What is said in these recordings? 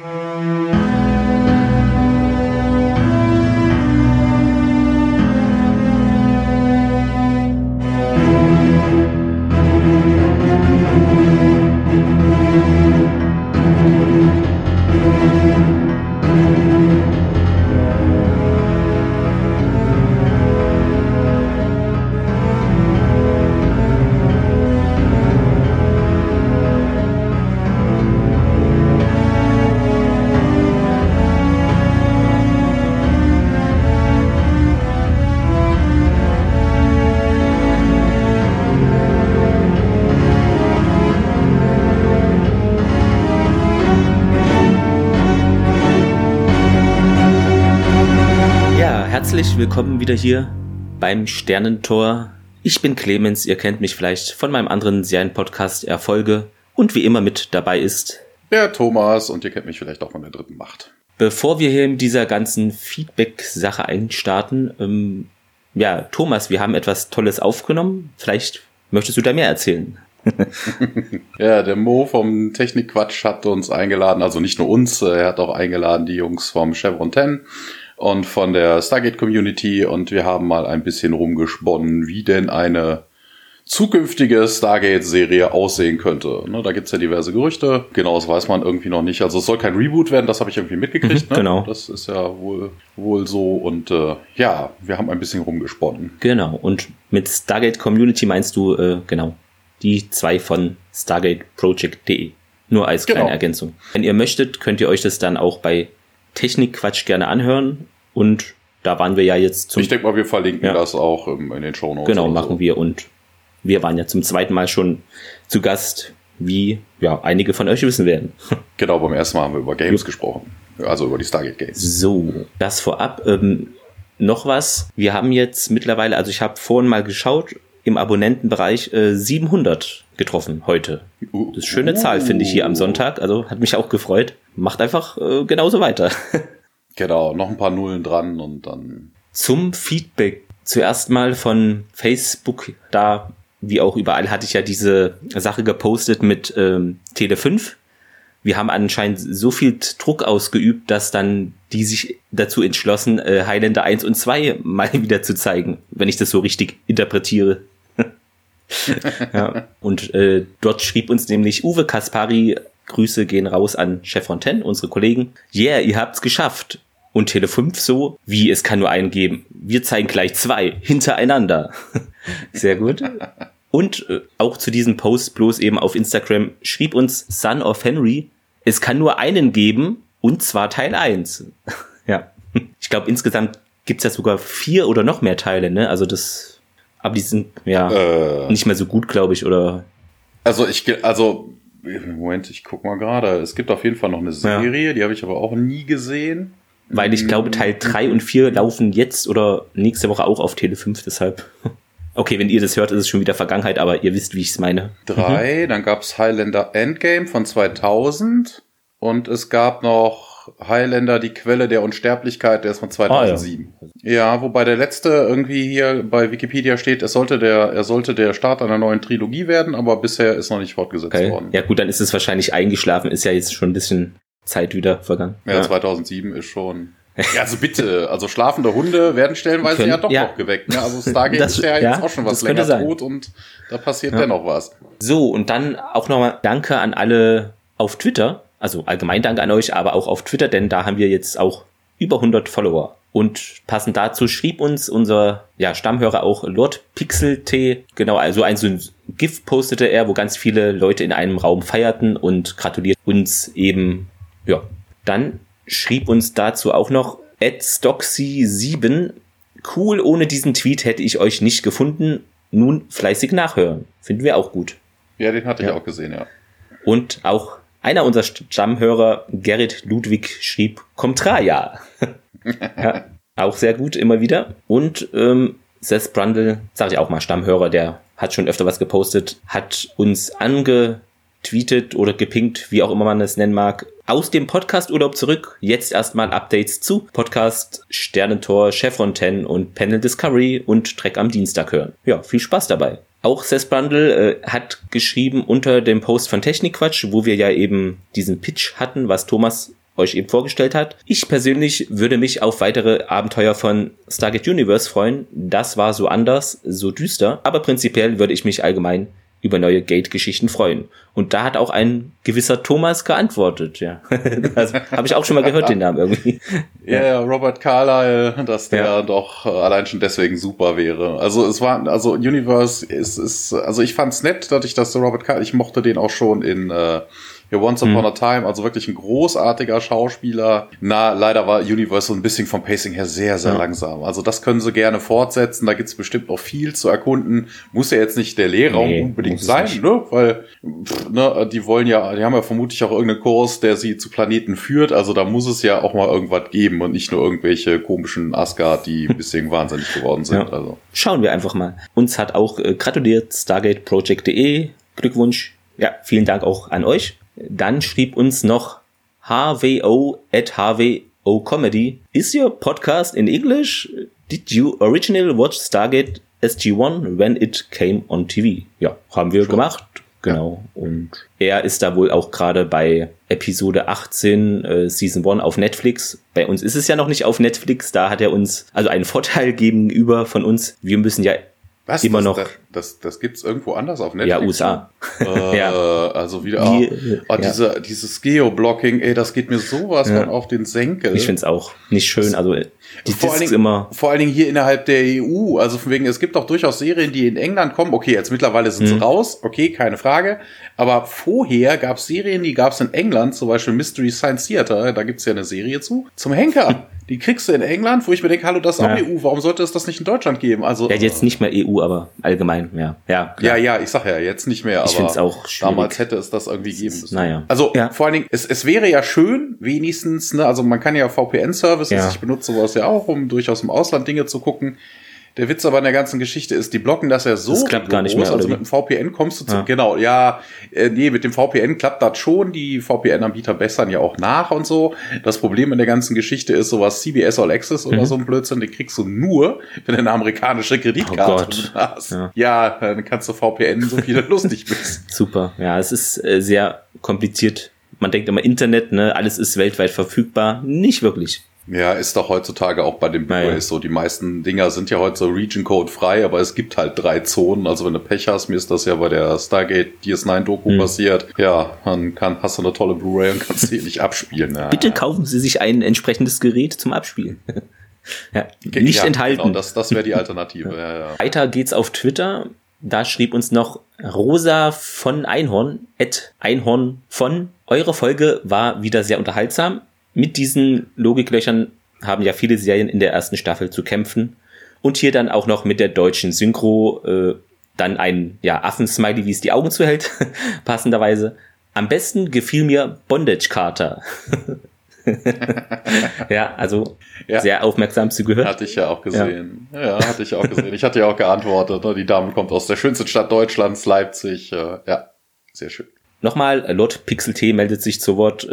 Música wieder hier beim Sternentor. Ich bin Clemens, ihr kennt mich vielleicht von meinem anderen Serienpodcast Erfolge und wie immer mit dabei ist der Thomas und ihr kennt mich vielleicht auch von der dritten Macht. Bevor wir hier in dieser ganzen Feedback-Sache einstarten, ähm, ja, Thomas, wir haben etwas Tolles aufgenommen. Vielleicht möchtest du da mehr erzählen. ja, der Mo vom Technikquatsch hat uns eingeladen, also nicht nur uns, er hat auch eingeladen die Jungs vom Chevron 10 und von der Stargate Community und wir haben mal ein bisschen rumgesponnen, wie denn eine zukünftige Stargate-Serie aussehen könnte. Ne, da gibt's ja diverse Gerüchte. Genau, das weiß man irgendwie noch nicht. Also es soll kein Reboot werden, das habe ich irgendwie mitgekriegt. Mhm, ne? Genau. Das ist ja wohl, wohl so. Und äh, ja, wir haben ein bisschen rumgesponnen. Genau. Und mit Stargate Community meinst du, äh, genau, die zwei von StargateProject.de. Nur als genau. kleine Ergänzung. Wenn ihr möchtet, könnt ihr euch das dann auch bei Technikquatsch gerne anhören. Und da waren wir ja jetzt zum. Ich denke mal, wir verlinken ja. das auch ähm, in den Show Notes. Genau, machen so. wir. Und wir waren ja zum zweiten Mal schon zu Gast, wie ja einige von euch wissen werden. Genau, beim ersten Mal haben wir über Games gesprochen. Also über die Stargate Games. So, das vorab. Ähm, noch was. Wir haben jetzt mittlerweile, also ich habe vorhin mal geschaut, im Abonnentenbereich äh, 700 getroffen heute. Das ist schöne uh. Zahl, finde ich, hier am Sonntag. Also hat mich auch gefreut. Macht einfach äh, genauso weiter. genau, noch ein paar Nullen dran und dann. Zum Feedback. Zuerst mal von Facebook, da wie auch überall hatte ich ja diese Sache gepostet mit ähm, Tele 5. Wir haben anscheinend so viel Druck ausgeübt, dass dann die sich dazu entschlossen, äh, Highlander 1 und 2 mal wieder zu zeigen, wenn ich das so richtig interpretiere. ja. Und äh, dort schrieb uns nämlich Uwe Kaspari, Grüße gehen raus an Chef Fontaine, unsere Kollegen. Yeah, ihr habt's geschafft. Und Tele 5 so, wie es kann nur einen geben. Wir zeigen gleich zwei hintereinander. Sehr gut. Und äh, auch zu diesem Post bloß eben auf Instagram schrieb uns Son of Henry, es kann nur einen geben und zwar Teil 1. ja. Ich glaube, insgesamt gibt's ja sogar vier oder noch mehr Teile, ne? Also das aber die sind ja äh, nicht mehr so gut, glaube ich, oder? Also ich, also Moment, ich guck mal gerade. Es gibt auf jeden Fall noch eine Serie, ja. die habe ich aber auch nie gesehen. Weil ich glaube, Teil 3 und 4 laufen jetzt oder nächste Woche auch auf Tele 5, deshalb. Okay, wenn ihr das hört, ist es schon wieder Vergangenheit, aber ihr wisst, wie ich es meine. Drei, mhm. dann gab's Highlander Endgame von 2000 und es gab noch Highlander, die Quelle der Unsterblichkeit, der ist von 2007. Ah, ja. ja. wobei der letzte irgendwie hier bei Wikipedia steht, es sollte der, er sollte der Start einer neuen Trilogie werden, aber bisher ist noch nicht fortgesetzt okay. worden. Ja gut, dann ist es wahrscheinlich eingeschlafen, ist ja jetzt schon ein bisschen Zeit wieder vergangen. Ja, ja. 2007 ist schon. Ja, also bitte, also schlafende Hunde werden stellenweise Können, ja doch ja. noch geweckt. Ne? Also Stargate das, ist ja jetzt auch schon was länger tot und da passiert dennoch was. So, und dann auch nochmal Danke an alle auf Twitter, also allgemein Dank an euch, aber auch auf Twitter, denn da haben wir jetzt auch über 100 Follower. Und passend dazu schrieb uns unser ja, Stammhörer auch Lord Pixel T, genau, also ein so ein GIF postete er, wo ganz viele Leute in einem Raum feierten und gratuliert uns eben, ja. Dann schrieb uns dazu auch noch Ed Stoxy7, cool, ohne diesen Tweet hätte ich euch nicht gefunden, nun fleißig nachhören. Finden wir auch gut. Ja, den hatte ja. ich auch gesehen, ja. Und auch einer unserer Stammhörer, Gerrit Ludwig, schrieb Comtraja. ja, auch sehr gut, immer wieder. Und ähm, Seth Brundle, sage ich auch mal, Stammhörer, der hat schon öfter was gepostet, hat uns angetweetet oder gepinkt, wie auch immer man es nennen mag, aus dem Podcast-Urlaub zurück. Jetzt erstmal Updates zu Podcast, Sternentor, Chevron 10 und Panel Discovery und Track am Dienstag hören. Ja, viel Spaß dabei. Auch Seth Bundle äh, hat geschrieben unter dem Post von Technikquatsch, wo wir ja eben diesen Pitch hatten, was Thomas euch eben vorgestellt hat. Ich persönlich würde mich auf weitere Abenteuer von Stargate Universe freuen. Das war so anders, so düster, aber prinzipiell würde ich mich allgemein über neue Gate-Geschichten freuen. Und da hat auch ein gewisser Thomas geantwortet, ja. also habe ich auch schon mal gehört, den Namen irgendwie. Ja, ja, Robert Carlyle, dass der ja. doch äh, allein schon deswegen super wäre. Also es war, also Universe ist, ist also ich fand's nett, dass ich das Robert Carlyle, ich mochte den auch schon in äh, ja, Once Upon mhm. a Time, also wirklich ein großartiger Schauspieler. Na, leider war Universal ein bisschen vom Pacing her sehr, sehr ja. langsam. Also das können sie gerne fortsetzen. Da gibt's bestimmt noch viel zu erkunden. Muss ja jetzt nicht der Lehrraum nee, unbedingt sein, ne? Weil, pff, ne, die wollen ja, die haben ja vermutlich auch irgendeinen Kurs, der sie zu Planeten führt. Also da muss es ja auch mal irgendwas geben und nicht nur irgendwelche komischen Asgard, die ein bisschen wahnsinnig geworden sind. Ja. Also. Schauen wir einfach mal. Uns hat auch äh, gratuliert StargateProject.de. Glückwunsch. Ja, vielen Dank auch an euch. Dann schrieb uns noch HWO at HWO Comedy. Is your podcast in English? Did you originally watch Stargate SG-1 when it came on TV? Ja, haben wir Schon. gemacht. Genau. Ja. Und er ist da wohl auch gerade bei Episode 18 äh, Season 1 auf Netflix. Bei uns ist es ja noch nicht auf Netflix. Da hat er uns also einen Vorteil gegenüber von uns. Wir müssen ja was? Immer noch. Das, das, das gibt's irgendwo anders auf Netflix? Ja, USA. Äh, ja. Also wieder Die, oh, ja. diese, dieses Geoblocking, ey, das geht mir sowas ja. von auf den Senkel. Ich find's auch nicht schön. Also die vor allen, Dingen, immer vor allen Dingen hier innerhalb der EU. Also von wegen, es gibt auch durchaus Serien, die in England kommen. Okay, jetzt mittlerweile sind sie mhm. raus. Okay, keine Frage. Aber vorher gab's Serien, die gab's in England, zum Beispiel Mystery Science Theater. Da gibt's ja eine Serie zu. Zum Henker. Die kriegst du in England, wo ich mir denke, hallo, das ist ja. auch EU, warum sollte es das nicht in Deutschland geben? Also ja, jetzt nicht mehr EU, aber allgemein, ja. Ja, klar. ja, ja, ich sag ja, jetzt nicht mehr, ich aber auch schwierig. damals hätte es das irgendwie geben müssen. Naja. Also ja. vor allen Dingen, es, es wäre ja schön, wenigstens, ne, also man kann ja VPN-Services, ja. ich benutze sowas ja auch, um durchaus im Ausland Dinge zu gucken. Der Witz aber in der ganzen Geschichte ist, die blocken das ja so. Das klappt gar nicht mehr. Also mit dem VPN kommst du zu, ja. genau, ja, äh, nee, mit dem VPN klappt das schon. Die VPN-Anbieter bessern ja auch nach und so. Das Problem in der ganzen Geschichte ist sowas CBS All Access oder mhm. so ein Blödsinn, den kriegst du nur, wenn du eine amerikanische Kreditkarte oh hast. Ja. ja. dann kannst du VPN so viel lustig bist. Super. Ja, es ist äh, sehr kompliziert. Man denkt immer Internet, ne, alles ist weltweit verfügbar. Nicht wirklich. Ja, ist doch heutzutage auch bei den Blu-rays so. Die meisten Dinger sind ja heute so Region Code frei, aber es gibt halt drei Zonen. Also wenn du Pech hast, mir ist das ja bei der Stargate DS9 Doku hm. passiert. Ja, dann kann, hast du eine tolle Blu-ray und kannst sie nicht abspielen. Ja. Bitte kaufen Sie sich ein entsprechendes Gerät zum Abspielen. ja, nicht ja, enthalten. Genau, das, das wäre die Alternative. ja. Weiter geht's auf Twitter. Da schrieb uns noch Rosa von Einhorn, at Einhorn von. Eure Folge war wieder sehr unterhaltsam mit diesen Logiklöchern haben ja viele Serien in der ersten Staffel zu kämpfen. Und hier dann auch noch mit der deutschen Synchro äh, dann ein ja, Affensmiley, wie es die Augen zuhält, passenderweise. Am besten gefiel mir Bondage Carter. ja, also ja. sehr aufmerksam zugehört. Hatte ich ja auch gesehen. Ja, ja hatte ich auch gesehen. Ich hatte ja auch geantwortet. Ne? Die Dame kommt aus der schönsten Stadt Deutschlands, Leipzig. Äh, ja, sehr schön. Nochmal, Lord Pixel T meldet sich zu Wort.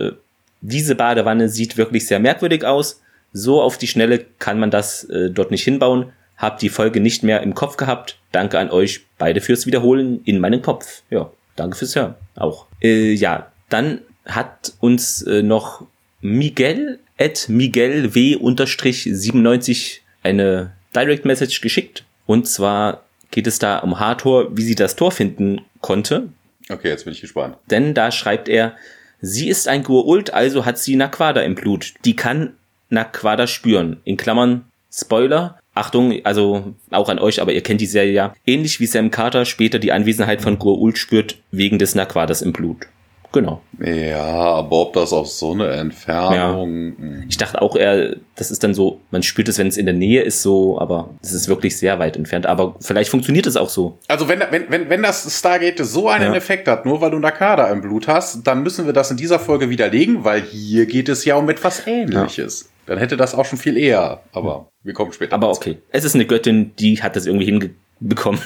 Diese Badewanne sieht wirklich sehr merkwürdig aus. So auf die Schnelle kann man das äh, dort nicht hinbauen. Hab die Folge nicht mehr im Kopf gehabt. Danke an euch beide fürs Wiederholen in meinem Kopf. Ja, danke fürs Hören auch. Äh, ja, dann hat uns äh, noch Miguel at Miguel W-97 eine Direct Message geschickt. Und zwar geht es da um Hathor, wie sie das Tor finden konnte. Okay, jetzt bin ich gespannt. Denn da schreibt er, Sie ist ein Gurult, also hat sie Naquada im Blut. Die kann Naquada spüren. In Klammern Spoiler. Achtung, also auch an euch, aber ihr kennt die Serie ja. Ähnlich wie Sam Carter später die Anwesenheit von Gurult spürt, wegen des Naquadas im Blut. Genau. Ja, aber ob das auf so eine Entfernung. Ja. Hm. Ich dachte auch eher, das ist dann so, man spürt es, wenn es in der Nähe ist, so, aber es ist wirklich sehr weit entfernt. Aber vielleicht funktioniert es auch so. Also wenn, wenn, wenn, wenn das Stargate so einen ja. Effekt hat, nur weil du Nakada im Blut hast, dann müssen wir das in dieser Folge widerlegen, weil hier geht es ja um etwas ähnliches. Ja. Dann hätte das auch schon viel eher, aber wir kommen später. Aber okay. Es ist eine Göttin, die hat das irgendwie bekommen.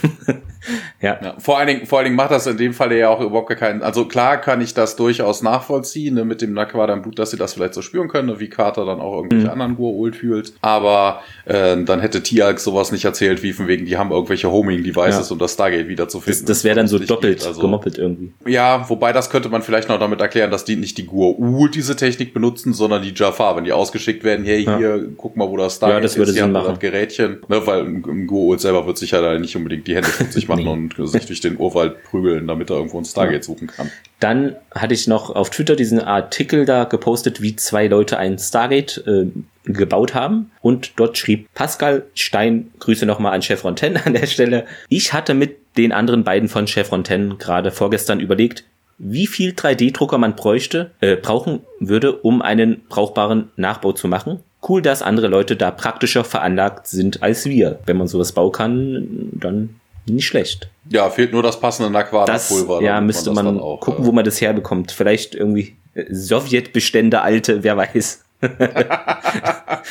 ja. ja. Vor allen Dingen, vor allen Dingen macht das in dem Fall ja auch überhaupt keinen, also klar kann ich das durchaus nachvollziehen, ne, mit dem Naquada im Blut, dass sie das vielleicht so spüren können, ne, wie Carter dann auch irgendwelche mhm. anderen Gua'uld fühlt. Aber äh, dann hätte Tialk sowas nicht erzählt, wie von wegen, die haben irgendwelche Homing-Devices, ja. um das Stargate wieder zu finden. Das, das wäre dann so doppelt also, gemoppelt irgendwie. Ja, wobei das könnte man vielleicht noch damit erklären, dass die nicht die Gua'uld diese Technik benutzen, sondern die Jafar, wenn die ausgeschickt werden, hey, ja. hier, guck mal, wo das Stargate ja, das würde ist, Sinn machen. Gerätchen, ne, weil ein, Gua'uld selber wird sich ja da nicht unbedingt die Hände schmutzig machen nee. und sich durch den Urwald prügeln, damit er irgendwo ein Stargate suchen kann. Dann hatte ich noch auf Twitter diesen Artikel da gepostet, wie zwei Leute ein Stargate äh, gebaut haben. Und dort schrieb Pascal Stein, Grüße nochmal an Chef Fontaine an der Stelle. Ich hatte mit den anderen beiden von Chef Fontaine gerade vorgestern überlegt, wie viel 3D-Drucker man bräuchte, äh, brauchen würde, um einen brauchbaren Nachbau zu machen. Cool, dass andere Leute da praktischer veranlagt sind als wir. Wenn man sowas bauen kann, dann nicht schlecht. Ja, fehlt nur das passende Naquada-Pulver. Ja, müsste man, man auch, gucken, äh, wo man das herbekommt. Vielleicht irgendwie äh, Sowjetbestände alte, wer weiß.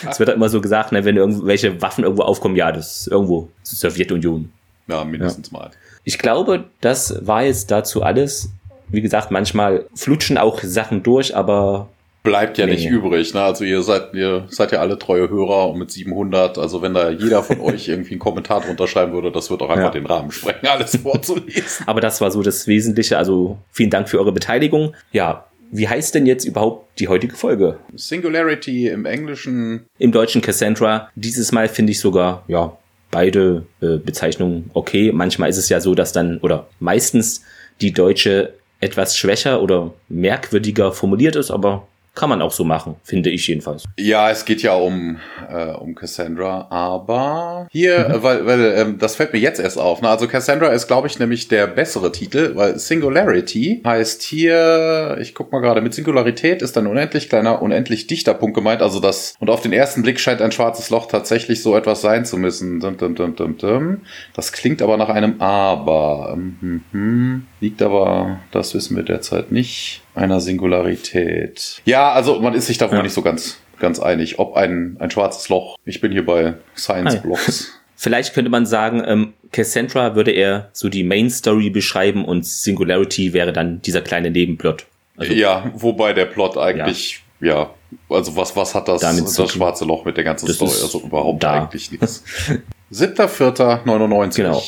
Es wird halt immer so gesagt, ne, wenn irgendwelche Waffen irgendwo aufkommen, ja, das ist irgendwo Sowjetunion. Ja, mindestens ja. mal. Ich glaube, das war jetzt dazu alles. Wie gesagt, manchmal flutschen auch Sachen durch, aber bleibt ja nee. nicht übrig. Ne? Also ihr seid, ihr seid ja alle treue Hörer und mit 700, also wenn da jeder von euch irgendwie einen Kommentar drunter schreiben würde, das wird auch einfach ja. den Rahmen sprengen, alles vorzulesen. Aber das war so das Wesentliche. Also vielen Dank für eure Beteiligung. Ja, wie heißt denn jetzt überhaupt die heutige Folge? Singularity im Englischen. Im Deutschen Cassandra. Dieses Mal finde ich sogar, ja, beide äh, Bezeichnungen okay. Manchmal ist es ja so, dass dann, oder meistens die deutsche etwas schwächer oder merkwürdiger formuliert ist, aber kann man auch so machen, finde ich jedenfalls. Ja, es geht ja um, äh, um Cassandra, aber hier, mhm. weil, weil ähm, das fällt mir jetzt erst auf. Ne? Also Cassandra ist, glaube ich, nämlich der bessere Titel, weil Singularity heißt hier, ich guck mal gerade, mit Singularität ist ein unendlich kleiner, unendlich dichter Punkt gemeint. Also das, und auf den ersten Blick scheint ein schwarzes Loch tatsächlich so etwas sein zu müssen. Dum, dum, dum, dum, dum. Das klingt aber nach einem Aber. Mhm, mhm. Liegt aber, das wissen wir derzeit nicht einer Singularität. Ja, also man ist sich da ja. nicht so ganz, ganz einig, ob ein, ein schwarzes Loch. Ich bin hier bei Science Blocks. Vielleicht könnte man sagen, ähm, Cassandra würde er so die Main Story beschreiben und Singularity wäre dann dieser kleine Nebenplot. Also, ja, wobei der Plot eigentlich, ja, ja also was, was hat das, das schwarze Loch mit der ganzen Story? Also überhaupt da. eigentlich nichts. 7.4.99. Genau.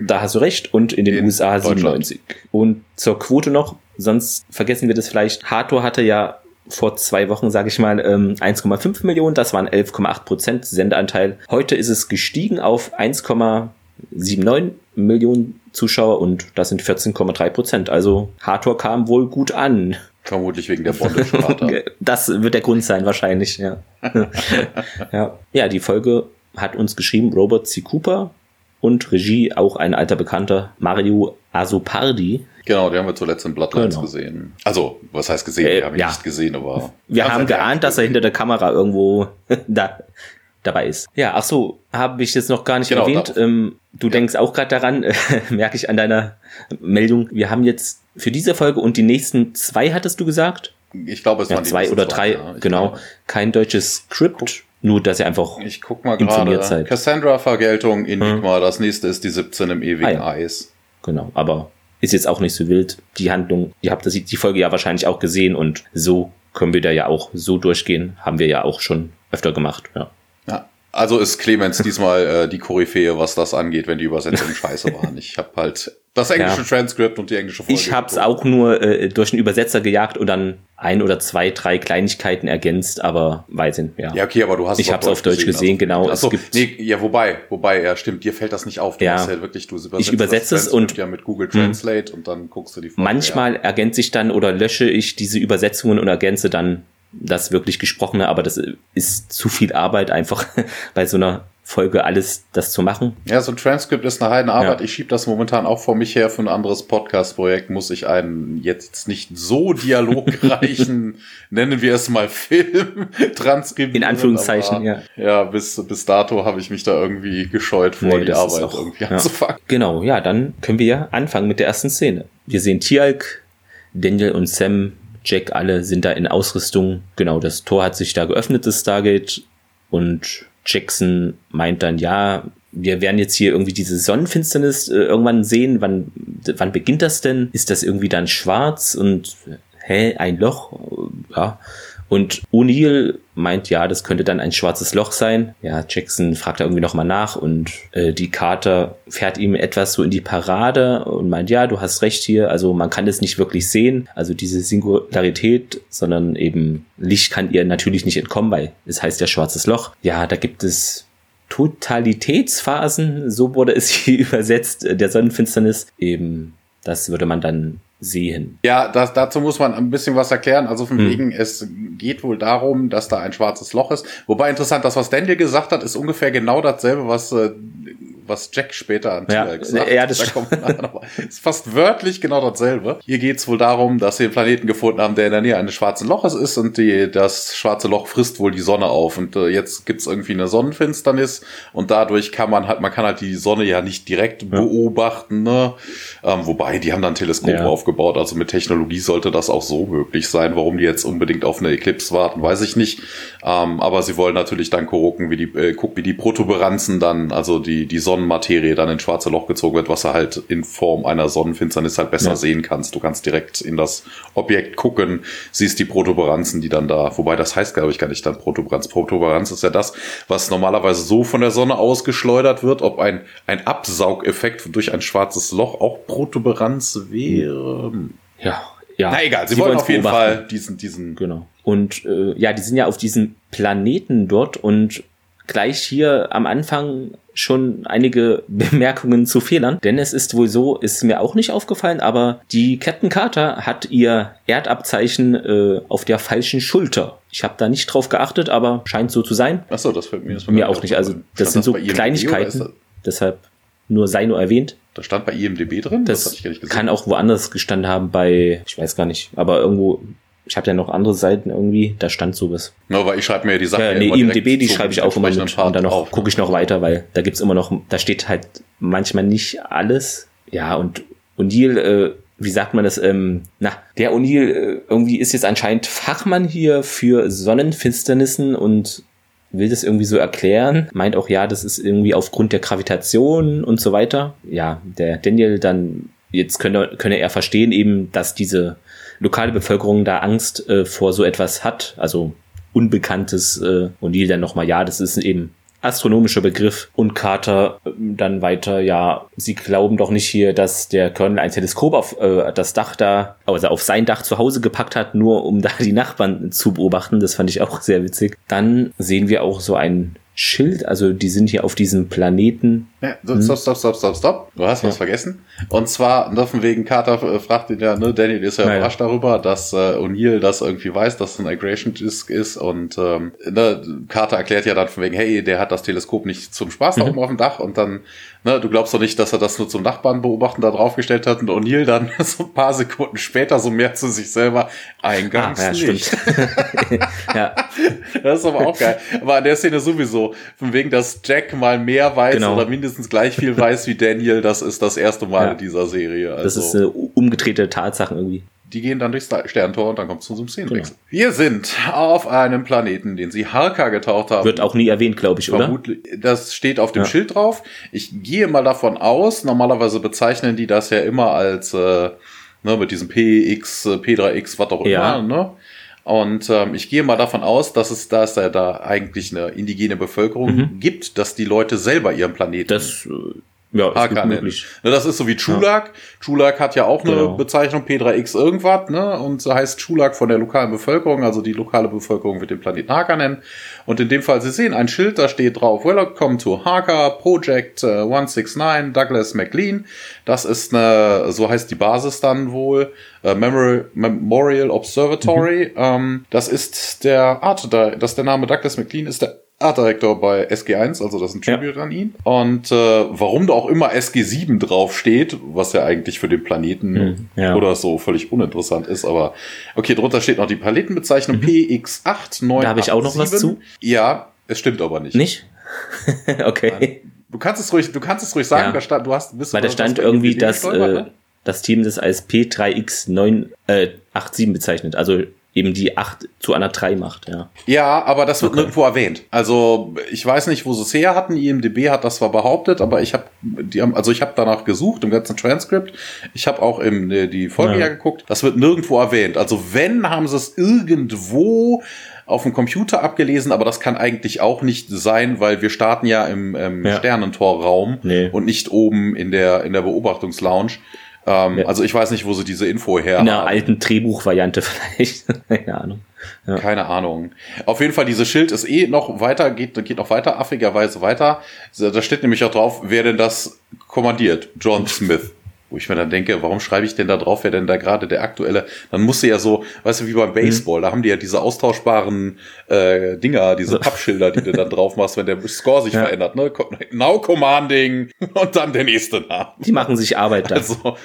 Da hast du recht. Und in den in USA 97. Und zur Quote noch, sonst vergessen wir das vielleicht. Hathor hatte ja vor zwei Wochen, sage ich mal, 1,5 ähm, Millionen. Das waren 11,8 Prozent Sendeanteil. Heute ist es gestiegen auf 1,79 Millionen Zuschauer und das sind 14,3 Prozent. Also Hathor kam wohl gut an. Vermutlich wegen der Bondage-Rate. das wird der Grund sein, wahrscheinlich, ja. ja. Ja, die Folge hat uns geschrieben Robert C. Cooper, und Regie auch ein alter Bekannter, Mario Asopardi. Genau, den haben wir zuletzt in Bloodlines genau. gesehen. Also, was heißt gesehen? Äh, wir haben ihn ja. nicht gesehen, aber. Wir haben geahnt, dass er hinter der Kamera irgendwo da, dabei ist. Ja, ach so, habe ich jetzt noch gar nicht genau, erwähnt. Ähm, du ja. denkst auch gerade daran, merke ich an deiner Meldung. Wir haben jetzt für diese Folge und die nächsten zwei, hattest du gesagt? Ich glaube, es ja, waren zwei oder drei, ja, genau. Glaube. Kein deutsches Skript. Nur, dass ihr einfach ich guck mal informiert grade. seid. Cassandra-Vergeltung, Enigma, hm. das nächste ist die 17 im ewigen ah, ja. Eis. Genau, aber ist jetzt auch nicht so wild. Die Handlung, ihr habt das, die Folge ja wahrscheinlich auch gesehen und so können wir da ja auch so durchgehen. Haben wir ja auch schon öfter gemacht, ja. Also ist Clemens diesmal äh, die Koryphäe, was das angeht, wenn die Übersetzungen scheiße waren. Ich habe halt das englische ja. Transkript und die englische Folge. Ich habe es auch nur äh, durch einen Übersetzer gejagt und dann ein oder zwei, drei Kleinigkeiten ergänzt, aber weiß nicht, ja. Ja, okay, aber du hast Ich habe es auf Deutsch gesehen, gesehen also, genau. Achso, es gibt nee, ja, wobei, wobei, ja, stimmt, dir fällt das nicht auf. Du ja, ja wirklich, du übersetzt ich übersetze es und ja mit Google Translate mh. und dann guckst du die Folge, Manchmal ja. ergänze ich dann oder lösche ich diese Übersetzungen und ergänze dann das wirklich Gesprochene, aber das ist zu viel Arbeit einfach bei so einer Folge alles das zu machen. Ja, so ein Transkript ist eine Heidenarbeit. Ja. Ich schiebe das momentan auch vor mich her für ein anderes Podcast-Projekt. Muss ich einen jetzt nicht so dialogreichen, nennen wir es mal Film, transkribieren. In Anführungszeichen, aber, ja. Ja, bis, bis dato habe ich mich da irgendwie gescheut vor, nee, die Arbeit auch, irgendwie ja. anzufangen. Genau, ja, dann können wir ja anfangen mit der ersten Szene. Wir sehen Tialk, Daniel und Sam, Jack, alle sind da in Ausrüstung. Genau, das Tor hat sich da geöffnet, das Stargate. Und Jackson meint dann, ja, wir werden jetzt hier irgendwie diese Sonnenfinsternis äh, irgendwann sehen. Wann, wann beginnt das denn? Ist das irgendwie dann schwarz und hä, ein Loch? Ja. Und O'Neill meint, ja, das könnte dann ein schwarzes Loch sein. Ja, Jackson fragt da irgendwie nochmal nach und äh, die Carter fährt ihm etwas so in die Parade und meint, ja, du hast recht hier. Also man kann es nicht wirklich sehen, also diese Singularität, sondern eben Licht kann ihr natürlich nicht entkommen, weil es heißt ja schwarzes Loch. Ja, da gibt es Totalitätsphasen, so wurde es hier übersetzt, der Sonnenfinsternis. Eben, das würde man dann sehen. Ja, das, dazu muss man ein bisschen was erklären. Also von hm. wegen, es geht wohl darum, dass da ein schwarzes Loch ist. Wobei interessant, das, was Daniel gesagt hat, ist ungefähr genau dasselbe, was äh, was Jack später an ja, gesagt ja, das da ist fast wörtlich genau dasselbe. Hier geht's wohl darum, dass sie einen Planeten gefunden haben, der in der Nähe eines schwarzen Loches ist und die, das schwarze Loch frisst wohl die Sonne auf. Und äh, jetzt gibt's irgendwie eine Sonnenfinsternis und dadurch kann man halt, man kann halt die Sonne ja nicht direkt ja. beobachten, ne? Ähm, wobei, die haben dann ein Teleskop ja. aufgebaut, also mit Technologie sollte das auch so möglich sein. Warum die jetzt unbedingt auf eine Eclipse warten, weiß ich nicht. Ähm, aber sie wollen natürlich dann gucken, wie die, äh, gucken, wie die Protuberanzen dann, also die, die Sonne Sonnenmaterie dann ins schwarze Loch gezogen wird, was du halt in Form einer Sonnenfinsternis halt besser ja. sehen kannst. Du kannst direkt in das Objekt gucken, siehst die Protuberanzen, die dann da, wobei das heißt, glaube ich, gar nicht dann Protuberanz. Protuberanz ist ja das, was normalerweise so von der Sonne ausgeschleudert wird, ob ein, ein Absaugeffekt durch ein schwarzes Loch auch Protuberanz wäre. Ja, ja. Na egal, sie, sie wollen auf jeden Fall diesen, diesen. Genau. Und äh, ja, die sind ja auf diesem Planeten dort und gleich hier am Anfang schon einige Bemerkungen zu Fehlern, denn es ist wohl so, ist mir auch nicht aufgefallen, aber die Captain Carter hat ihr Erdabzeichen äh, auf der falschen Schulter. Ich habe da nicht drauf geachtet, aber scheint so zu sein. Ach so, das fällt mir, das mir auch nicht. Also das sind das so Kleinigkeiten. Deshalb nur sei nur erwähnt. Das stand bei IMDb drin? Das, das kann auch woanders gestanden haben bei, ich weiß gar nicht, aber irgendwo ich habe ja noch andere Seiten irgendwie, da stand sowas. No, weil ich schreibe mir die Sachen. Ja, nee, IMDB, die schreibe ich auch immer mit. Und dann noch gucke ich noch weiter, weil da gibt's immer noch, da steht halt manchmal nicht alles. Ja, und O'Neill, äh, wie sagt man das, ähm, na, der O'Neill äh, irgendwie ist jetzt anscheinend Fachmann hier für Sonnenfinsternissen und will das irgendwie so erklären, meint auch, ja, das ist irgendwie aufgrund der Gravitation und so weiter. Ja, der Daniel dann, jetzt könne, könne er verstehen eben, dass diese lokale Bevölkerung da Angst äh, vor so etwas hat, also Unbekanntes äh, und die dann nochmal, ja, das ist eben astronomischer Begriff und Carter äh, dann weiter, ja, sie glauben doch nicht hier, dass der Colonel ein Teleskop auf äh, das Dach da, also auf sein Dach zu Hause gepackt hat, nur um da die Nachbarn zu beobachten. Das fand ich auch sehr witzig. Dann sehen wir auch so ein Schild, also die sind hier auf diesem Planeten. Ja, stopp, stopp, stopp, stopp, stopp. Du hast ja. was vergessen. Und zwar, von wegen Carter äh, fragt ihn ja, ne, Daniel ist ja naja. überrascht darüber, dass äh, O'Neill das irgendwie weiß, dass es ein Aggregation Disk ist und ähm, ne, Carter erklärt ja dann von wegen, hey, der hat das Teleskop nicht zum Spaß da mhm. oben auf dem Dach und dann Ne, du glaubst doch nicht, dass er das nur zum Nachbarn beobachten da draufgestellt hat und O'Neill dann so ein paar Sekunden später so mehr zu sich selber eingangs ah, ja, nicht. ja. Das ist aber auch geil. Aber an der Szene sowieso, von wegen, dass Jack mal mehr weiß genau. oder mindestens gleich viel weiß wie Daniel, das ist das erste Mal ja. in dieser Serie. Also. Das ist eine umgedrehte Tatsache irgendwie die gehen dann durchs Sterntor und dann kommt es zu so einem Szenenwechsel. Genau. Wir sind auf einem Planeten, den sie Harka getaucht haben. Wird auch nie erwähnt, glaube ich, Vermutlich, oder? Das steht auf dem ja. Schild drauf. Ich gehe mal davon aus, normalerweise bezeichnen die das ja immer als äh, ne, mit diesem PX, P3X, was auch ja. immer, ne? Und ähm, ich gehe mal davon aus, dass es, da es ja da eigentlich eine indigene Bevölkerung mhm. gibt, dass die Leute selber ihren Planeten das, äh, ja, ist gut möglich. Ne, das ist so wie Chulak. Ja. Chulak hat ja auch eine genau. Bezeichnung P3X irgendwas, ne? Und so heißt Chulak von der lokalen Bevölkerung, also die lokale Bevölkerung wird den Planeten Haka nennen. Und in dem Fall, Sie sehen ein Schild, da steht drauf, Welcome to Haka, Project uh, 169, Douglas McLean. Das ist eine, so heißt die Basis dann wohl, Memorial, Memorial Observatory. Mhm. Ähm, das ist der Art, das ist der Name Douglas McLean, ist der Artdirektor bei SG1, also das ist ein Tribute ja. an ihn. Und äh, warum da auch immer SG7 draufsteht, was ja eigentlich für den Planeten hm, ja. oder so völlig uninteressant ist, aber okay, drunter steht noch die Palettenbezeichnung mhm. PX8987. Da habe ich auch noch was zu. Ja, es stimmt aber nicht. Nicht? okay. Du kannst es ruhig, du kannst es ruhig sagen, ja. da stand, du hast, bist Weil da stand irgendwie, dass äh, ne? das Team das als P3X987 äh, bezeichnet. Also eben die 8 zu einer 3 macht, ja. Ja, aber das wird okay. nirgendwo erwähnt. Also ich weiß nicht, wo sie es her hatten. IMDB hat das zwar behauptet, aber ich habe die haben, also ich habe danach gesucht im ganzen Transkript. Ich habe auch im äh, die Folge ja. ja geguckt. Das wird nirgendwo erwähnt. Also wenn haben sie es irgendwo auf dem Computer abgelesen, aber das kann eigentlich auch nicht sein, weil wir starten ja im, im ja. Sternentorraum nee. und nicht oben in der in der Beobachtungslounge. Ähm, ja. Also ich weiß nicht, wo sie diese Info her In einer alten Drehbuchvariante vielleicht. Keine Ahnung. Ja. Keine Ahnung. Auf jeden Fall, dieses Schild ist eh noch weiter, geht, geht noch weiter, affigerweise weiter. Da steht nämlich auch drauf, wer denn das kommandiert. John Smith. Wo ich mir dann denke, warum schreibe ich denn da drauf, wer denn da gerade der aktuelle, dann muss sie ja so, weißt du, wie beim Baseball, mhm. da haben die ja diese austauschbaren äh, Dinger, diese Pappschilder, die du dann drauf machst, wenn der Score sich ja. verändert, ne? Now Commanding und dann der nächste Name. Die machen sich Arbeit da. Also,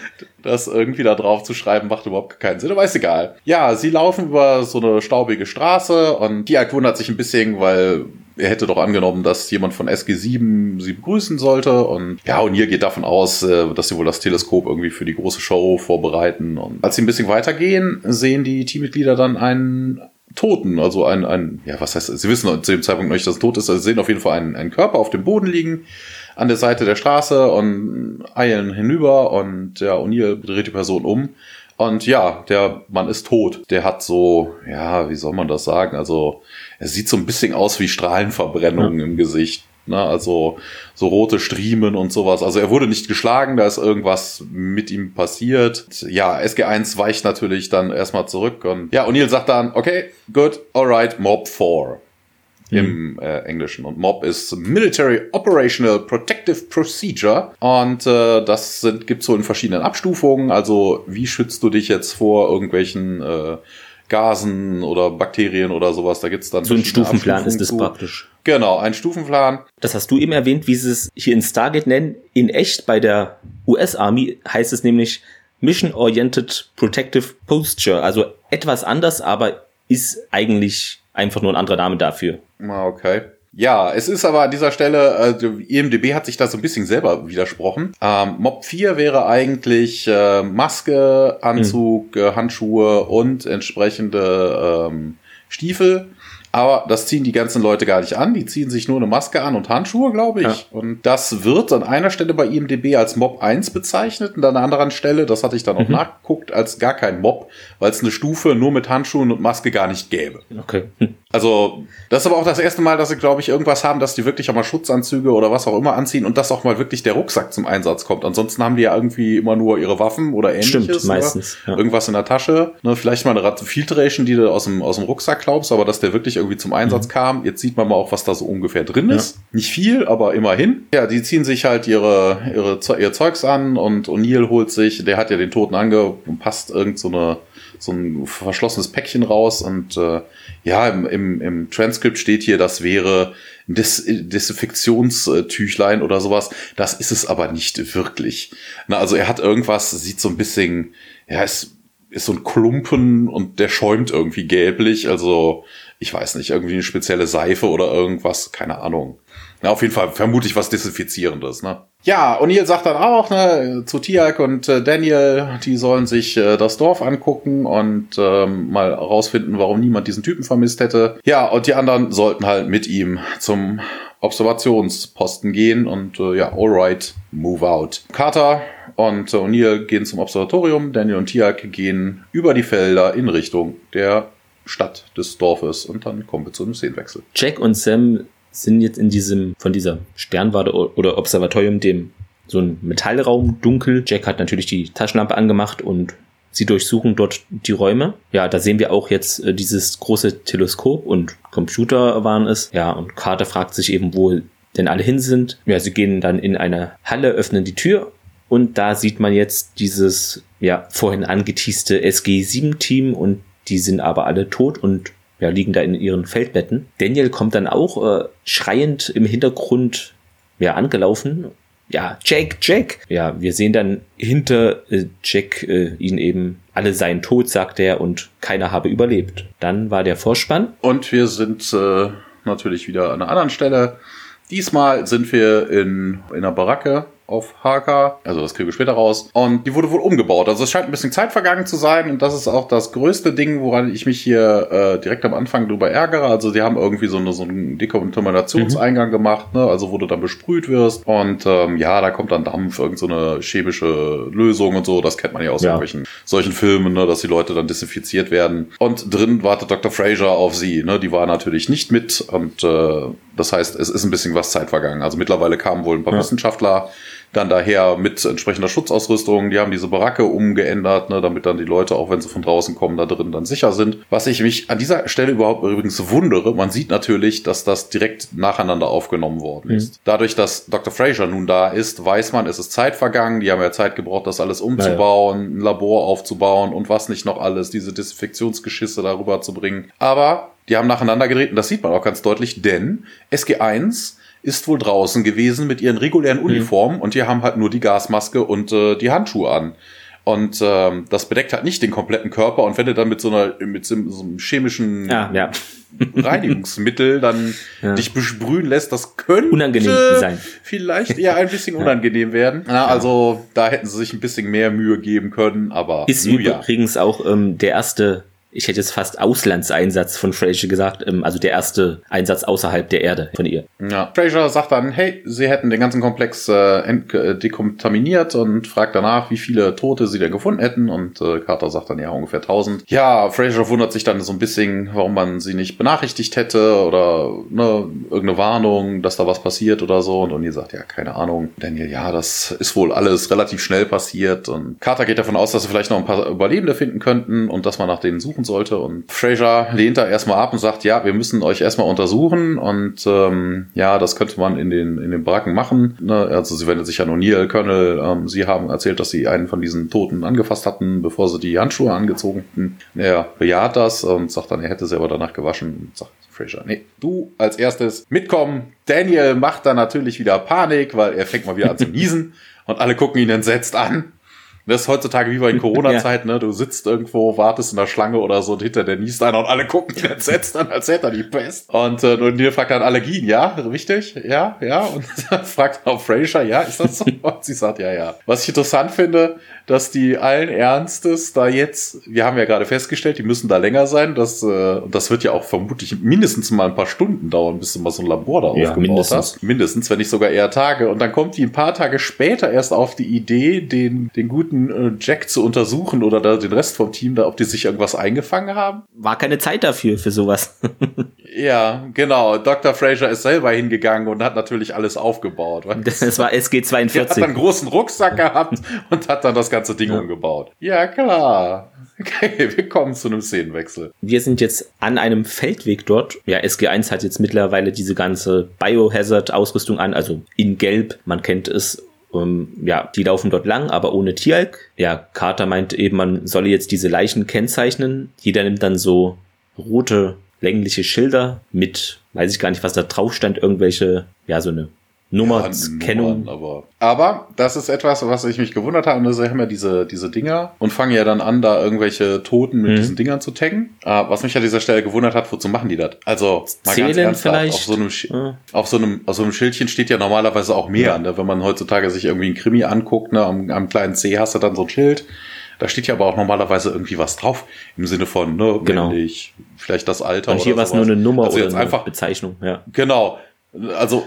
das irgendwie da drauf zu schreiben, macht überhaupt keinen Sinn, aber ist egal. Ja, sie laufen über so eine staubige Straße und Diak wundert sich ein bisschen, weil er hätte doch angenommen, dass jemand von SG7 sie begrüßen sollte. Und ja, hier geht davon aus, äh, dass sie wohl das Teleskop irgendwie für die große Show vorbereiten. Und als sie ein bisschen weitergehen, sehen die Teammitglieder dann einen Toten, also ein, ein, ja, was heißt, sie wissen zu dem Zeitpunkt noch nicht, dass es tot ist, also sie sehen auf jeden Fall einen, einen Körper auf dem Boden liegen, an der Seite der Straße und eilen hinüber und ja, O'Neill dreht die Person um. Und ja, der Mann ist tot. Der hat so, ja, wie soll man das sagen? Also, er sieht so ein bisschen aus wie Strahlenverbrennungen ja. im Gesicht. Ne? Also so rote Striemen und sowas. Also er wurde nicht geschlagen, da ist irgendwas mit ihm passiert. Ja, SG1 weicht natürlich dann erstmal zurück und ja, O'Neill sagt dann, okay, good, alright, Mob 4 im mhm. äh, Englischen. Und MOB ist Military Operational Protective Procedure. Und äh, das sind, gibt's so in verschiedenen Abstufungen. Also wie schützt du dich jetzt vor irgendwelchen äh, Gasen oder Bakterien oder sowas. Da gibt's dann so ein Stufenplan ist das praktisch. Genau, ein Stufenplan. Das hast du eben erwähnt, wie sie es hier in Stargate nennen. In echt bei der US Army heißt es nämlich Mission Oriented Protective Posture. Also etwas anders, aber ist eigentlich einfach nur ein anderer Name dafür. Ah, okay. Ja, es ist aber an dieser Stelle, also IMDB hat sich da so ein bisschen selber widersprochen. Ähm, Mob 4 wäre eigentlich äh, Maske, Anzug, mhm. Handschuhe und entsprechende ähm, Stiefel. Aber das ziehen die ganzen Leute gar nicht an. Die ziehen sich nur eine Maske an und Handschuhe, glaube ich. Ja. Und das wird an einer Stelle bei IMDB als Mob 1 bezeichnet und an einer anderen Stelle, das hatte ich dann auch mhm. nachgeguckt, als gar kein Mob, weil es eine Stufe nur mit Handschuhen und Maske gar nicht gäbe. Okay. Also, das ist aber auch das erste Mal, dass sie, glaube ich, irgendwas haben, dass die wirklich auch mal Schutzanzüge oder was auch immer anziehen und dass auch mal wirklich der Rucksack zum Einsatz kommt. Ansonsten haben die ja irgendwie immer nur ihre Waffen oder ähnliches. Stimmt, meistens. Ja. Irgendwas in der Tasche. Ne, vielleicht mal eine Filtration, die du aus dem, aus dem Rucksack glaubst, aber dass der wirklich irgendwie zum Einsatz mhm. kam. Jetzt sieht man mal auch, was da so ungefähr drin ist. Ja. Nicht viel, aber immerhin. Ja, die ziehen sich halt ihre, ihre, ihr Zeugs an und O'Neill holt sich, der hat ja den Toten angepasst, irgend so eine so ein verschlossenes Päckchen raus und äh, ja, im, im, im Transkript steht hier, das wäre ein Des Desinfektionstüchlein oder sowas. Das ist es aber nicht wirklich. Na, also er hat irgendwas, sieht so ein bisschen, ja, es ist so ein Klumpen und der schäumt irgendwie gelblich. Also ich weiß nicht, irgendwie eine spezielle Seife oder irgendwas, keine Ahnung. Na, auf jeden Fall vermute ich was Desinfizierendes, ne? Ja, O'Neill sagt dann auch, ne, zu Tiak und äh, Daniel, die sollen sich äh, das Dorf angucken und ähm, mal rausfinden, warum niemand diesen Typen vermisst hätte. Ja, und die anderen sollten halt mit ihm zum Observationsposten gehen und äh, ja, alright, move out. Carter und äh, O'Neill gehen zum Observatorium, Daniel und Tiak gehen über die Felder in Richtung der Stadt des Dorfes und dann kommen wir zu einem Szenenwechsel. Jack und Sam sind jetzt in diesem, von dieser Sternwarte oder Observatorium, dem so ein Metallraum dunkel. Jack hat natürlich die Taschenlampe angemacht und sie durchsuchen dort die Räume. Ja, da sehen wir auch jetzt äh, dieses große Teleskop und Computer waren es. Ja, und Carter fragt sich eben, wo denn alle hin sind. Ja, sie gehen dann in eine Halle, öffnen die Tür und da sieht man jetzt dieses, ja, vorhin angeteaste SG-7-Team und die sind aber alle tot und ja, liegen da in ihren Feldbetten. Daniel kommt dann auch äh, schreiend im Hintergrund ja, angelaufen. Ja, Jack, Jack. Ja, wir sehen dann hinter äh, Jack äh, ihn eben, alle seien tot, sagt er, und keiner habe überlebt. Dann war der Vorspann. Und wir sind äh, natürlich wieder an einer anderen Stelle. Diesmal sind wir in, in einer Baracke auf Haka. Also das kriegen wir später raus. Und die wurde wohl umgebaut. Also es scheint ein bisschen Zeit vergangen zu sein. Und das ist auch das größte Ding, woran ich mich hier äh, direkt am Anfang drüber ärgere. Also die haben irgendwie so, eine, so einen Dekontaminationseingang mhm. gemacht, ne? also wo du dann besprüht wirst. Und ähm, ja, da kommt dann Dampf, irgend so eine chemische Lösung und so. Das kennt man ja aus ja. solchen, solchen Filmen, ne? dass die Leute dann desinfiziert werden. Und drin wartet Dr. Fraser auf sie. Ne? Die war natürlich nicht mit. Und äh, das heißt, es ist ein bisschen was Zeit vergangen. Also mittlerweile kamen wohl ein paar ja. Wissenschaftler dann daher mit entsprechender Schutzausrüstung. Die haben diese Baracke umgeändert, ne, damit dann die Leute, auch wenn sie von draußen kommen, da drin dann sicher sind. Was ich mich an dieser Stelle überhaupt übrigens wundere, man sieht natürlich, dass das direkt nacheinander aufgenommen worden ist. Mhm. Dadurch, dass Dr. Fraser nun da ist, weiß man, es ist Zeit vergangen. Die haben ja Zeit gebraucht, das alles umzubauen, naja. ein Labor aufzubauen und was nicht noch alles, diese Desinfektionsgeschisse darüber zu bringen. Aber die haben nacheinander gedreht und das sieht man auch ganz deutlich, denn SG1 ist wohl draußen gewesen mit ihren regulären mhm. Uniformen mhm. und die haben halt nur die Gasmaske und äh, die Handschuhe an. Und ähm, das bedeckt halt nicht den kompletten Körper. Und wenn du dann mit so einer, mit so, so einem chemischen ja, ja. Reinigungsmittel dann ja. dich besprühen lässt, das könnte unangenehm sein. Vielleicht eher ein bisschen unangenehm werden. Na, also da hätten sie sich ein bisschen mehr Mühe geben können, aber ist übrigens auch ähm, der erste ich hätte jetzt fast Auslandseinsatz von Fraser gesagt, ähm, also der erste Einsatz außerhalb der Erde von ihr. Ja. Fraser sagt dann, hey, sie hätten den ganzen Komplex äh, äh, dekontaminiert und fragt danach, wie viele Tote sie denn gefunden hätten und äh, Carter sagt dann ja ungefähr 1000. Ja, Fraser wundert sich dann so ein bisschen, warum man sie nicht benachrichtigt hätte oder ne, irgendeine Warnung, dass da was passiert oder so und O'Neill sagt, ja, keine Ahnung. Daniel, ja, das ist wohl alles relativ schnell passiert und Carter geht davon aus, dass sie vielleicht noch ein paar Überlebende finden könnten und dass man nach denen suchen sollte. Und Fraser lehnt da erstmal ab und sagt, ja, wir müssen euch erstmal untersuchen und ähm, ja, das könnte man in den, in den Baracken machen. Ne? Also sie wendet sich an O'Neill, Colonel, ähm, sie haben erzählt, dass sie einen von diesen Toten angefasst hatten, bevor sie die Handschuhe angezogen hatten. Er bejaht das und sagt dann, er hätte sie aber danach gewaschen und sagt, Fraser, nee, du als erstes mitkommen. Daniel macht dann natürlich wieder Panik, weil er fängt mal wieder an zu niesen und alle gucken ihn entsetzt an. Das ist heutzutage wie bei Corona-Zeit, ja. ne? Du sitzt irgendwo, wartest in der Schlange oder so und hinter der niest einer und alle gucken ihn entsetzt an, als hätte er die Pest. Und äh, nur dir fragt dann Allergien, ja, richtig? Ja, ja. Und dann fragt auch Fraser, ja, ist das so? Und sie sagt, ja, ja. Was ich interessant finde, dass die allen Ernstes da jetzt, wir haben ja gerade festgestellt, die müssen da länger sein. Das, äh, das wird ja auch vermutlich mindestens mal ein paar Stunden dauern, bis du mal so ein Labor da ja, aufgebaut mindestens. hast. Mindestens, wenn nicht sogar eher Tage. Und dann kommt die ein paar Tage später erst auf die Idee, den, den guten äh, Jack zu untersuchen oder da den Rest vom Team, da, ob die sich irgendwas eingefangen haben. War keine Zeit dafür, für sowas. ja, genau. Dr. Fraser ist selber hingegangen und hat natürlich alles aufgebaut. Das, das war SG42. Er hat dann einen großen Rucksack gehabt und hat dann das ganze Ding ja. umgebaut. Ja, klar. Okay, wir kommen zu einem Szenenwechsel. Wir sind jetzt an einem Feldweg dort. Ja, SG1 hat jetzt mittlerweile diese ganze Biohazard-Ausrüstung an, also in Gelb. Man kennt es ähm, ja, die laufen dort lang, aber ohne Tieralk. Ja, Carter meint eben, man solle jetzt diese Leichen kennzeichnen. Jeder nimmt dann so rote, längliche Schilder mit, weiß ich gar nicht, was da drauf stand, irgendwelche, ja, so eine Nummerkennung. Ja, aber, aber das ist etwas, was ich mich gewundert habe. Und sie haben ja diese, diese Dinger und fangen ja dann an, da irgendwelche Toten mit mhm. diesen Dingern zu taggen. Uh, was mich an dieser Stelle gewundert hat, wozu machen die das? Also, mal Zählen ganz ernsthaft, vielleicht? Auf so, einem, ja. auf, so einem, auf so einem Schildchen steht ja normalerweise auch mehr. Ja. Ne? Wenn man heutzutage sich irgendwie ein Krimi anguckt, ne? am, am kleinen C hast du dann so ein Schild. Da steht ja aber auch normalerweise irgendwie was drauf. Im Sinne von, ne, genau. männlich, vielleicht das Alter. Und hier war es nur eine Nummer also oder eine einfach, Bezeichnung, ja. Genau. Also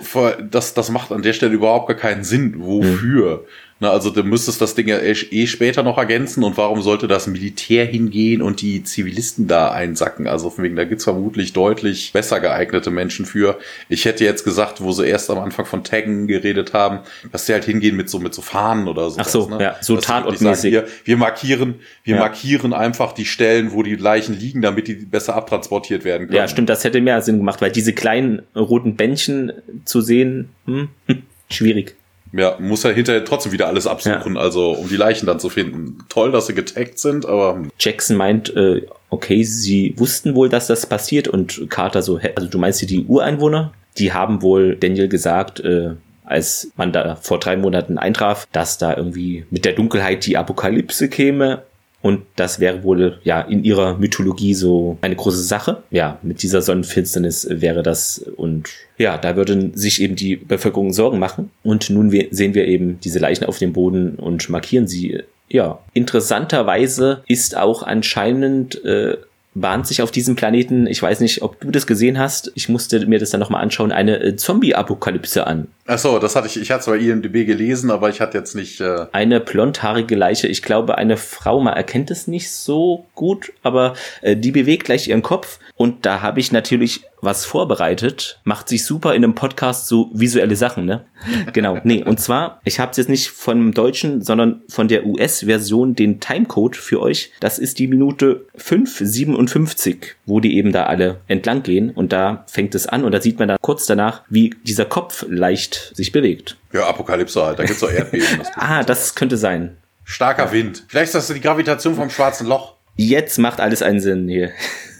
das, das macht an der Stelle überhaupt gar keinen Sinn. Wofür? Mhm. Na, also du müsstest das Ding ja eh, eh später noch ergänzen und warum sollte das Militär hingehen und die Zivilisten da einsacken? Also von wegen, da gibt's vermutlich deutlich besser geeignete Menschen für. Ich hätte jetzt gesagt, wo sie erst am Anfang von Taggen geredet haben, dass sie halt hingehen mit so mit so Fahnen oder so. Ach so, ne? ja, so tatortmäßig. Wir, wir markieren, wir ja. markieren einfach die Stellen, wo die Leichen liegen, damit die besser abtransportiert werden können. Ja, stimmt, das hätte mehr Sinn gemacht, weil diese kleinen roten Bändchen zu sehen, hm, schwierig. Ja, muss ja hinterher trotzdem wieder alles absuchen, ja. also um die Leichen dann zu finden. Toll, dass sie getaggt sind, aber. Jackson meint, äh, okay, sie wussten wohl, dass das passiert und Carter so, also du meinst hier die Ureinwohner? Die haben wohl Daniel gesagt, äh, als man da vor drei Monaten eintraf, dass da irgendwie mit der Dunkelheit die Apokalypse käme Und das wäre wohl ja in ihrer Mythologie so eine große Sache. Ja, mit dieser Sonnenfinsternis wäre das und ja, da würden sich eben die Bevölkerung Sorgen machen. Und nun sehen wir eben diese Leichen auf dem Boden und markieren sie. Ja, interessanterweise ist auch anscheinend äh, bahnt sich auf diesem Planeten, ich weiß nicht, ob du das gesehen hast, ich musste mir das dann nochmal anschauen, eine äh, Zombie-Apokalypse an. Ach so, das hatte ich, ich hatte zwar IMDb gelesen, aber ich hatte jetzt nicht... Äh eine blondhaarige Leiche, ich glaube eine Frau, man erkennt es nicht so gut, aber äh, die bewegt gleich ihren Kopf und da habe ich natürlich was vorbereitet, macht sich super in einem Podcast so visuelle Sachen, ne? Genau. Nee, und zwar, ich habe jetzt nicht vom Deutschen, sondern von der US-Version den Timecode für euch. Das ist die Minute 5,57, wo die eben da alle entlang gehen und da fängt es an und da sieht man dann kurz danach, wie dieser Kopf leicht sich bewegt. Ja, Apokalypse halt, da gibt's doch Erdbeben. Das ah, das könnte sein. Starker Wind. Vielleicht ist das die Gravitation vom schwarzen Loch. Jetzt macht alles einen Sinn hier.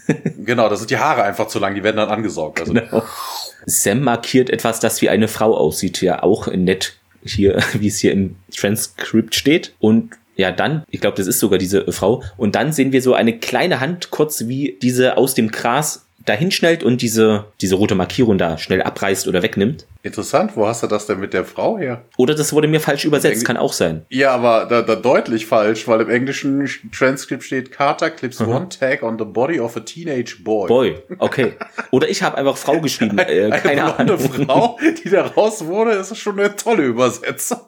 genau, da sind die Haare einfach zu lang, die werden dann angesaugt. Also. Genau. Sam markiert etwas, das wie eine Frau aussieht, ja auch nett hier, wie es hier im Transkript steht. Und ja, dann, ich glaube, das ist sogar diese Frau. Und dann sehen wir so eine kleine Hand kurz, wie diese aus dem Gras dahin schnellt und diese, diese rote Markierung da schnell abreißt oder wegnimmt. Interessant, wo hast du das denn mit der Frau her? Oder das wurde mir falsch übersetzt, kann auch sein. Ja, aber da, da deutlich falsch, weil im englischen Transkript steht Carter clips mhm. one tag on the body of a teenage boy. Boy, okay. Oder ich habe einfach Frau geschrieben, äh, keine eine Ahnung. Frau, die da raus wurde, ist schon eine tolle Übersetzung.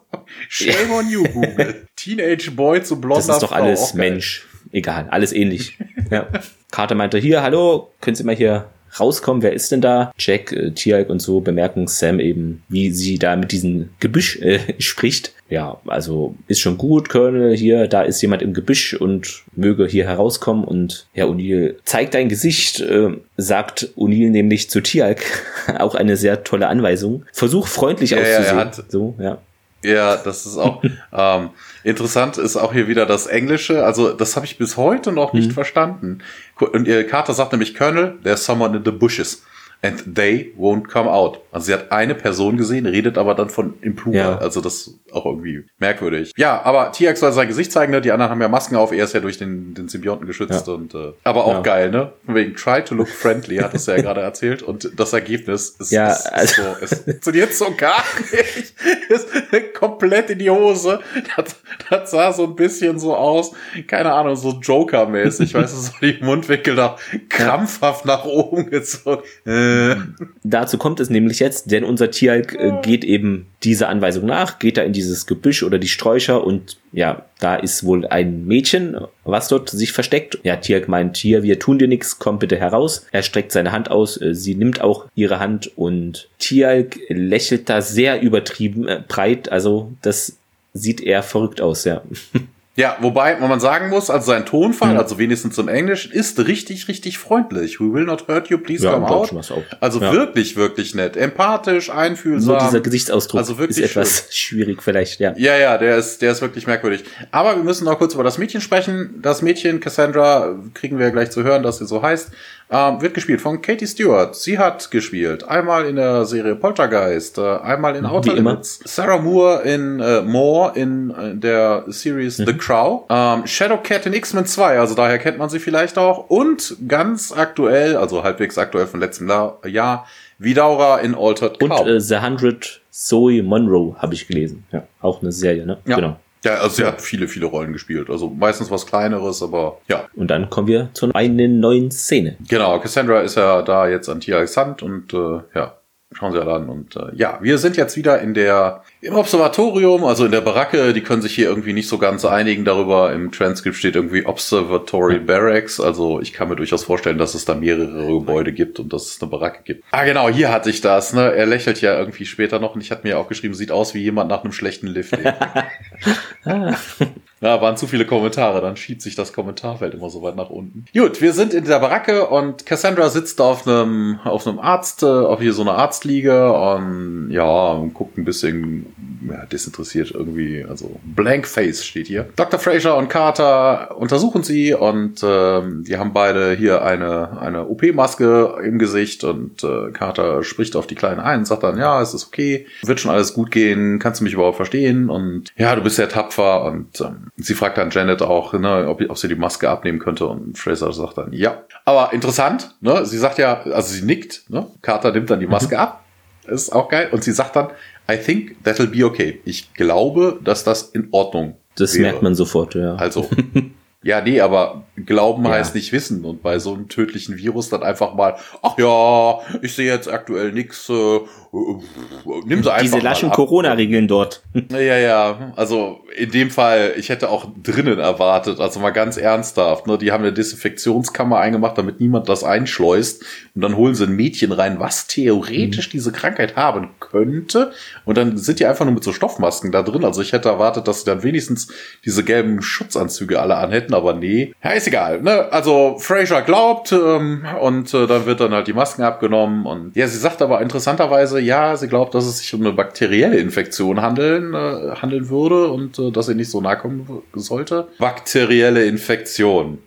Shame on you, Google. Teenage Boy zu blonder Frau. Das ist doch Frau. alles Mensch. Egal, alles ähnlich. Ja. Carter meinte, hier, hallo, können Sie mal hier rauskommen, wer ist denn da? Jack, äh, Tialk und so bemerken Sam eben, wie sie da mit diesem Gebüsch äh, spricht. Ja, also ist schon gut, Colonel, hier, da ist jemand im Gebüsch und möge hier herauskommen und ja, O'Neill zeigt dein Gesicht, äh, sagt O'Neill nämlich zu Tialk, auch eine sehr tolle Anweisung. Versuch freundlich ja, auszusehen. Ja, hat, so, ja. Ja, das ist auch ähm, interessant, ist auch hier wieder das Englische. Also, das habe ich bis heute noch nicht mhm. verstanden. Und ihr Carter sagt nämlich Colonel, there's someone in the bushes and they won't come out. Also sie hat eine Person gesehen, redet aber dann von im Plural. Ja. Also das ist auch irgendwie merkwürdig. Ja, aber Tiax soll sein Gesicht zeigen, ne? Die anderen haben ja Masken auf, er ist ja durch den, den Symbionten geschützt ja. und äh, aber auch ja. geil, ne? Wegen try to look friendly, hat es ja gerade erzählt. Und das Ergebnis ist, ja, ist, also so, es funktioniert so gar nicht. ist komplett in die Hose. Das, das sah so ein bisschen so aus, keine Ahnung, so Joker-mäßig, weißt du, so die Mundwinkel da krampfhaft nach oben gezogen. Äh, Dazu kommt es nämlich jetzt, denn unser Tieralk äh, geht eben dieser Anweisung nach, geht da in dieses Gebüsch oder die Sträucher und ja, da ist wohl ein Mädchen, was dort sich versteckt. Ja, Tieralk meint, hier, wir tun dir nichts, komm bitte heraus. Er streckt seine Hand aus, äh, sie nimmt auch ihre Hand und Tieralk lächelt da sehr übertrieben äh, breit, also das sieht eher verrückt aus, ja. Ja, wobei man sagen muss, also sein Tonfall, mhm. also wenigstens im Englisch, ist richtig, richtig freundlich. We will not hurt you, please ja, come out. Also ja. wirklich, wirklich nett. Empathisch, einfühlsam. Nur dieser Gesichtsausdruck also wirklich ist etwas schön. schwierig vielleicht, ja. Ja, ja, der ist, der ist wirklich merkwürdig. Aber wir müssen noch kurz über das Mädchen sprechen. Das Mädchen, Cassandra, kriegen wir gleich zu hören, dass sie so heißt. Ähm, wird gespielt von Katie Stewart. Sie hat gespielt. Einmal in der Serie Poltergeist, äh, einmal in Outer Limits. Sarah Moore in äh, Moore in äh, der Series mhm. The Crow. Ähm, Shadowcat in X-Men 2, also daher kennt man sie vielleicht auch. Und ganz aktuell, also halbwegs aktuell von letztem Jahr, Vidaura in Altered Cow. Und äh, The Hundred Zoe Monroe habe ich gelesen. Ja, auch eine Serie, ne? Ja. Genau. Ja, also sie ja. hat viele, viele Rollen gespielt. Also meistens was Kleineres, aber ja. Und dann kommen wir zu einer neuen Szene. Genau, Cassandra ist ja da jetzt an Tia Hand und äh, ja, Schauen Sie alle an. Und äh, ja, wir sind jetzt wieder in der im Observatorium, also in der Baracke. Die können sich hier irgendwie nicht so ganz einigen darüber. Im Transkript steht irgendwie Observatory Barracks. Also ich kann mir durchaus vorstellen, dass es da mehrere Gebäude gibt und dass es eine Baracke gibt. Ah genau, hier hatte ich das. Ne, er lächelt ja irgendwie später noch und ich hatte mir auch geschrieben, sieht aus wie jemand nach einem schlechten Lift. Ja, waren zu viele Kommentare, dann schiebt sich das Kommentarfeld immer so weit nach unten. Gut, wir sind in der Baracke und Cassandra sitzt auf einem, auf einem Arzt, äh, auf hier so einer Arztliege und ja, guckt ein bisschen ja, desinteressiert irgendwie, also blank face steht hier. Dr. Fraser und Carter untersuchen sie und ähm, die haben beide hier eine, eine OP-Maske im Gesicht und äh, Carter spricht auf die Kleine ein und sagt dann, ja, es ist okay, wird schon alles gut gehen, kannst du mich überhaupt verstehen und ja, du bist sehr tapfer und ähm, Sie fragt dann Janet auch, ne, ob, ob sie die Maske abnehmen könnte und Fraser sagt dann ja. Aber interessant, ne? Sie sagt ja, also sie nickt, ne? Carter nimmt dann die Maske mhm. ab. Ist auch geil. Und sie sagt dann, I think that'll be okay. Ich glaube, dass das in Ordnung Das wäre. merkt man sofort, ja. Also, Ja, nee, aber Glauben ja. heißt nicht wissen. Und bei so einem tödlichen Virus dann einfach mal, ach ja, ich sehe jetzt aktuell nix, äh, nimm sie einfach Diese laschen Corona-Regeln dort. Ja, ja, also in dem Fall, ich hätte auch drinnen erwartet, also mal ganz ernsthaft, ne, die haben eine Desinfektionskammer eingemacht, damit niemand das einschleust und dann holen sie ein Mädchen rein, was theoretisch mhm. diese Krankheit haben könnte und dann sind die einfach nur mit so Stoffmasken da drin, also ich hätte erwartet, dass sie dann wenigstens diese gelben Schutzanzüge alle anhätten, aber nee, ja, ist egal, ne, also Fraser glaubt ähm, und äh, dann wird dann halt die Masken abgenommen und ja, sie sagt aber interessanterweise, ja, sie glaubt, dass es sich um eine bakterielle Infektion handeln, äh, handeln würde und äh, dass sie nicht so nahe kommen sollte. Bakterielle Infektion.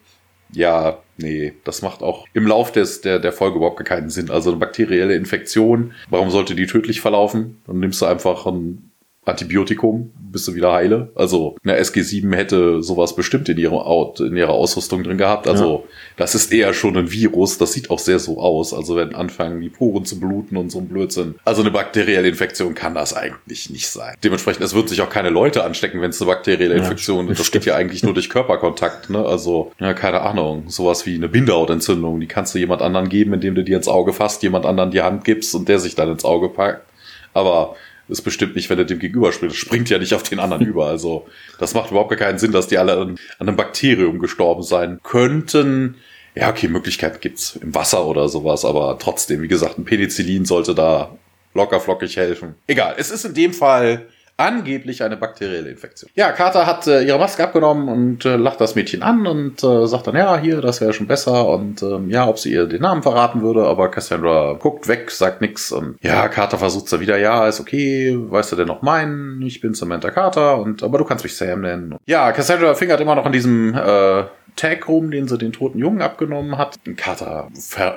Ja, nee, das macht auch im Lauf des, der, der Folge überhaupt keinen Sinn. Also eine bakterielle Infektion, warum sollte die tödlich verlaufen? Dann nimmst du einfach ein Antibiotikum, bist du wieder heile. Also eine SG7 hätte sowas bestimmt in ihrer, in ihrer Ausrüstung drin gehabt. Also ja. das ist eher schon ein Virus. Das sieht auch sehr so aus. Also wenn anfangen, die Poren zu bluten und so ein Blödsinn. Also eine bakterielle Infektion kann das eigentlich nicht sein. Dementsprechend, es wird sich auch keine Leute anstecken, wenn es eine bakterielle Infektion ja, ist. Das geht ja eigentlich nur durch Körperkontakt. Ne? Also, ja, keine Ahnung. Sowas wie eine Bindehautentzündung. Die kannst du jemand anderen geben, indem du dir ins Auge fasst, jemand anderen die Hand gibst und der sich dann ins Auge packt. Aber ist bestimmt nicht, wenn er dem gegenüber springt. Das springt ja nicht auf den anderen über. Also das macht überhaupt keinen Sinn, dass die alle an, einem Bakterium gestorben sein könnten. Ja, okay, Möglichkeiten gibt's im Wasser oder sowas, aber trotzdem, wie gesagt, ein Penicillin sollte da locker flockig helfen. Egal, es ist in dem Fall angeblich eine bakterielle Infektion. Ja, Carter hat äh, ihre Maske abgenommen und äh, lacht das Mädchen an und äh, sagt dann, ja, hier, das wäre schon besser und ähm, ja, ob sie ihr den Namen verraten würde, aber Cassandra guckt weg, sagt nix und ja, Carter versucht da wieder, ja, ist okay, weißt du denn noch meinen? Ich bin Samantha Carter und aber du kannst mich Sam nennen. Ja, Cassandra fingert immer noch an diesem äh, Tag rum, den sie den toten Jungen abgenommen hat. Carter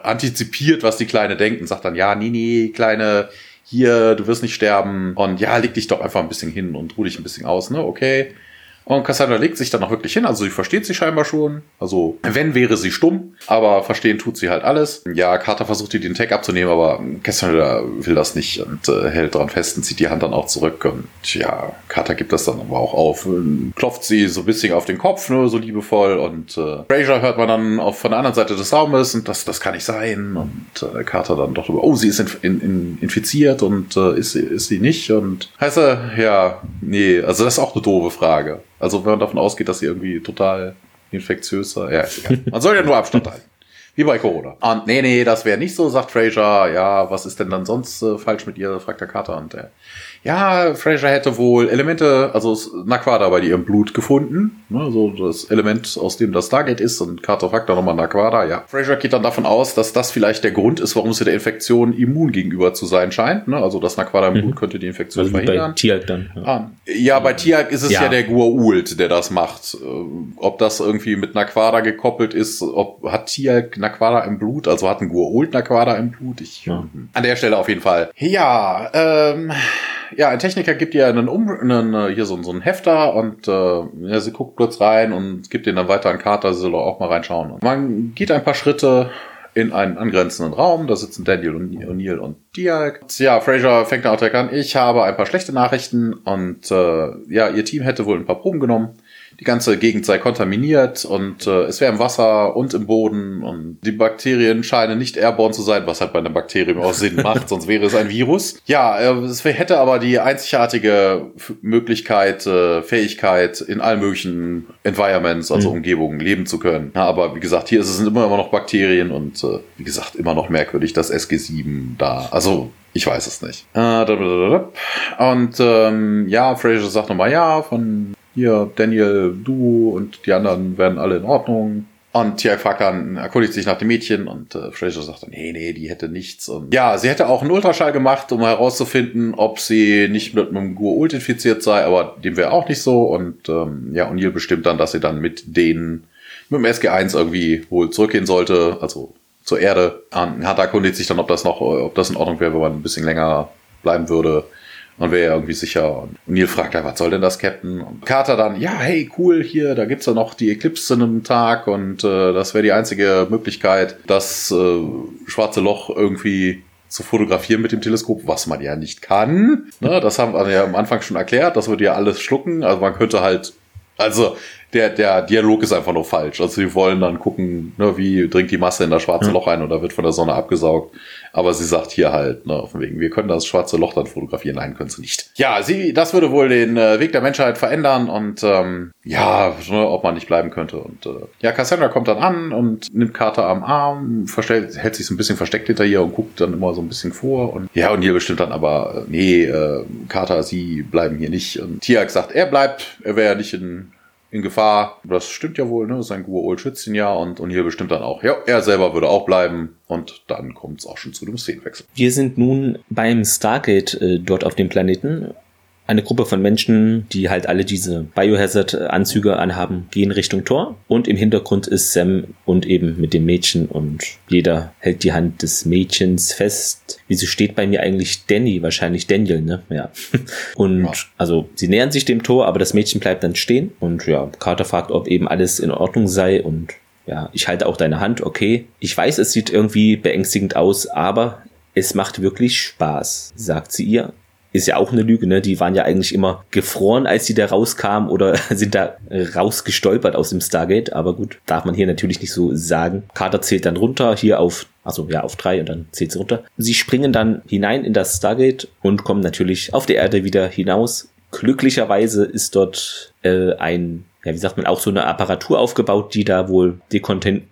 antizipiert, was die Kleine denkt und sagt dann, ja, nee, nee, Kleine, hier, du wirst nicht sterben und ja, leg dich doch einfach ein bisschen hin und ruh dich ein bisschen aus, ne? Okay. Und Cassandra legt sich dann auch wirklich hin, also sie versteht sie scheinbar schon. Also, wenn wäre sie stumm, aber verstehen tut sie halt alles. Ja, Carter versucht ihr den Tag abzunehmen, aber Cassandra will das nicht und äh, hält dran fest und zieht die Hand dann auch zurück. Und ja, Carter gibt das dann aber auch auf, klopft sie so ein bisschen auf den Kopf, ne, so liebevoll. Und äh, Fraser hört man dann auch von der anderen Seite des Raumes und das, das kann nicht sein. Und äh, Carter dann doch über, oh, sie ist in, in, in, infiziert und äh, ist, ist sie nicht. Und heißt er, ja, nee, also das ist auch eine doofe Frage. Also wenn man davon ausgeht, dass sie irgendwie total infektiös sei. Ja, ist egal. Man soll ja nur Abstand halten. Wie bei Corona. Und nee, nee, das wäre nicht so, sagt Fraser. Ja, was ist denn dann sonst äh, falsch mit ihr, fragt der Kater. Und der, ja, Fraser hätte wohl Elemente, also Naquada bei ihrem Blut gefunden. Ne, so das Element, aus dem das Stargate ist. Und Carter fragt dann nochmal Naquada. Ja, Fraser geht dann davon aus, dass das vielleicht der Grund ist, warum sie der Infektion immun gegenüber zu sein scheint. Ne, also das Naquada im mhm. Blut könnte die Infektion also verhindern. Bei Tiag dann. Ja, ah, ja bei Tiag ist es ja, ja der Gua'uld, der das macht. Äh, ob das irgendwie mit Naquada gekoppelt ist, ob hat Tiag Naquada im Blut, also hat ein Gua'uld Naquada im Blut. Ich, ja. An der Stelle auf jeden Fall. Ja, ähm ja, ein Techniker gibt ihr einen, um einen äh, hier so, so einen Hefter und äh, ja, sie guckt kurz rein und gibt den dann weiter an Carter, sie soll auch mal reinschauen. Man geht ein paar Schritte in einen angrenzenden Raum, da sitzen Daniel und O'Neill und Diak. Ja, Fraser fängt dann auch direkt an, ich habe ein paar schlechte Nachrichten und äh, ja, ihr Team hätte wohl ein paar Proben genommen die ganze Gegend sei kontaminiert und äh, es wäre im Wasser und im Boden und die Bakterien scheinen nicht airborne zu sein, was halt bei einem Bakterium auch Sinn macht, sonst wäre es ein Virus. Ja, äh, es hätte aber die einzigartige Möglichkeit, äh, Fähigkeit, in allen möglichen Environments, also mhm. Umgebungen, leben zu können. Ja, aber wie gesagt, hier es immer, immer noch Bakterien und äh, wie gesagt, immer noch merkwürdig, dass SG7 da, also ich weiß es nicht. Äh, und ähm, ja, Fraser sagt nochmal, ja, von hier, Daniel, du und die anderen werden alle in Ordnung. Und fragt dann, erkundigt sich nach dem Mädchen und äh, Fraser sagt dann, nee, nee, die hätte nichts. Und ja, sie hätte auch einen Ultraschall gemacht, um herauszufinden, ob sie nicht mit einem Gur-Ult infiziert sei, aber dem wäre auch nicht so. Und ähm, ja, O'Neill bestimmt dann, dass sie dann mit denen, mit dem SG1 irgendwie wohl zurückgehen sollte, also zur Erde. Hat erkundigt sich dann, ob das noch, ob das in Ordnung wäre, wenn man ein bisschen länger bleiben würde. Man wäre ja irgendwie sicher. Und Neil fragt ja, was soll denn das, Captain? Und Carter dann, ja, hey, cool, hier, da gibt's ja noch die Eclipse in einem Tag und äh, das wäre die einzige Möglichkeit, das äh, schwarze Loch irgendwie zu fotografieren mit dem Teleskop, was man ja nicht kann. Ne, das haben wir ja am Anfang schon erklärt, das würde ja alles schlucken. Also man könnte halt, also der, der Dialog ist einfach nur falsch. Also sie wollen dann gucken, ne, wie dringt die Masse in das schwarze Loch ein oder wird von der Sonne abgesaugt. Aber sie sagt hier halt, ne, von wegen, wir können das schwarze Loch dann fotografieren. Nein, können sie nicht. Ja, sie, das würde wohl den äh, Weg der Menschheit verändern und ähm, ja, ne, ob man nicht bleiben könnte. Und äh, ja, Cassandra kommt dann an und nimmt Carter am Arm, verstellt, hält sich so ein bisschen versteckt hinter ihr und guckt dann immer so ein bisschen vor. Und ja, und ihr bestimmt dann aber, äh, nee, äh, Carter, sie bleiben hier nicht. Und Tiak sagt, er bleibt, er wäre ja nicht in in Gefahr. Das stimmt ja wohl, ne? Sein Gua'uld schützt ihn ja und, und hier bestimmt dann auch, ja, er selber würde auch bleiben und dann kommt es auch schon zu dem Szenenwechsel. Wir sind nun beim Stargate äh, dort auf dem Planeten eine Gruppe von Menschen, die halt alle diese Biohazard-Anzüge anhaben, gehen Richtung Tor. Und im Hintergrund ist Sam und eben mit dem Mädchen und jeder hält die Hand des Mädchens fest. Wieso steht bei mir eigentlich Danny? Wahrscheinlich Daniel, ne? Ja. Und ja. also sie nähern sich dem Tor, aber das Mädchen bleibt dann stehen. Und ja, Carter fragt, ob eben alles in Ordnung sei und ja, ich halte auch deine Hand, okay. Ich weiß, es sieht irgendwie beängstigend aus, aber es macht wirklich Spaß, sagt sie ihr ist ja auch eine Lüge, ne? Die waren ja eigentlich immer gefroren, als sie da rauskamen oder sind da rausgestolpert aus dem Stargate. Aber gut, darf man hier natürlich nicht so sagen. Carter zählt dann runter, hier auf, also ja, auf drei und dann zählt sie runter. Sie springen dann hinein in das Stargate und kommen natürlich auf der Erde wieder hinaus. Glücklicherweise ist dort äh, ein ja, wie sagt man, auch so eine Apparatur aufgebaut, die da wohl dekontent,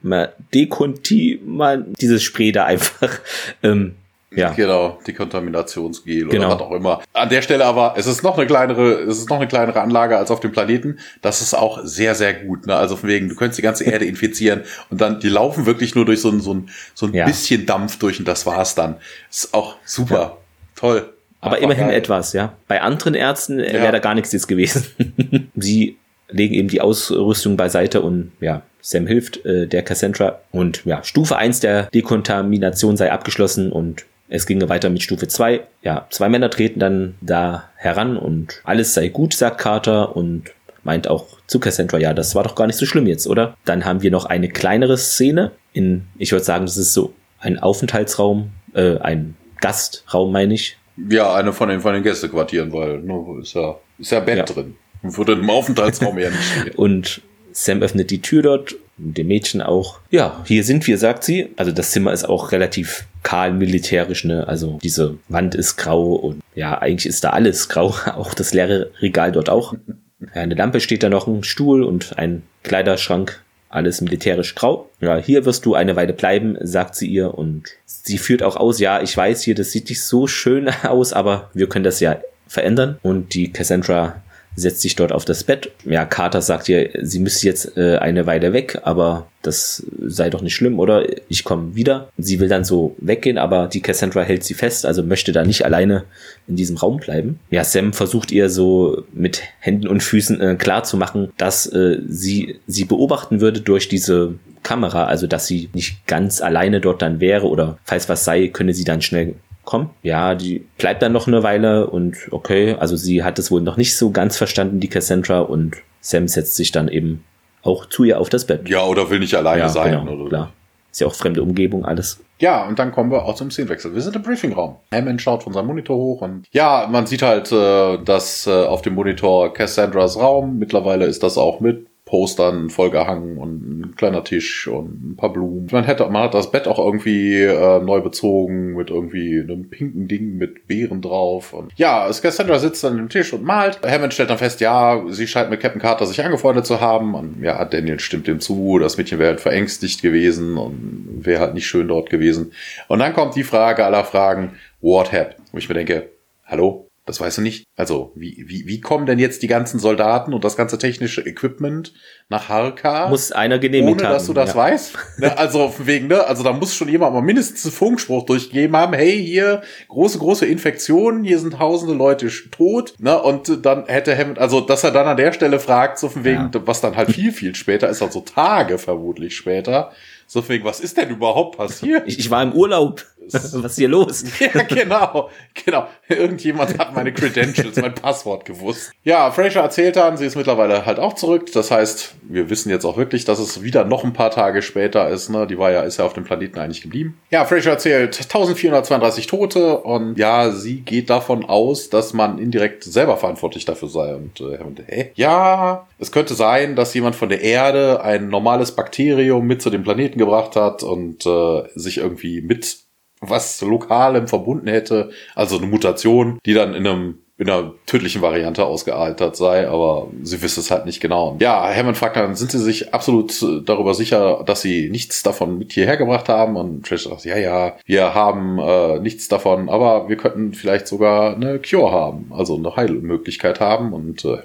dekonti, mal dieses Spray da einfach ähm, ja. Genau, die Kontaminationsgel genau. oder was auch immer. An der Stelle aber, es ist noch eine kleinere, es ist noch eine kleinere Anlage als auf dem Planeten. Das ist auch sehr, sehr gut. Ne? Also von wegen, du könntest die ganze Erde infizieren und dann, die laufen wirklich nur durch so ein, so ein, so ein ja. bisschen Dampf durch und das war's dann. Ist auch super. Ja. Toll. Aber Einfach immerhin etwas, ja. Bei anderen Ärzten ja. wäre da gar nichts jetzt gewesen. Sie legen eben die Ausrüstung beiseite und ja, Sam hilft äh, der Cassandra und ja, Stufe 1 der Dekontamination sei abgeschlossen und es ginge weiter mit Stufe 2. Ja, zwei Männer treten dann da heran und alles sei gut, sagt Carter und meint auch zu Cassandra, ja, das war doch gar nicht so schlimm jetzt, oder? Dann haben wir noch eine kleinere Szene in, ich würde sagen, das ist so ein Aufenthaltsraum, äh, ein Gastraum, meine ich. Ja, eine von den, von den Gästequartieren, weil ne, ist ja, ist ja Bett ja. drin. Würde im Aufenthaltsraum eher nicht stehen. Und Sam öffnet die Tür dort, dem Mädchen auch. Ja, hier sind wir, sagt sie. Also das Zimmer ist auch relativ kahl militärisch, ne? Also diese Wand ist grau und ja, eigentlich ist da alles grau, auch das leere Regal dort auch. Ja, eine Lampe steht da noch, ein Stuhl und ein Kleiderschrank, alles militärisch grau. Ja, hier wirst du eine Weile bleiben, sagt sie ihr und sie führt auch aus, ja, ich weiß hier, das sieht nicht so schön aus, aber wir können das ja verändern und die Cassandra setzt sich dort auf das Bett. Ja, Carter sagt ihr, sie müsste jetzt äh, eine Weile weg, aber das sei doch nicht schlimm, oder? Ich komme wieder. Sie will dann so weggehen, aber die Cassandra hält sie fest, also möchte da nicht alleine in diesem Raum bleiben. Ja, Sam versucht ihr so mit Händen und Füßen äh, klar zu machen, dass äh, sie sie beobachten würde durch diese Kamera, also dass sie nicht ganz alleine dort dann wäre oder falls was sei, könne sie dann schnell komm, ja, die bleibt dann noch eine Weile und okay, also sie hat es wohl noch nicht so ganz verstanden, die Cassandra, und Sam setzt sich dann eben auch zu ihr auf das Bett. Ja, oder will nicht alleine ja, sein. Genau, oder? klar. Ist ja auch fremde Umgebung, alles. Ja, und dann kommen wir auch zum Szenenwechsel. Wir sind im Briefingraum. Hammond schaut von seinem Monitor hoch und ja, man sieht halt, äh, dass äh, auf dem Monitor Cassandras Raum, mittlerweile ist das auch mit Postern vollgehangen und ein kleiner Tisch und ein paar Blumen. Man hätte, man hat das Bett auch irgendwie äh, neu bezogen mit irgendwie einem pinken Ding mit Beeren drauf. Und ja, Cassandra sitzt an dem Tisch und malt. Hammond stellt dann fest, ja, sie scheint mit Captain Carter sich angefreundet zu haben. Und ja, Daniel stimmt dem zu. Das Mädchen wäre halt verängstigt gewesen und wäre halt nicht schön dort gewesen. Und dann kommt die Frage aller Fragen, what happened? Wo ich mir denke, hallo, das weißt du nicht. Also, wie, wie, wie kommen denn jetzt die ganzen Soldaten und das ganze technische Equipment nach Harka? Muss einer genehmigt ohne, haben. dass du das ja. weißt? Ne, also, wegen, ne? Also, da muss schon jemand mal mindestens einen Funkspruch durchgegeben haben. Hey, hier, große, große Infektionen, hier sind tausende Leute tot, ne? Und dann hätte Hammond, also, dass er dann an der Stelle fragt, so von wegen, ja. was dann halt viel, viel später ist, also Tage vermutlich später. So von wegen, was ist denn überhaupt passiert? Ich, ich war im Urlaub. Was ist hier los? ja, genau. Genau. Irgendjemand hat meine Credentials, mein Passwort gewusst. Ja, Fraser erzählt dann, sie ist mittlerweile halt auch zurück. Das heißt, wir wissen jetzt auch wirklich, dass es wieder noch ein paar Tage später ist. Ne? Die war ja, ist ja auf dem Planeten eigentlich geblieben. Ja, Fraser erzählt 1432 Tote und ja, sie geht davon aus, dass man indirekt selber verantwortlich dafür sei. Und, äh, und hä? Ja, es könnte sein, dass jemand von der Erde ein normales Bakterium mit zu dem Planeten gebracht hat und äh, sich irgendwie mit was Lokalem verbunden hätte, also eine Mutation, die dann in einem in einer tödlichen Variante ausgealtert sei, aber sie wisse es halt nicht genau. Ja, Hammond fragt dann, sind sie sich absolut äh, darüber sicher, dass sie nichts davon mit hierher gebracht haben? Und Trish sagt, ja, ja, wir haben äh, nichts davon, aber wir könnten vielleicht sogar eine Cure haben, also eine Heilmöglichkeit haben. Und äh,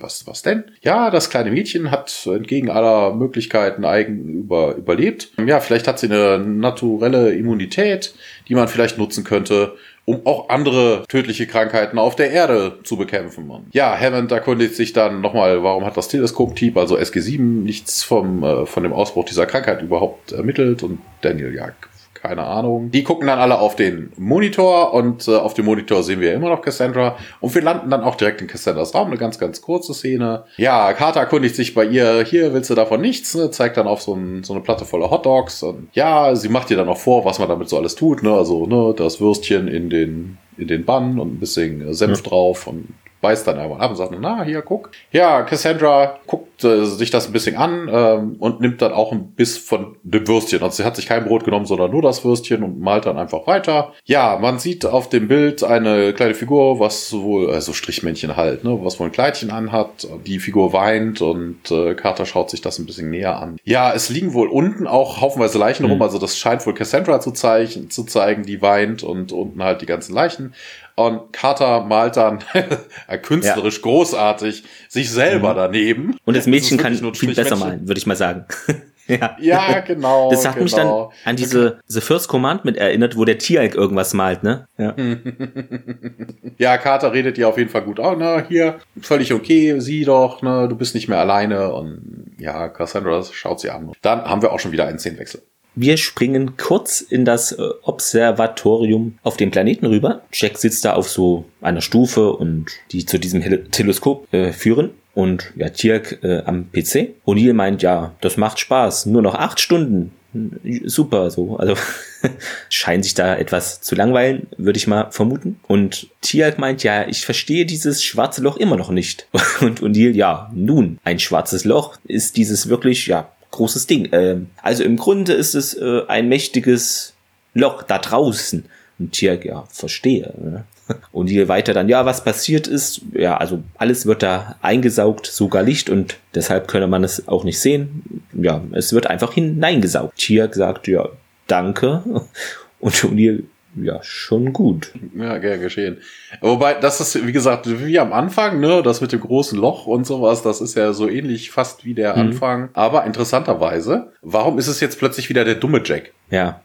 was, was denn? Ja, das kleine Mädchen hat entgegen aller Möglichkeiten eigen über, überlebt. Ja, vielleicht hat sie eine naturelle Immunität, die man vielleicht nutzen könnte, um auch andere tödliche Krankheiten auf der Erde zu bekämpfen. Und ja, Hammond erkundigt sich dann nochmal, warum hat das Teleskop-Typ, also SG7, nichts vom, äh, von dem Ausbruch dieser Krankheit überhaupt ermittelt und Daniel, ja, keine Ahnung. Die gucken dann alle auf den Monitor und äh, auf dem Monitor sehen wir immer noch Cassandra und wir landen dann auch direkt in Cassandras Raum, eine ganz, ganz kurze Szene. Ja, Carter erkundigt sich bei ihr, hier willst du davon nichts, ne? zeigt dann auf so, ein, so eine Platte voller Hotdogs und ja, sie macht ihr dann auch vor, was man damit so alles tut, ne? also ne, das Würstchen in den in den Bann und ein bisschen Senf ja. drauf und beißt dann einmal ab und sagt, na, hier, guck. Ja, Cassandra guckt äh, sich das ein bisschen an ähm, und nimmt dann auch ein Biss von dem Würstchen. Also sie hat sich kein Brot genommen, sondern nur das Würstchen und malt dann einfach weiter. Ja, man sieht auf dem Bild eine kleine Figur, was wohl, also Strichmännchen halt, ne, was wohl ein Kleidchen anhat. Die Figur weint und äh, Carter schaut sich das ein bisschen näher an. Ja, es liegen wohl unten auch haufenweise Leichen mhm. rum, also das scheint wohl Cassandra zu, zeigen, zu zeigen, die weint und unten halt die ganzen Leichen. Und Carter malt dann künstlerisch ja. großartig sich selber mhm. daneben. Und das Mädchen das kann viel besser malen, würde ich mal sagen. ja. ja, genau. Das hat genau. mich dann genau. an diese The First Commandment erinnert, wo der Tieralk irgendwas malt, ne? Ja. ja, Carter redet ihr auf jeden Fall gut. Oh, ne, hier, völlig okay, sieh doch, ne, du bist nicht mehr alleine. Und ja, Cassandra schaut sie an. Dann haben wir auch schon wieder einen Szenenwechsel. Wir springen kurz in das äh, Observatorium auf dem Planeten rüber. Jack sitzt da auf so einer Stufe und die zu diesem Teleskop äh, führen. Und ja, Tirk äh, am PC. O'Neill meint, ja, das macht Spaß. Nur noch acht Stunden. Super, so. Also scheint sich da etwas zu langweilen, würde ich mal vermuten. Und Tialk meint, ja, ich verstehe dieses schwarze Loch immer noch nicht. Und O'Neill, ja, nun, ein schwarzes Loch ist dieses wirklich, ja, großes Ding. Ähm, also im Grunde ist es äh, ein mächtiges Loch da draußen. Und hier, ja, verstehe. Ne? Und hier weiter dann, ja, was passiert ist, ja, also alles wird da eingesaugt, sogar Licht und deshalb könne man es auch nicht sehen. Ja, es wird einfach hineingesaugt. Tier sagt, ja, danke. Und O'Neill ja, schon gut. Ja, gern geschehen. Wobei, das ist, wie gesagt, wie am Anfang, ne, das mit dem großen Loch und sowas, das ist ja so ähnlich fast wie der mhm. Anfang. Aber interessanterweise, warum ist es jetzt plötzlich wieder der dumme Jack? Ja.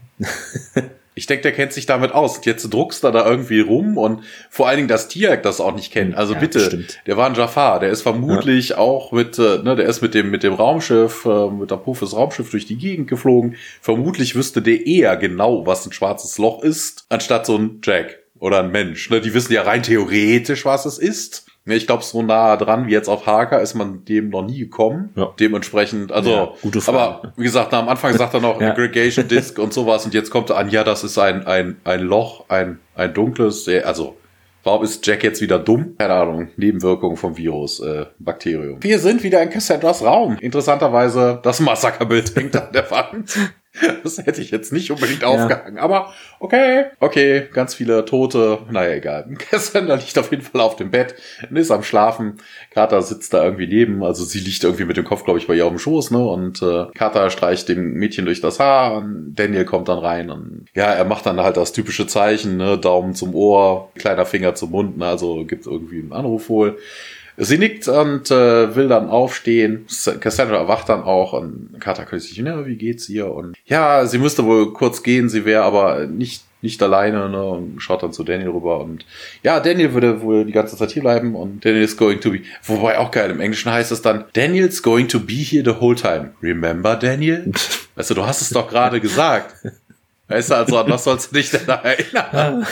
Ich denke, der kennt sich damit aus. Jetzt druckst er da irgendwie rum und vor allen Dingen, dass Tiak das auch nicht kennt. Also ja, bitte, stimmt. der war ein Jafar, der ist vermutlich ja. auch mit, äh, ne, der ist mit dem, mit dem Raumschiff, äh, mit der Pufes Raumschiff durch die Gegend geflogen. Vermutlich wüsste der eher genau, was ein schwarzes Loch ist, anstatt so ein Jack oder ein Mensch. Ne? Die wissen ja rein theoretisch, was es ist. Ich glaube, so nah dran wie jetzt auf Harker ist man dem noch nie gekommen. Ja. Dementsprechend, also, ja, gute Frage. aber wie gesagt, am Anfang sagt er noch ja. Aggregation Disk und sowas und jetzt kommt er an, ja, das ist ein, ein, ein Loch, ein, ein dunkles, also, warum ist Jack jetzt wieder dumm? Keine Ahnung, Nebenwirkung vom Virus, äh, Bakterium. Wir sind wieder in Cassandras Raum. Interessanterweise, das Massakerbild hängt an der Wand. Das hätte ich jetzt nicht unbedingt ja. aufgehangen. Aber okay, okay, ganz viele Tote. Naja, egal. Cassandra liegt auf jeden Fall auf dem Bett und ist am Schlafen. Carter sitzt da irgendwie neben. Also sie liegt irgendwie mit dem Kopf, glaube ich, bei ihr auf dem Schoß. Ne? Und äh, Carter streicht dem Mädchen durch das Haar. Und Daniel kommt dann rein. Und ja, er macht dann halt das typische Zeichen. Ne? Daumen zum Ohr, kleiner Finger zum Mund. Ne? Also gibt irgendwie einen Anruf wohl. Sie nickt und äh, will dann aufstehen. Cassandra erwacht dann auch und Carter küsst sich, ne, wie geht's ihr? Und ja, sie müsste wohl kurz gehen, sie wäre aber nicht nicht alleine ne, und schaut dann zu Daniel rüber und ja, Daniel würde wohl die ganze Zeit hier bleiben und Daniel is going to be, wobei auch geil, im Englischen heißt es dann, Daniel's going to be here the whole time. Remember, Daniel? weißt du, du hast es doch gerade gesagt. Weißt du, also an was sollst du dich denn erinnern?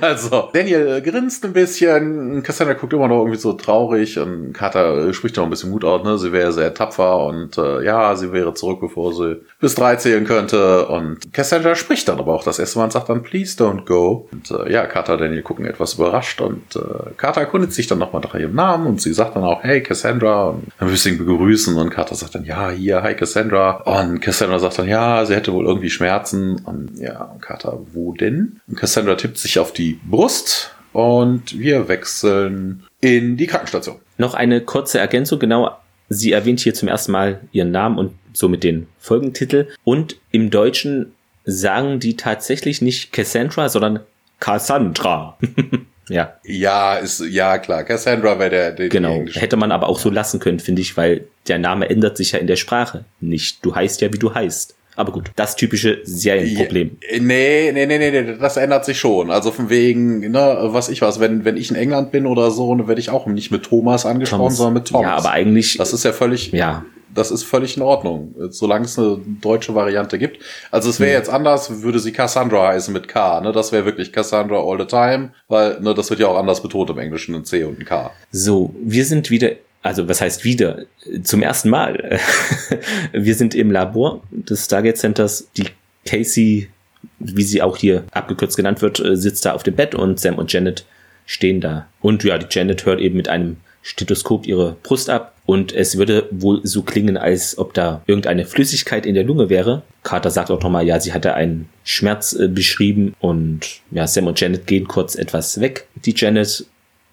also, Daniel grinst ein bisschen, Cassandra guckt immer noch irgendwie so traurig und Carter spricht noch ein bisschen Mut aus, ne? Sie wäre sehr tapfer und äh, ja, sie wäre zurück, bevor sie bis drei zählen könnte. Und Cassandra spricht dann aber auch das erste Mal und sagt dann, please don't go. Und äh, ja, Carter und Daniel gucken etwas überrascht und äh, Carter erkundet sich dann nochmal nach ihrem Namen und sie sagt dann auch, hey Cassandra und ein bisschen begrüßen und Carter sagt dann, ja, hier, hi Cassandra. Und Cassandra sagt dann, ja, sie hätte wohl irgendwie Schmerzen. Und ja, Carter, wo denn? Und Cassandra tippt sich auf die Brust und wir wechseln in die Krankenstation. Noch eine kurze Ergänzung, genau. Sie erwähnt hier zum ersten Mal ihren Namen und somit den Folgentitel. Und im Deutschen sagen die tatsächlich nicht Cassandra, sondern Cassandra. ja. Ja, ist, ja, klar. Cassandra wäre der, der Genau. Hätte man aber auch so lassen können, finde ich, weil der Name ändert sich ja in der Sprache nicht. Du heißt ja, wie du heißt. Aber gut, das typische Serienproblem. Nee, nee, nee, nee, das ändert sich schon. Also von wegen, ne, was ich was, wenn, wenn ich in England bin oder so, dann werde ich auch nicht mit Thomas angesprochen, Thomas. sondern mit Thomas. Ja, aber eigentlich. Das ist ja völlig. Ja. Das ist völlig in Ordnung, solange es eine deutsche Variante gibt. Also es wäre hm. jetzt anders, würde sie Cassandra heißen mit K, ne? Das wäre wirklich Cassandra all the time, weil, ne, das wird ja auch anders betont im Englischen, ein C und ein K. So, wir sind wieder also was heißt wieder, zum ersten Mal. Wir sind im Labor des Stargate Centers. Die Casey, wie sie auch hier abgekürzt genannt wird, äh, sitzt da auf dem Bett und Sam und Janet stehen da. Und ja, die Janet hört eben mit einem Stethoskop ihre Brust ab und es würde wohl so klingen, als ob da irgendeine Flüssigkeit in der Lunge wäre. Carter sagt auch nochmal, ja, sie hatte einen Schmerz äh, beschrieben und ja, Sam und Janet gehen kurz etwas weg. Die Janet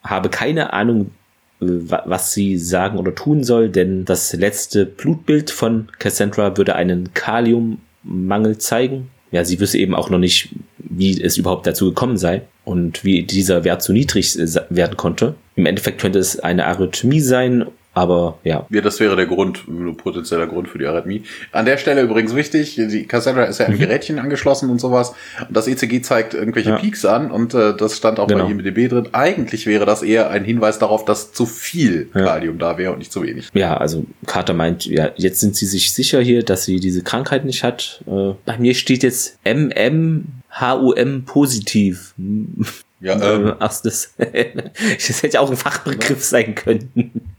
habe keine Ahnung, was sie sagen oder tun soll, denn das letzte Blutbild von Cassandra würde einen Kaliummangel zeigen. Ja, sie wüsste eben auch noch nicht, wie es überhaupt dazu gekommen sei und wie dieser Wert so niedrig werden konnte. Im Endeffekt könnte es eine Arrhythmie sein aber ja. Ja, das wäre der Grund, potenzieller Grund für die Arrhythmie. An der Stelle übrigens wichtig, die Cassandra ist ja ein mhm. Gerätchen angeschlossen und sowas. Und das ECG zeigt irgendwelche ja. Peaks an und äh, das stand auch genau. bei IMDB drin. Eigentlich wäre das eher ein Hinweis darauf, dass zu viel ja. Kalium da wäre und nicht zu wenig. Ja, also Carter meint, ja, jetzt sind sie sich sicher hier, dass sie diese Krankheit nicht hat. Äh, bei mir steht jetzt MMHUM positiv. Ja, ähm. Ach, das, das hätte ja auch ein Fachbegriff sein können.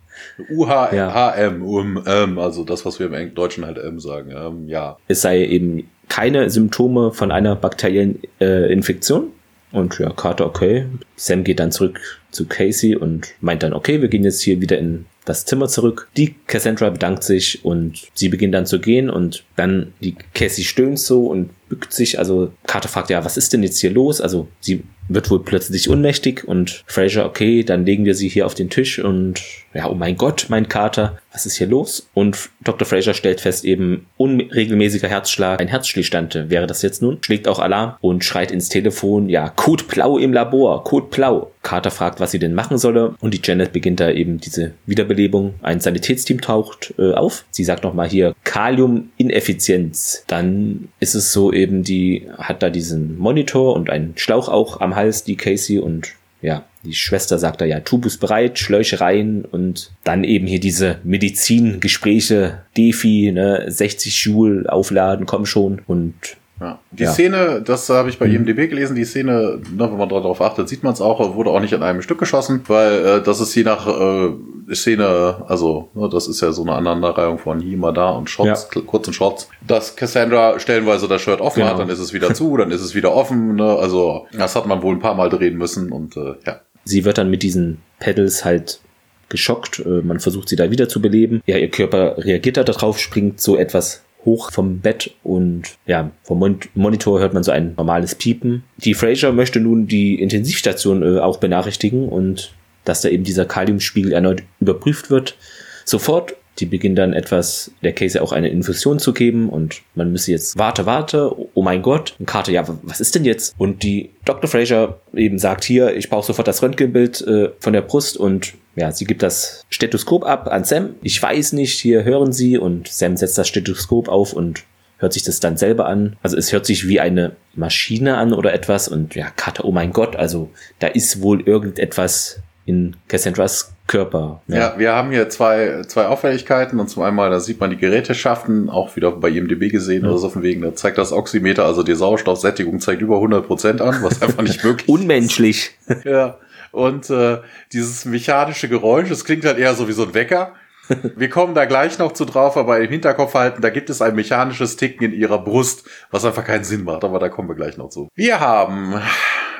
UHM, um, ähm, also das, was wir im Deutschen halt M sagen, ähm, ja. Es sei eben keine Symptome von einer bakteriellen äh, Infektion. Und ja, Carter, okay. Sam geht dann zurück zu Casey und meint dann, okay, wir gehen jetzt hier wieder in das Zimmer zurück. Die Cassandra bedankt sich und sie beginnt dann zu gehen und dann die Cassie stöhnt so und bückt sich. Also Carter fragt ja, was ist denn jetzt hier los? Also sie wird wohl plötzlich ohnmächtig und Fraser, okay, dann legen wir sie hier auf den Tisch und ja, oh mein Gott, mein Kater, was ist hier los? Und Dr. Fraser stellt fest, eben unregelmäßiger Herzschlag, ein Herzstillstand wäre das jetzt nun, schlägt auch Alarm und schreit ins Telefon, ja, Code Blau im Labor, Code Blau. Carter fragt, was sie denn machen solle und die Janet beginnt da eben diese Wiederbelebung. Ein Sanitätsteam taucht äh, auf. Sie sagt nochmal hier Kaliumineffizienz. Dann ist es so eben, die hat da diesen Monitor und einen Schlauch auch am Hals, die Casey und ja, die Schwester sagt da ja, Tubus bereit, Schläuche rein und dann eben hier diese Medizingespräche, Defi, ne, 60 Joule aufladen, komm schon. Und ja. Die ja. Szene, das habe ich bei mhm. IMDb gelesen, die Szene, ne, wenn man darauf achtet, sieht man es auch, wurde auch nicht in einem Stück geschossen, weil äh, das ist je nach äh, Szene, also ne, das ist ja so eine Aneinanderreihung von hier mal da und Shots, ja. kurzen Shots, dass Cassandra stellenweise das Shirt offen genau. hat, dann ist es wieder zu, dann ist es wieder offen, ne, also das hat man wohl ein paar Mal drehen müssen und äh, ja. Sie wird dann mit diesen Pedals halt geschockt, äh, man versucht sie da wieder zu beleben. Ja, ihr Körper reagiert da drauf, springt so etwas hoch vom Bett und ja, vom Mon Monitor hört man so ein normales Piepen. Die Fraser möchte nun die Intensivstation äh, auch benachrichtigen und dass da eben dieser Kaliumspiegel erneut überprüft wird. Sofort, die beginnen dann etwas, der Case auch eine Infusion zu geben und man müsse jetzt, warte, warte, oh mein Gott. Und Carter, ja, was ist denn jetzt? Und die Dr. Fraser eben sagt hier, ich brauche sofort das Röntgenbild äh, von der Brust und ja, sie gibt das Stethoskop ab an Sam. Ich weiß nicht, hier hören sie und Sam setzt das Stethoskop auf und hört sich das dann selber an. Also es hört sich wie eine Maschine an oder etwas und ja, Carter, oh mein Gott, also da ist wohl irgendetwas in Cassandras Körper. Ja. ja, wir haben hier zwei, zwei Auffälligkeiten und zum einmal, da sieht man die Geräteschaften, auch wieder bei IMDB gesehen, ja. also von wegen, da zeigt das Oximeter, also die Sauerstoffsättigung zeigt über 100 Prozent an, was einfach nicht möglich Unmenschlich. ist. Ja, und äh, dieses mechanische Geräusch, das klingt halt eher so wie so ein Wecker. Wir kommen da gleich noch zu drauf, aber im Hinterkopf halten, da gibt es ein mechanisches Ticken in ihrer Brust, was einfach keinen Sinn macht, aber da kommen wir gleich noch zu. Wir haben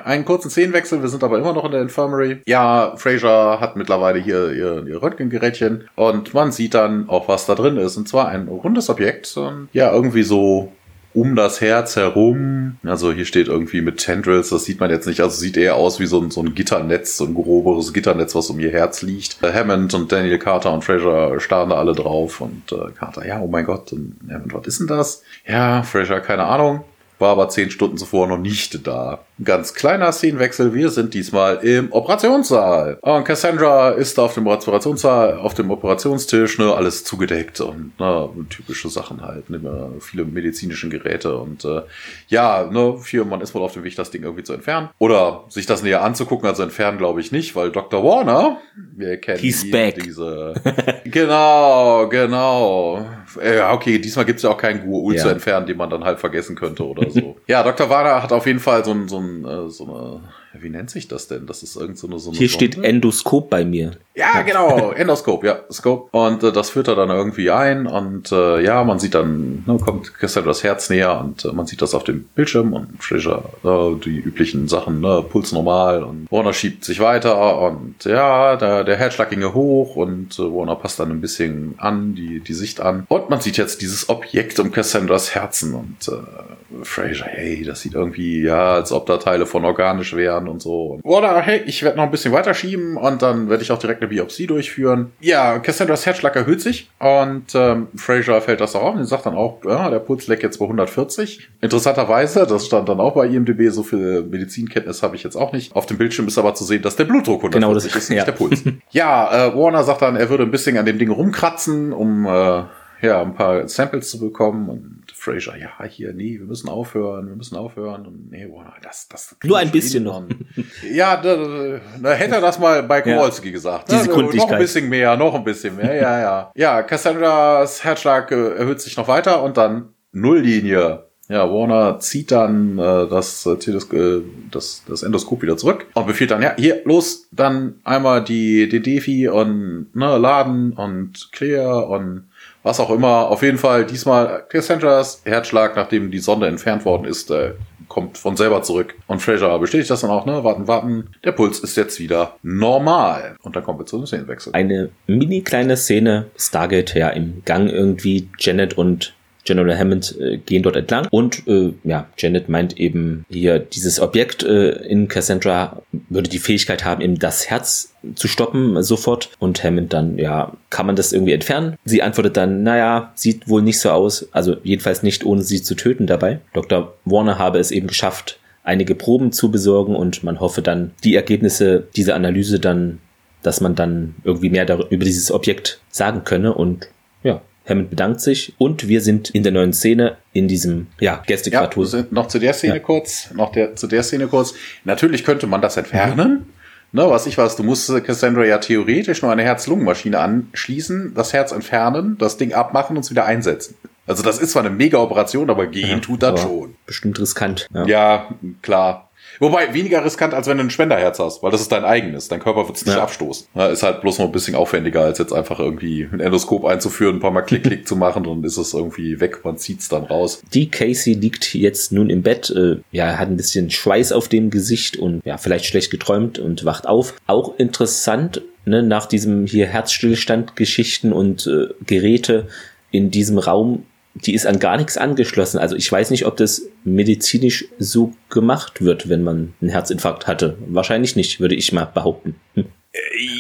einen kurzen Szenenwechsel, wir sind aber immer noch in der Infirmary. Ja, Fraser hat mittlerweile hier ihr, ihr Röntgengerätchen und man sieht dann auch, was da drin ist. Und zwar ein rundes Objekt, ja, irgendwie so um das Herz herum. Also hier steht irgendwie mit Tendrils, das sieht man jetzt nicht. Also sieht eher aus wie so ein, so ein Gitternetz, so ein groberes Gitternetz, was um ihr Herz liegt. Äh, Hammond und Daniel Carter und Fraser starren da alle drauf und äh, Carter, ja, oh mein Gott, und Hammond, was ist denn das? Ja, Fraser, keine Ahnung war aber zehn Stunden zuvor noch nicht da. Ganz kleiner Szenenwechsel, wir sind diesmal im Operationssaal. Und Cassandra ist auf dem Operationssaal, auf dem Operationstisch, ne, alles zugedeckt und ne, typische Sachen halt, ne, viele medizinische Geräte und äh, ja, ne, hier, man ist wohl auf dem Weg, das Ding irgendwie zu entfernen. Oder sich das näher anzugucken, also entfernen glaube ich nicht, weil Dr. Warner, wir kennen ihn, diese. genau, genau. Ja, okay, diesmal gibt's ja auch keinen Gua'ul ja. zu entfernen, den man dann halt vergessen könnte oder so. ja, Dr. Warner hat auf jeden Fall so, ein, so, ein, äh, so eine wie nennt sich das denn? Das ist irgend so eine, so eine Hier Sonde. steht Endoskop bei mir. Ja, genau, Endoskop, ja, Scope. Und äh, das führt er dann irgendwie ein und äh, ja, man sieht dann, ne, kommt Cassandra das Herz näher und äh, man sieht das auf dem Bildschirm und Fraser, äh, die üblichen Sachen, ne, Puls normal und Warner schiebt sich weiter und ja, der, der Herzschlag ginge hoch und äh, Warner passt dann ein bisschen an, die, die Sicht an. Und man sieht jetzt dieses Objekt um Cassandras Herzen und äh, Fraser, hey, das sieht irgendwie, ja, als ob da Teile von organisch wären und so. Oder hey, ich werde noch ein bisschen weiter schieben und dann werde ich auch direkt eine Biopsie durchführen. Ja, Cassandras Herzschlag erhöht sich und ähm, Fraser fällt das auch auf und sagt dann auch, ja, der Puls leckt jetzt bei 140. Interessanterweise, das stand dann auch bei IMDb, so viel Medizinkenntnis habe ich jetzt auch nicht. Auf dem Bildschirm ist aber zu sehen, dass der Blutdruck 140 genau, das, ist, nicht ja. der Puls. ja, äh, Warner sagt dann, er würde ein bisschen an dem Ding rumkratzen, um äh, ja, ein paar Samples zu bekommen und Fraser, ja, hier, nee, wir müssen aufhören, wir müssen aufhören und nee, boah, das, das. Nur ein bisschen noch. ja, da, da, hätte er das mal bei Kowalski ja, gesagt. Diese ne? Noch ein bisschen mehr, noch ein bisschen mehr, ja, ja. Ja, Cassandras Herzschlag äh, erhöht sich noch weiter und dann Nulllinie. Ja, Warner zieht dann äh, das, äh, das, das Endoskop wieder zurück und befiehlt dann, ja, hier, los, dann einmal die, die Defi und ne, laden und clear und was auch immer. Auf jeden Fall diesmal Cassandras Herzschlag, nachdem die Sonde entfernt worden ist, äh, kommt von selber zurück. Und Fraser bestätigt das dann auch, ne? Warten, warten. Der Puls ist jetzt wieder normal. Und dann kommen wir zu einem Szenenwechsel. Eine mini kleine Szene, Stargate ja im Gang irgendwie, Janet und General Hammond äh, gehen dort entlang und äh, ja, Janet meint eben hier, dieses Objekt äh, in Cassandra würde die Fähigkeit haben, eben das Herz zu stoppen sofort und Hammond dann, ja, kann man das irgendwie entfernen? Sie antwortet dann, naja, sieht wohl nicht so aus, also jedenfalls nicht ohne sie zu töten dabei. Dr. Warner habe es eben geschafft, einige Proben zu besorgen und man hoffe dann, die Ergebnisse dieser Analyse dann, dass man dann irgendwie mehr darüber, über dieses Objekt sagen könne und ja, Hammond bedankt sich und wir sind in der neuen Szene in diesem ja, Gästequartur. Ja, noch zu der Szene ja. kurz, noch der, zu der Szene kurz. Natürlich könnte man das entfernen. Mhm. Ne, was ich weiß, du musst Cassandra ja theoretisch nur eine Herz-Lungen-Maschine anschließen, das Herz entfernen, das Ding abmachen und es wieder einsetzen. Also das ist zwar eine Mega-Operation, aber gehen ja, tut das schon. Bestimmt riskant. Ja. ja, klar. Wobei, weniger riskant, als wenn du ein Spenderherz hast, weil das ist dein eigenes. Dein Körper wird es nicht ja. abstoßen. Ja, ist halt bloß noch ein bisschen aufwendiger, als jetzt einfach irgendwie ein Endoskop einzuführen, ein paar Mal Klick-Klick zu machen, dann ist es irgendwie weg, man zieht's dann raus. Die Casey liegt jetzt nun im Bett, äh, ja, hat ein bisschen Schweiß auf dem Gesicht und ja, vielleicht schlecht geträumt und wacht auf. Auch interessant, ne, nach diesem hier Herzstillstand-Geschichten und äh, Geräte in diesem Raum die ist an gar nichts angeschlossen. Also ich weiß nicht, ob das medizinisch so gemacht wird, wenn man einen Herzinfarkt hatte. Wahrscheinlich nicht, würde ich mal behaupten. Hm.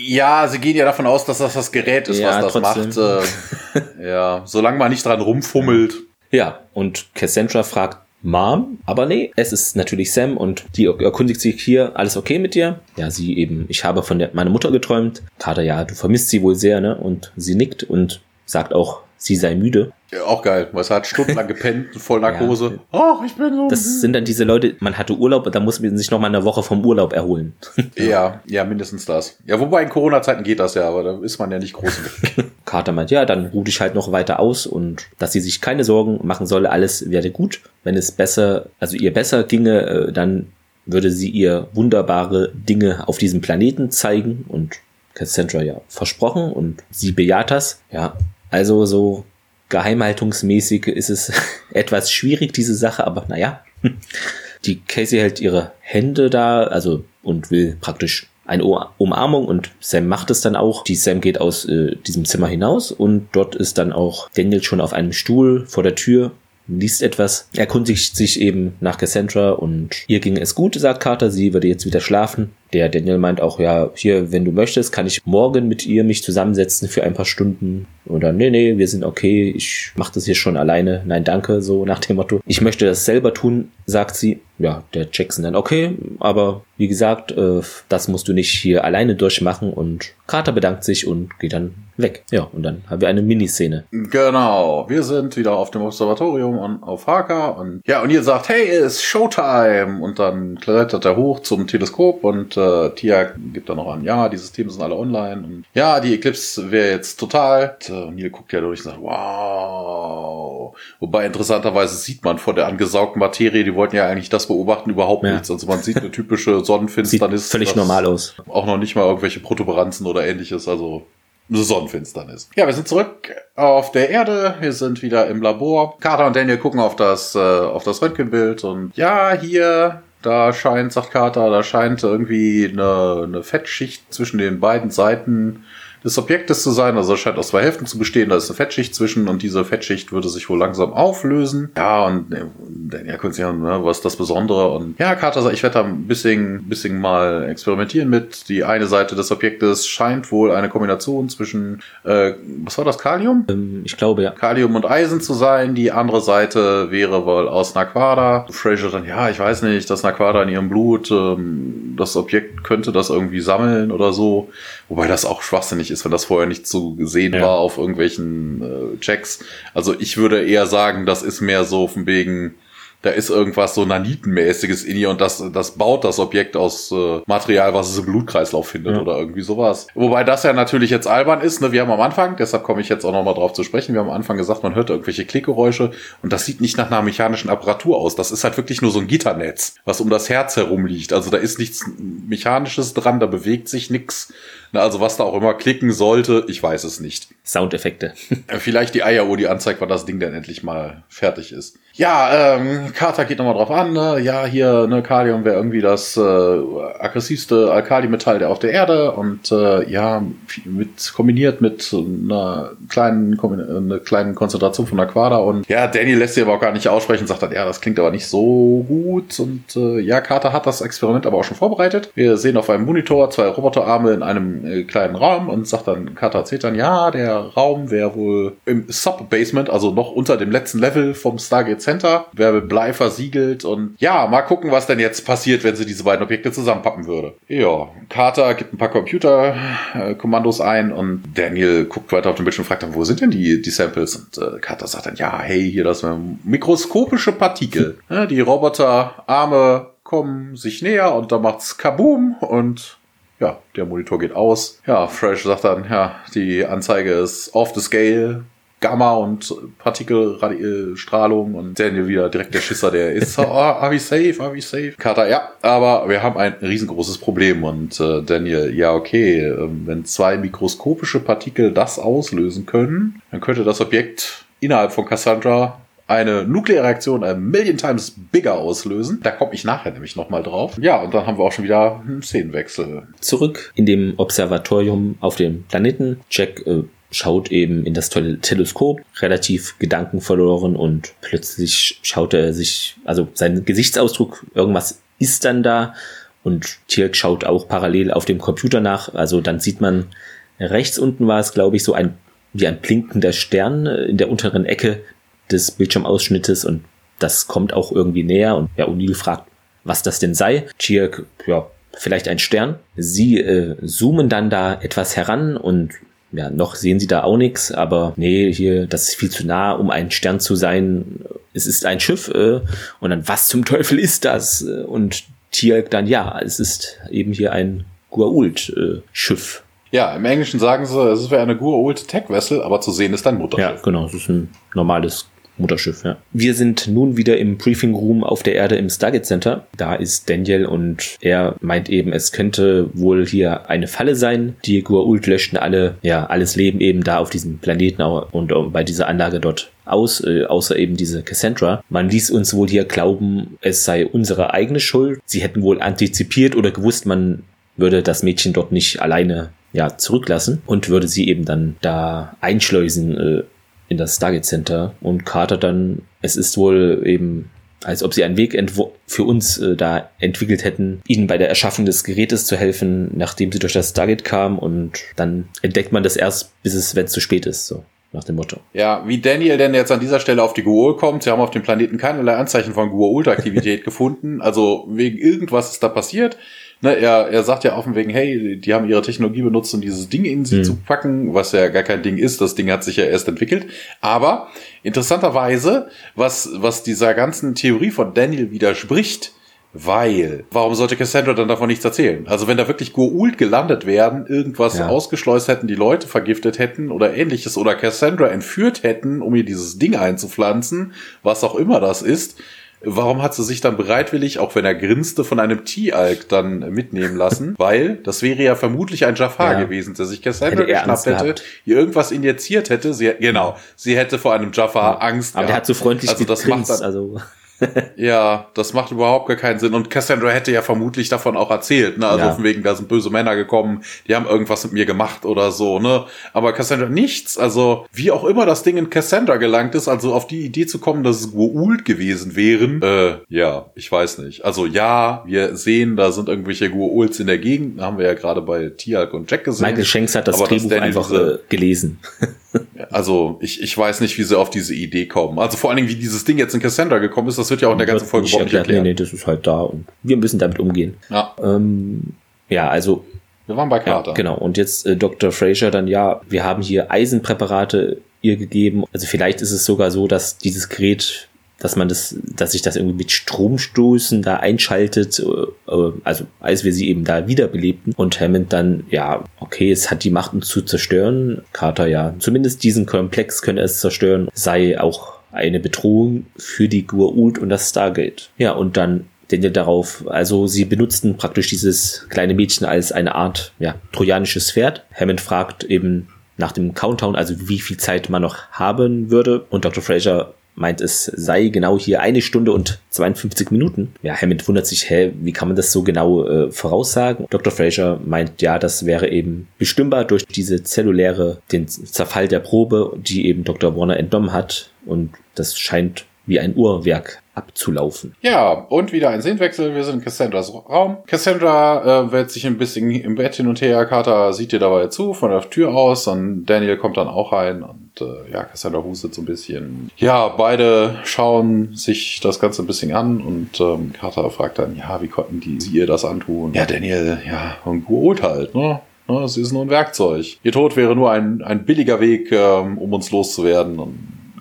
Ja, sie gehen ja davon aus, dass das das Gerät ist, ja, was das trotzdem. macht. Äh, ja, solange man nicht dran rumfummelt. Ja, und Cassandra fragt Mom, aber nee, es ist natürlich Sam und die erkundigt sich hier, alles okay mit dir? Ja, sie eben, ich habe von der, meiner Mutter geträumt. Kater, ja, du vermisst sie wohl sehr, ne? Und sie nickt und sagt auch, sie sei müde. Ja, auch geil, weil es hat stundenlang gepennt, voll Narkose. Ja. Oh, ich bin so. Das sind dann diese Leute, man hatte Urlaub und da muss man sich noch mal eine Woche vom Urlaub erholen. ja, ja, mindestens das. Ja, wobei in Corona-Zeiten geht das ja, aber da ist man ja nicht groß weg. Carter meint, ja, dann ruh dich halt noch weiter aus und dass sie sich keine Sorgen machen solle, alles werde gut. Wenn es besser, also ihr besser ginge, äh, dann würde sie ihr wunderbare Dinge auf diesem Planeten zeigen und Cassandra ja versprochen und sie bejaht das. Ja, also so geheimhaltungsmäßig ist es etwas schwierig, diese Sache, aber naja. Die Casey hält ihre Hände da, also und will praktisch eine Umarmung und Sam macht es dann auch. Die Sam geht aus äh, diesem Zimmer hinaus und dort ist dann auch Daniel schon auf einem Stuhl vor der Tür liest etwas, erkundigt sich eben nach Cassandra und ihr ging es gut, sagt Carter, sie würde jetzt wieder schlafen. Der Daniel meint auch, ja, hier, wenn du möchtest, kann ich morgen mit ihr mich zusammensetzen für ein paar Stunden. Oder nee, nee, wir sind okay, ich mache das hier schon alleine. Nein, danke, so nach dem Motto. Ich möchte das selber tun, sagt sie. Ja, der Jackson dann, okay, aber wie gesagt, äh, das musst du nicht hier alleine durchmachen. Und Carter bedankt sich und geht dann weg. Ja, und dann haben wir eine Miniszene. Genau, wir sind wieder auf dem Observatorium und auf Haka und ja, und ihr sagt, hey, ist Showtime und dann klettert er hoch zum Teleskop und äh, Tia gibt dann noch an, ja, die Systeme sind alle online und ja, die Eclipse wäre jetzt total. Und Neil guckt ja durch und sagt, wow. Wobei interessanterweise sieht man von der angesaugten Materie, die wollten ja eigentlich das beobachten, überhaupt ja. nichts. Also man sieht eine typische Sonnenfinsternis. Sieht völlig normal aus. Auch noch nicht mal irgendwelche Protuberanzen oder ähnliches, also Sonnenfinsternis. Ja, wir sind zurück auf der Erde. Wir sind wieder im Labor. Carter und Daniel gucken auf das, äh, auf das Röntgenbild und ja, hier, da scheint, sagt Carter, da scheint irgendwie eine, eine Fettschicht zwischen den beiden Seiten des Objektes zu sein. Also es scheint aus zwei Hälften zu bestehen. Da ist eine Fettschicht zwischen und diese Fettschicht würde sich wohl langsam auflösen. Ja, und ne, Daniel an, ne, was ist das Besondere? Und ja, Carter sagt, ich werde da ein bisschen, bisschen mal experimentieren mit. Die eine Seite des Objektes scheint wohl eine Kombination zwischen, äh, was war das, Kalium? Ähm, ich glaube, ja. Kalium und Eisen zu sein. Die andere Seite wäre wohl aus Naquada. Fraser dann, ja, ich weiß nicht, das Naquada in ihrem Blut, ähm, das Objekt könnte das irgendwie sammeln oder so. Wobei das auch schwachsinnig ist, wenn das vorher nicht so gesehen ja. war auf irgendwelchen äh, Checks. Also ich würde eher sagen, das ist mehr so von wegen, da ist irgendwas so Nanitenmäßiges in ihr und das, das baut das Objekt aus äh, Material, was es im Blutkreislauf findet ja. oder irgendwie sowas. Wobei das ja natürlich jetzt albern ist, ne? Wir haben am Anfang, deshalb komme ich jetzt auch nochmal drauf zu sprechen, wir haben am Anfang gesagt, man hört irgendwelche Klickgeräusche und das sieht nicht nach einer mechanischen Apparatur aus. Das ist halt wirklich nur so ein Gitternetz, was um das Herz herum liegt. Also da ist nichts Mechanisches dran, da bewegt sich nichts. Also was da auch immer klicken sollte, ich weiß es nicht. Soundeffekte. Vielleicht die Eieruhr, die anzeigt, wann das Ding dann endlich mal fertig ist. Ja, ähm, Carter geht nochmal drauf an, ne? ja, hier, ne, Kalium wäre irgendwie das äh, aggressivste Alkalimetall der auf der Erde und äh, ja, mit kombiniert mit einer kleinen, einer kleinen Konzentration von Aquada und ja, Danny lässt sich aber auch gar nicht aussprechen, sagt dann, ja, das klingt aber nicht so gut und äh, ja, Carter hat das Experiment aber auch schon vorbereitet. Wir sehen auf einem Monitor zwei Roboterarme in einem äh, kleinen Raum und sagt dann, Carter erzählt dann, ja, der Raum wäre wohl im Sub-Basement, also noch unter dem letzten Level vom Stargate Center, wäre mit Blei versiegelt und ja, mal gucken, was denn jetzt passiert, wenn sie diese beiden Objekte zusammenpappen würde. Ja, Carter gibt ein paar Computerkommandos ein und Daniel guckt weiter auf den Bildschirm und fragt dann, wo sind denn die, die Samples? Und äh, Carter sagt dann, ja, hey, hier das mikroskopische Partikel. Die Roboterarme kommen sich näher und da macht's Kaboom und ja, der Monitor geht aus. Ja, Fresh sagt dann, ja, die Anzeige ist off the scale. Gamma und Partikelstrahlung und Daniel wieder direkt der Schisser, der ist, oh, are we safe, are we safe? Carter, ja, aber wir haben ein riesengroßes Problem und äh, Daniel, ja, okay, äh, wenn zwei mikroskopische Partikel das auslösen können, dann könnte das Objekt innerhalb von Cassandra eine Nuklearreaktion ein Million Times bigger auslösen. Da komme ich nachher nämlich nochmal drauf. Ja, und dann haben wir auch schon wieder einen Szenenwechsel. Zurück in dem Observatorium auf dem Planeten. Jack äh, schaut eben in das Teleskop, relativ gedankenverloren und plötzlich schaut er sich, also sein Gesichtsausdruck, irgendwas ist dann da und Tirk schaut auch parallel auf dem Computer nach. Also dann sieht man rechts unten war es, glaube ich, so ein wie ein blinkender Stern in der unteren Ecke des Bildschirmausschnittes und das kommt auch irgendwie näher und ja, O'Neill fragt, was das denn sei. Chirk, ja, vielleicht ein Stern. Sie äh, zoomen dann da etwas heran und ja, noch sehen sie da auch nichts, aber nee, hier, das ist viel zu nah, um ein Stern zu sein. Es ist ein Schiff äh, und dann, was zum Teufel ist das? Und Tialk dann, ja, es ist eben hier ein Guault-Schiff. Äh, ja, im Englischen sagen sie, es wäre eine Guault Tech Vessel, aber zu sehen ist ein Mutterschiff. Ja, genau, es ist ein normales Mutterschiff, ja. Wir sind nun wieder im Briefing Room auf der Erde im Stargate Center. Da ist Daniel und er meint eben, es könnte wohl hier eine Falle sein. Die Gua'uld löschten alle, ja, alles Leben eben da auf diesem Planeten und bei dieser Anlage dort aus, äh, außer eben diese Cassandra. Man ließ uns wohl hier glauben, es sei unsere eigene Schuld. Sie hätten wohl antizipiert oder gewusst, man würde das Mädchen dort nicht alleine ja, zurücklassen und würde sie eben dann da einschleusen äh, in das Stargate Center und Carter dann, es ist wohl eben als ob sie einen Weg für uns äh, da entwickelt hätten, ihnen bei der Erschaffung des Gerätes zu helfen, nachdem sie durch das Stargate kamen und dann entdeckt man das erst, bis es, wenn es zu spät ist, so nach dem Motto. Ja, wie Daniel denn jetzt an dieser Stelle auf die Gua'uld kommt, sie haben auf dem Planeten keinerlei Anzeichen von Gua'uld-Aktivität gefunden, also wegen irgendwas ist da passiert ne, er, er sagt ja offen wegen, hey, die haben ihre Technologie benutzt, um dieses Ding in sie mhm. zu packen, was ja gar kein Ding ist. Das Ding hat sich ja erst entwickelt. Aber interessanterweise, was, was dieser ganzen Theorie von Daniel widerspricht, weil, warum sollte Cassandra dann davon nichts erzählen? Also wenn da wirklich Goa'uld gelandet werden, irgendwas ja. ausgeschleust hätten, die Leute vergiftet hätten oder ähnliches oder Cassandra entführt hätten, um ihr dieses Ding einzupflanzen, was auch immer das ist, Warum hat sie sich dann bereitwillig, auch wenn er grinste, von einem T-Alk dann mitnehmen lassen? Weil das wäre ja vermutlich ein Jafar ja. gewesen, der sich Cassandra hätte geschnappt hätte, ihr irgendwas injiziert hätte. Sie, genau, sie hätte vor einem Jafar ja. Angst Aber gehabt. der hat so freundlich also das macht dann, also ja, das macht überhaupt gar keinen Sinn. Und Cassandra hätte ja vermutlich davon auch erzählt, ne? Also ja. von wegen, da sind böse Männer gekommen, die haben irgendwas mit mir gemacht oder so, ne? Aber Cassandra nichts. Also, wie auch immer das Ding in Cassandra gelangt ist, also auf die Idee zu kommen, dass es Goa'uld gewesen wären, äh, ja, ich weiß nicht. Also ja, wir sehen, da sind irgendwelche Goa'ulds in der Gegend, haben wir ja gerade bei Tialk und Jack gesehen. Michael Shanks hat das Drehbuch einfach äh, gelesen. Also, ich, ich weiß nicht, wie sie auf diese Idee kommen. Also vor allen Dingen, wie dieses Ding jetzt in Cassandra gekommen ist, das wird ja auch in der ganzen Folge überhaupt nicht erklärt. Nee, nee, das ist halt da und wir müssen damit umgehen. Ja, ähm, ja also wir waren bei Carter. Ja, genau. Und jetzt äh, Dr. Fraser dann, ja, wir haben hier Eisenpräparate ihr gegeben. Also vielleicht ist es sogar so, dass dieses Gerät, dass man das, dass sich das irgendwie mit Stromstoßen da einschaltet, äh, äh, also als wir sie eben da wiederbelebten. Und Hammond dann, ja, okay, es hat die Macht, uns zu zerstören. Carter, ja, zumindest diesen Komplex könne es zerstören, sei auch eine Bedrohung für die Gua'uld und das Stargate. Ja, und dann Daniel darauf, also sie benutzten praktisch dieses kleine Mädchen als eine Art, ja, trojanisches Pferd. Hammond fragt eben nach dem Countdown, also wie viel Zeit man noch haben würde. Und Dr. Fraser meint, es sei genau hier eine Stunde und 52 Minuten. Ja, Hammond wundert sich, hä, wie kann man das so genau äh, voraussagen? Dr. Fraser meint, ja, das wäre eben bestimmbar durch diese zelluläre, den Zerfall der Probe, die eben Dr. Warner entnommen hat. Und das scheint wie ein Uhrwerk abzulaufen. Ja, und wieder ein Szenenwechsel. Wir sind in Cassandras Raum. Cassandra äh, wälzt sich ein bisschen im Bett hin und her. Carter sieht ihr dabei zu von der Tür aus und Daniel kommt dann auch rein und äh, ja, Cassandra hustet so ein bisschen. Ja, beide schauen sich das Ganze ein bisschen an und ähm, Carter fragt dann, ja, wie konnten die sie ihr das antun? Ja, Daniel, ja, und gut halt, ne? Es ist nur ein Werkzeug. Ihr Tod wäre nur ein, ein billiger Weg, ähm, um uns loszuwerden. Und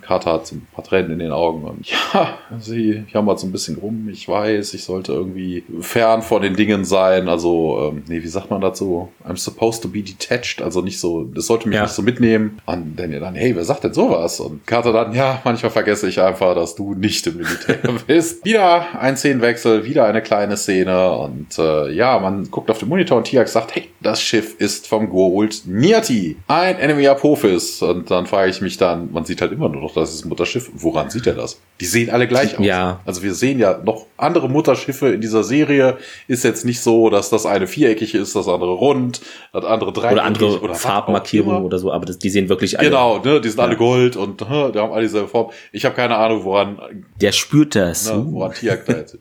Carter hat so ein paar Tränen in den Augen und ja, sie jammert so ein bisschen rum. Ich weiß, ich sollte irgendwie fern von den Dingen sein. Also, ähm, nee, wie sagt man dazu? I'm supposed to be detached. Also nicht so, das sollte mich ja. nicht so mitnehmen. Und Daniel dann, hey, wer sagt denn sowas? Und Carter dann, ja, manchmal vergesse ich einfach, dass du nicht im Militär bist. wieder ein Szenenwechsel, wieder eine kleine Szene und äh, ja, man guckt auf den Monitor und Tiak sagt, hey, das Schiff ist vom Goa'uld Niati, ein Enemy Apophis. Und dann frage ich mich dann, man sieht halt immer nur noch das ist Mutterschiff. Woran sieht er das? Die sehen alle gleich aus. Ja. Also wir sehen ja noch andere Mutterschiffe in dieser Serie. Ist jetzt nicht so, dass das eine viereckig ist, das andere rund, das andere dreieckig. Oder andere oder Farbmarkierungen oder so, aber das, die sehen wirklich alle. Genau, ne, die sind ja. alle Gold und huh, die haben alle dieselbe Form. Ich habe keine Ahnung, woran. Der spürt das. Ne, woran Tiak da jetzt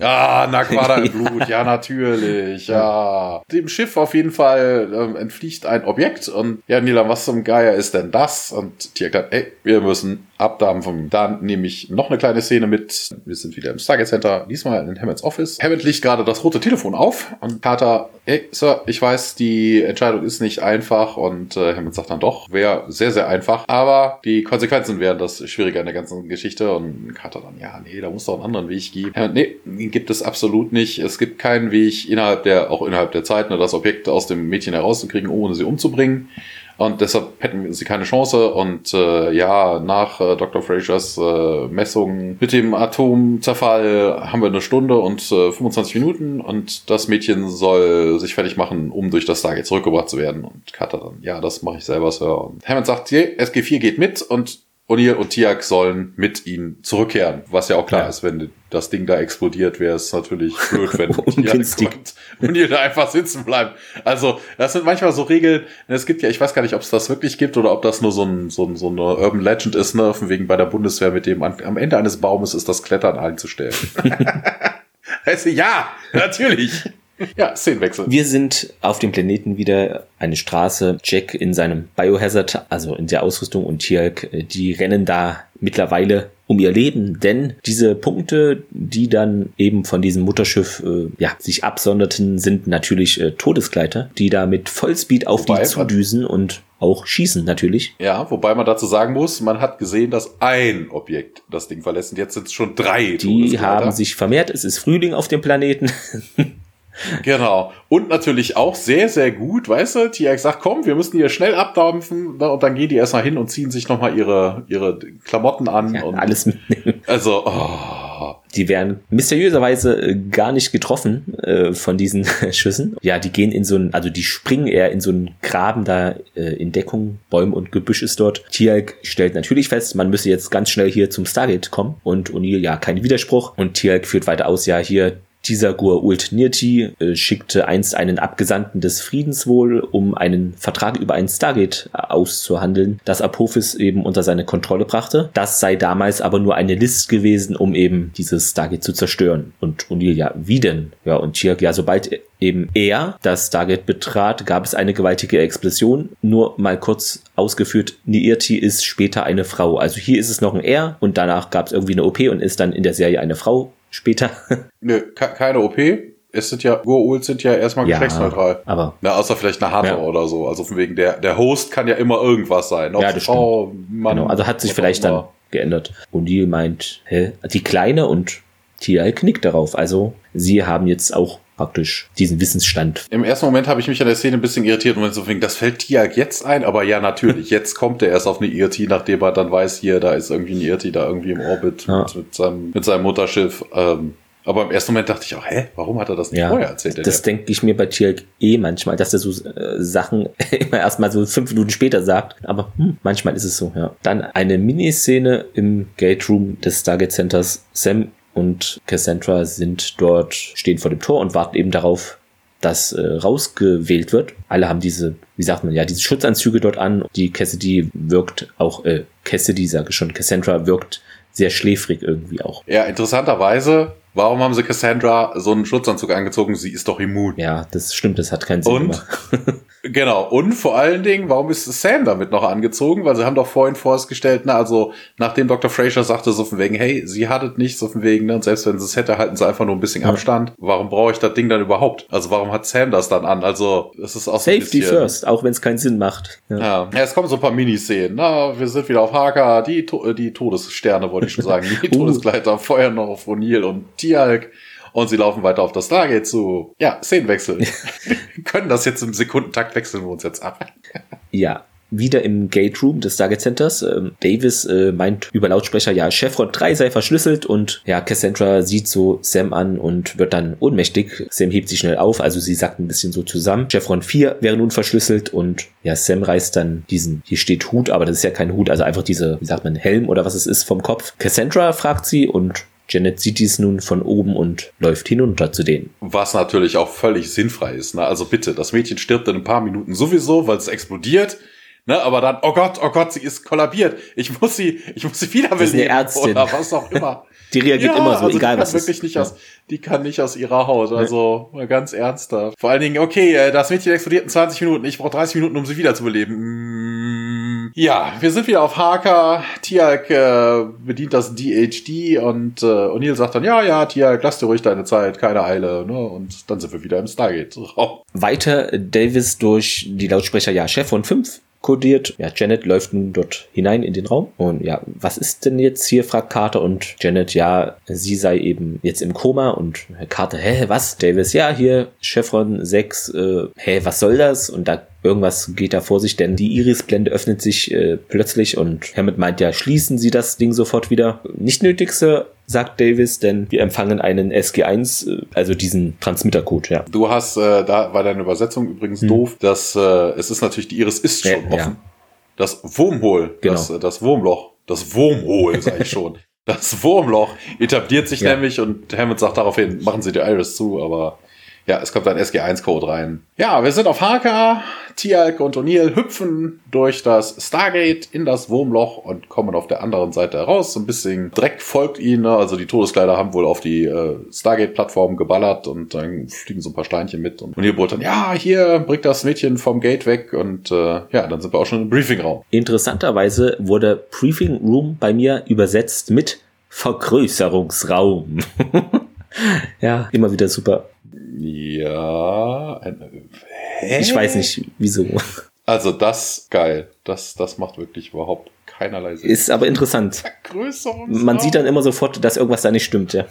Ja, Naquada im Blut, ja natürlich, ja. Dem Schiff auf jeden Fall ähm, entfliegt ein Objekt und ja, Nila, was zum Geier ist denn das? Und Tiak sagt, ey, wir müssen abdampfen. Dann nehme ich noch eine kleine Szene mit. Wir sind wieder im Stargate Center, diesmal in Hammonds Office. Hammond legt gerade das rote Telefon auf und Carter, ey, Sir, ich weiß, die Entscheidung ist nicht einfach und äh, Hammond sagt dann doch, wäre sehr, sehr einfach, aber die Konsequenzen wären das Schwierige an der ganzen Geschichte und Carter dann, ja, nee, da muss doch einen anderen Weg geben. Hammond, nee, gibt es absolut nicht. Es gibt keinen Weg innerhalb der, auch innerhalb der Zeit, ne, das Objekt aus dem Mädchen herauszukriegen, ohne sie umzubringen. Und deshalb hätten sie keine Chance. Und äh, ja, nach äh, Dr. Frasers äh, Messungen mit dem Atomzerfall haben wir eine Stunde und äh, 25 Minuten. Und das Mädchen soll sich fertig machen, um durch das Stargate zurückgebracht zu werden. Und Carter ja, das mache ich selber, Sir. Und Hammond sagt, yeah, SG4 geht mit und O'Neill und Tiak sollen mit ihnen zurückkehren. Was ja auch klar ja. ist, wenn das Ding da explodiert, wäre es natürlich blöd, wenn Tiak und ihr da einfach sitzen bleibt. Also, das sind manchmal so Regeln. Es gibt ja, ich weiß gar nicht, ob es das wirklich gibt oder ob das nur so, ein, so, ein, so eine Urban Legend ist, ne? Von wegen bei der Bundeswehr mit dem, am Ende eines Baumes ist das Klettern einzustellen. ja, natürlich. Ja, Szenenwechsel. Wir sind auf dem Planeten wieder eine Straße. Jack in seinem Biohazard, also in der Ausrüstung und Tirk, die rennen da mittlerweile um ihr Leben, denn diese Punkte, die dann eben von diesem Mutterschiff äh, ja, sich absonderten, sind natürlich äh, Todesgleiter, die da mit Vollspeed auf wobei, die zudüsen und auch schießen natürlich. Ja, wobei man dazu sagen muss, man hat gesehen, dass ein Objekt das Ding verlässt und jetzt sind es schon drei. Die haben sich vermehrt, es ist Frühling auf dem Planeten. Genau. Und natürlich auch sehr, sehr gut, weißt du, TX sagt, komm, wir müssen hier schnell abdampfen ne, und dann gehen die erstmal hin und ziehen sich nochmal ihre, ihre Klamotten an. Ja, und alles mitnehmen. Also, oh. Die werden mysteriöserweise äh, gar nicht getroffen äh, von diesen Schüssen. Ja, die gehen in so ein, also die springen eher in so einen Graben da äh, in Deckung. Bäume und Gebüsch ist dort. Tialk stellt natürlich fest, man müsse jetzt ganz schnell hier zum Stargate kommen. Und O'Neill, ja, kein Widerspruch. Und Tialk führt weiter aus, ja, hier dieser Ult Nirti äh, schickte einst einen Abgesandten des Friedens wohl, um einen Vertrag über ein Stargate äh, auszuhandeln, das Apophis eben unter seine Kontrolle brachte. Das sei damals aber nur eine List gewesen, um eben dieses Stargate zu zerstören. Und O'Neill, ja, wie denn? Ja, und Tirk, ja, sobald eben er das Stargate betrat, gab es eine gewaltige Explosion. Nur mal kurz ausgeführt, Nirti ist später eine Frau. Also hier ist es noch ein R und danach gab es irgendwie eine OP und ist dann in der Serie eine Frau später. Nö, keine OP. Es sind ja, Goa'uld sind ja erstmal ja, geschlechtsneutral. Aber. Na, außer vielleicht eine Harte ja. oder so. Also von wegen der, der Host kann ja immer irgendwas sein. Ob ja, das Frau, stimmt. Mann. Genau, also hat sich vielleicht dann geändert. Und die meint, hä, die Kleine und Tia knickt darauf. Also sie haben jetzt auch praktisch diesen Wissensstand. Im ersten Moment habe ich mich an der Szene ein bisschen irritiert und so fing, das fällt Tiag jetzt ein, aber ja, natürlich, jetzt kommt er erst auf eine IRT, nachdem er dann weiß, hier, da ist irgendwie ein IRT da irgendwie im Orbit ja. mit, mit, seinem, mit seinem Mutterschiff. Ähm, aber im ersten Moment dachte ich auch, hä, warum hat er das nicht ja, vorher erzählt? Das denke ich mir bei Tiag eh manchmal, dass er so äh, Sachen immer erstmal so fünf Minuten später sagt. Aber hm, manchmal ist es so, ja. Dann eine Miniszene im Gate Room des Stargate Centers. Sam und Cassandra sind dort, stehen vor dem Tor und warten eben darauf, dass äh, rausgewählt wird. Alle haben diese, wie sagt man, ja, diese Schutzanzüge dort an. Die Cassidy wirkt auch, äh, Cassidy sage ich schon, Cassandra wirkt sehr schläfrig irgendwie auch. Ja, interessanterweise Warum haben sie Cassandra so einen Schutzanzug angezogen? Sie ist doch immun. Ja, das stimmt, das hat keinen Sinn. Und, genau, und vor allen Dingen, warum ist Sam damit noch angezogen? Weil sie haben doch vorhin vorgestellt, na, also, nachdem Dr. Fraser sagte so von wegen, hey, sie hat es nicht, so von wegen, ne, und selbst wenn sie es hätte, halten sie einfach nur ein bisschen ja. Abstand. Warum brauche ich das Ding dann überhaupt? Also, warum hat Sam das dann an? Also, es ist auch so Safety first, auch wenn es keinen Sinn macht. Ja. ja. ja, es kommen so ein paar Miniszenen. Na, wir sind wieder auf Haka, die, die Todessterne, wollte ich schon sagen, die uh. Todesgleiter feuern noch auf O'Neill und Tialk und sie laufen weiter auf das Stargate zu. Ja, Szenenwechsel. wir können das jetzt im Sekundentakt wechseln wir uns jetzt ab. ja, wieder im Gate Room des Stargate Centers. Ähm, Davis äh, meint über Lautsprecher, ja, Chevron 3 sei verschlüsselt und ja, Cassandra sieht so Sam an und wird dann ohnmächtig. Sam hebt sich schnell auf, also sie sagt ein bisschen so zusammen. Chevron 4 wäre nun verschlüsselt und ja, Sam reißt dann diesen, hier steht Hut, aber das ist ja kein Hut, also einfach diese, wie sagt man, Helm oder was es ist vom Kopf. Cassandra fragt sie und Janet sieht dies nun von oben und läuft hinunter zu denen. Was natürlich auch völlig sinnfrei ist. Ne? Also bitte, das Mädchen stirbt in ein paar Minuten sowieso, weil es explodiert. Ne, aber dann, oh Gott, oh Gott, sie ist kollabiert. Ich muss sie, ich muss sie wiederbeleben oder was auch immer. Die reagiert ja, immer so, also egal was wirklich ist. Nicht ja. aus, die kann nicht aus ihrer Haut, also mal ganz ernsthaft. Vor allen Dingen, okay, äh, das Mädchen explodiert in 20 Minuten, ich brauche 30 Minuten, um sie wiederzubeleben. Ja, wir sind wieder auf Haka. Tiag äh, bedient das DHD und äh, O'Neill sagt dann, ja, ja, Tiag, lass dir ruhig deine Zeit, keine Eile. Ne? Und dann sind wir wieder im Stargate-Raum. Weiter Davis durch die Lautsprecher, ja, Chef von 5 kodiert. Ja, Janet läuft nun dort hinein in den Raum. Und ja, was ist denn jetzt hier, fragt Carter. Und Janet, ja, sie sei eben jetzt im Koma. Und Carter, hä, was? Davis, ja, hier, Chevron 6, äh, hä, was soll das? Und da irgendwas geht da vor sich, denn die Irisblende öffnet sich äh, plötzlich und Hammond meint ja, schließen Sie das Ding sofort wieder. Nicht nötig, Sir, sagt Davis, denn wir empfangen einen SG1, äh, also diesen Transmittercode, ja. Du hast, äh, da war deine Übersetzung übrigens hm. doof, dass äh, es ist natürlich, die Iris ist schon ja, offen. Ja. Das Wurmhol, genau. das, das Wurmloch, das Wurmhol, sag ich schon. Das Wurmloch etabliert sich ja. nämlich und Hammond sagt daraufhin, machen Sie die Iris zu, aber ja, es kommt ein SG1-Code rein. Ja, wir sind auf Haka. Tialk und O'Neill hüpfen durch das Stargate in das Wurmloch und kommen auf der anderen Seite heraus. So ein bisschen Dreck folgt ihnen. Ne? Also die Todeskleider haben wohl auf die äh, Stargate-Plattform geballert und dann fliegen so ein paar Steinchen mit. Und O'Neill brüllt dann, ja, hier, bringt das Mädchen vom Gate weg. Und äh, ja, dann sind wir auch schon im Briefingraum. Interessanterweise wurde Briefing Room bei mir übersetzt mit Vergrößerungsraum. ja, immer wieder super. Ja. Hä? Ich weiß nicht, wieso. Also das geil. Das, das macht wirklich überhaupt keinerlei Sinn. Ist aber interessant. Man sieht dann immer sofort, dass irgendwas da nicht stimmt, ja.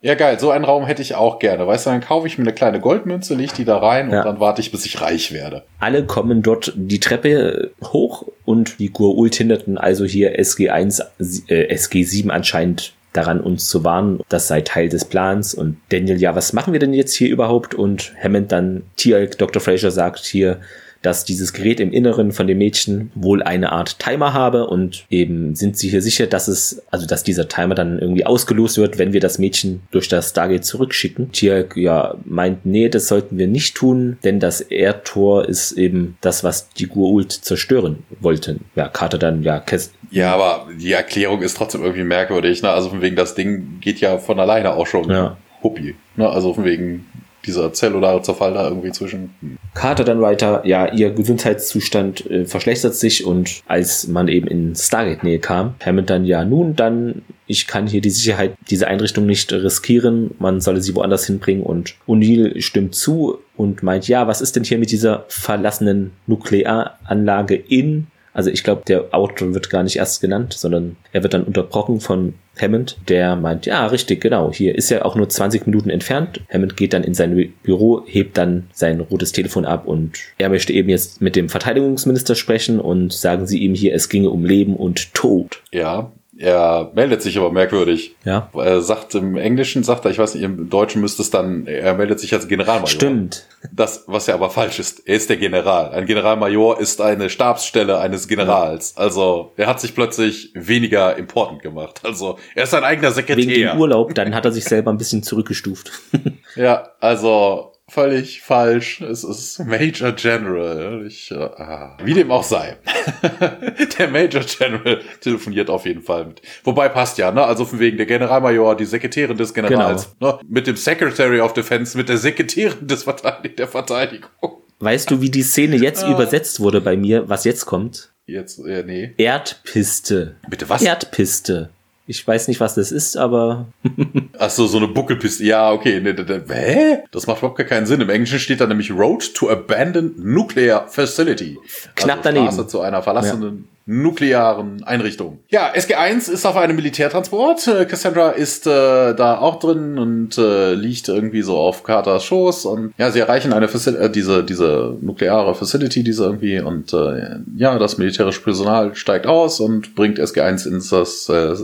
Ja, geil. So einen Raum hätte ich auch gerne. Weißt du, dann kaufe ich mir eine kleine Goldmünze, leg die da rein ja. und dann warte ich, bis ich reich werde. Alle kommen dort die Treppe hoch und die Gur-Ult hinderten also hier SG1, äh, SG7 anscheinend daran, uns zu warnen. Das sei Teil des Plans. Und Daniel, ja, was machen wir denn jetzt hier überhaupt? Und Hammond dann, Tialk, Dr. Fraser sagt hier, dass dieses Gerät im Inneren von dem Mädchen wohl eine Art Timer habe und eben sind sie hier sicher, dass es, also dass dieser Timer dann irgendwie ausgelost wird, wenn wir das Mädchen durch das Stargate zurückschicken. Tiak ja meint, nee, das sollten wir nicht tun, denn das Erdtor ist eben das, was die Gurult zerstören wollten. Ja, Carter dann, ja, Kes ja, aber die Erklärung ist trotzdem irgendwie merkwürdig, ne? Also von wegen, das Ding geht ja von alleine auch schon. Ja. Huppi. Ne? Also von wegen, dieser zellulare Zerfall da irgendwie zwischen. Carter dann weiter, ja, ihr Gesundheitszustand äh, verschlechtert sich und als man eben in Stargate-Nähe kam, Hammond dann, ja, nun, dann, ich kann hier die Sicherheit dieser Einrichtung nicht riskieren, man solle sie woanders hinbringen und O'Neill stimmt zu und meint, ja, was ist denn hier mit dieser verlassenen Nuklearanlage in also ich glaube, der Autor wird gar nicht erst genannt, sondern er wird dann unterbrochen von Hammond, der meint, ja, richtig, genau, hier ist ja auch nur 20 Minuten entfernt. Hammond geht dann in sein Büro, hebt dann sein rotes Telefon ab und er möchte eben jetzt mit dem Verteidigungsminister sprechen und sagen sie ihm hier, es ginge um Leben und Tod. Ja, er meldet sich aber merkwürdig. Ja. Er sagt im Englischen, sagt er, ich weiß nicht, im Deutschen müsste es dann, er meldet sich als Generalmajor. Stimmt. Das, was ja aber falsch ist. Er ist der General. Ein Generalmajor ist eine Stabsstelle eines Generals. Ja. Also, er hat sich plötzlich weniger important gemacht. Also, er ist sein eigener Sekretär. Wegen dem Urlaub, dann hat er sich selber ein bisschen zurückgestuft. ja, also, völlig falsch. Es ist Major General. Ich, ah. wie dem auch sei. der Major General telefoniert auf jeden Fall mit. Wobei passt ja, ne? Also von wegen der Generalmajor, die Sekretärin des Generals, genau. ne? Mit dem Secretary of Defense, mit der Sekretärin des Verteidig der Verteidigung. Weißt du, wie die Szene jetzt ah. übersetzt wurde bei mir, was jetzt kommt? Jetzt, äh, nee. Erdpiste. Bitte was? Erdpiste. Ich weiß nicht, was das ist, aber. Ach so, so eine Buckelpiste. Ja, okay. Ne, ne, ne, hä? Das macht überhaupt gar keinen Sinn. Im Englischen steht da nämlich Road to Abandoned Nuclear Facility. Knapp also daneben. Straße zu einer verlassenen nuklearen Einrichtungen. Ja, SG1 ist auf einem Militärtransport. Äh, Cassandra ist äh, da auch drin und äh, liegt irgendwie so auf Carters Schoß und ja, sie erreichen eine Facil äh, diese diese nukleare Facility, diese irgendwie und äh, ja, das militärische Personal steigt aus und bringt SG1 ins das äh,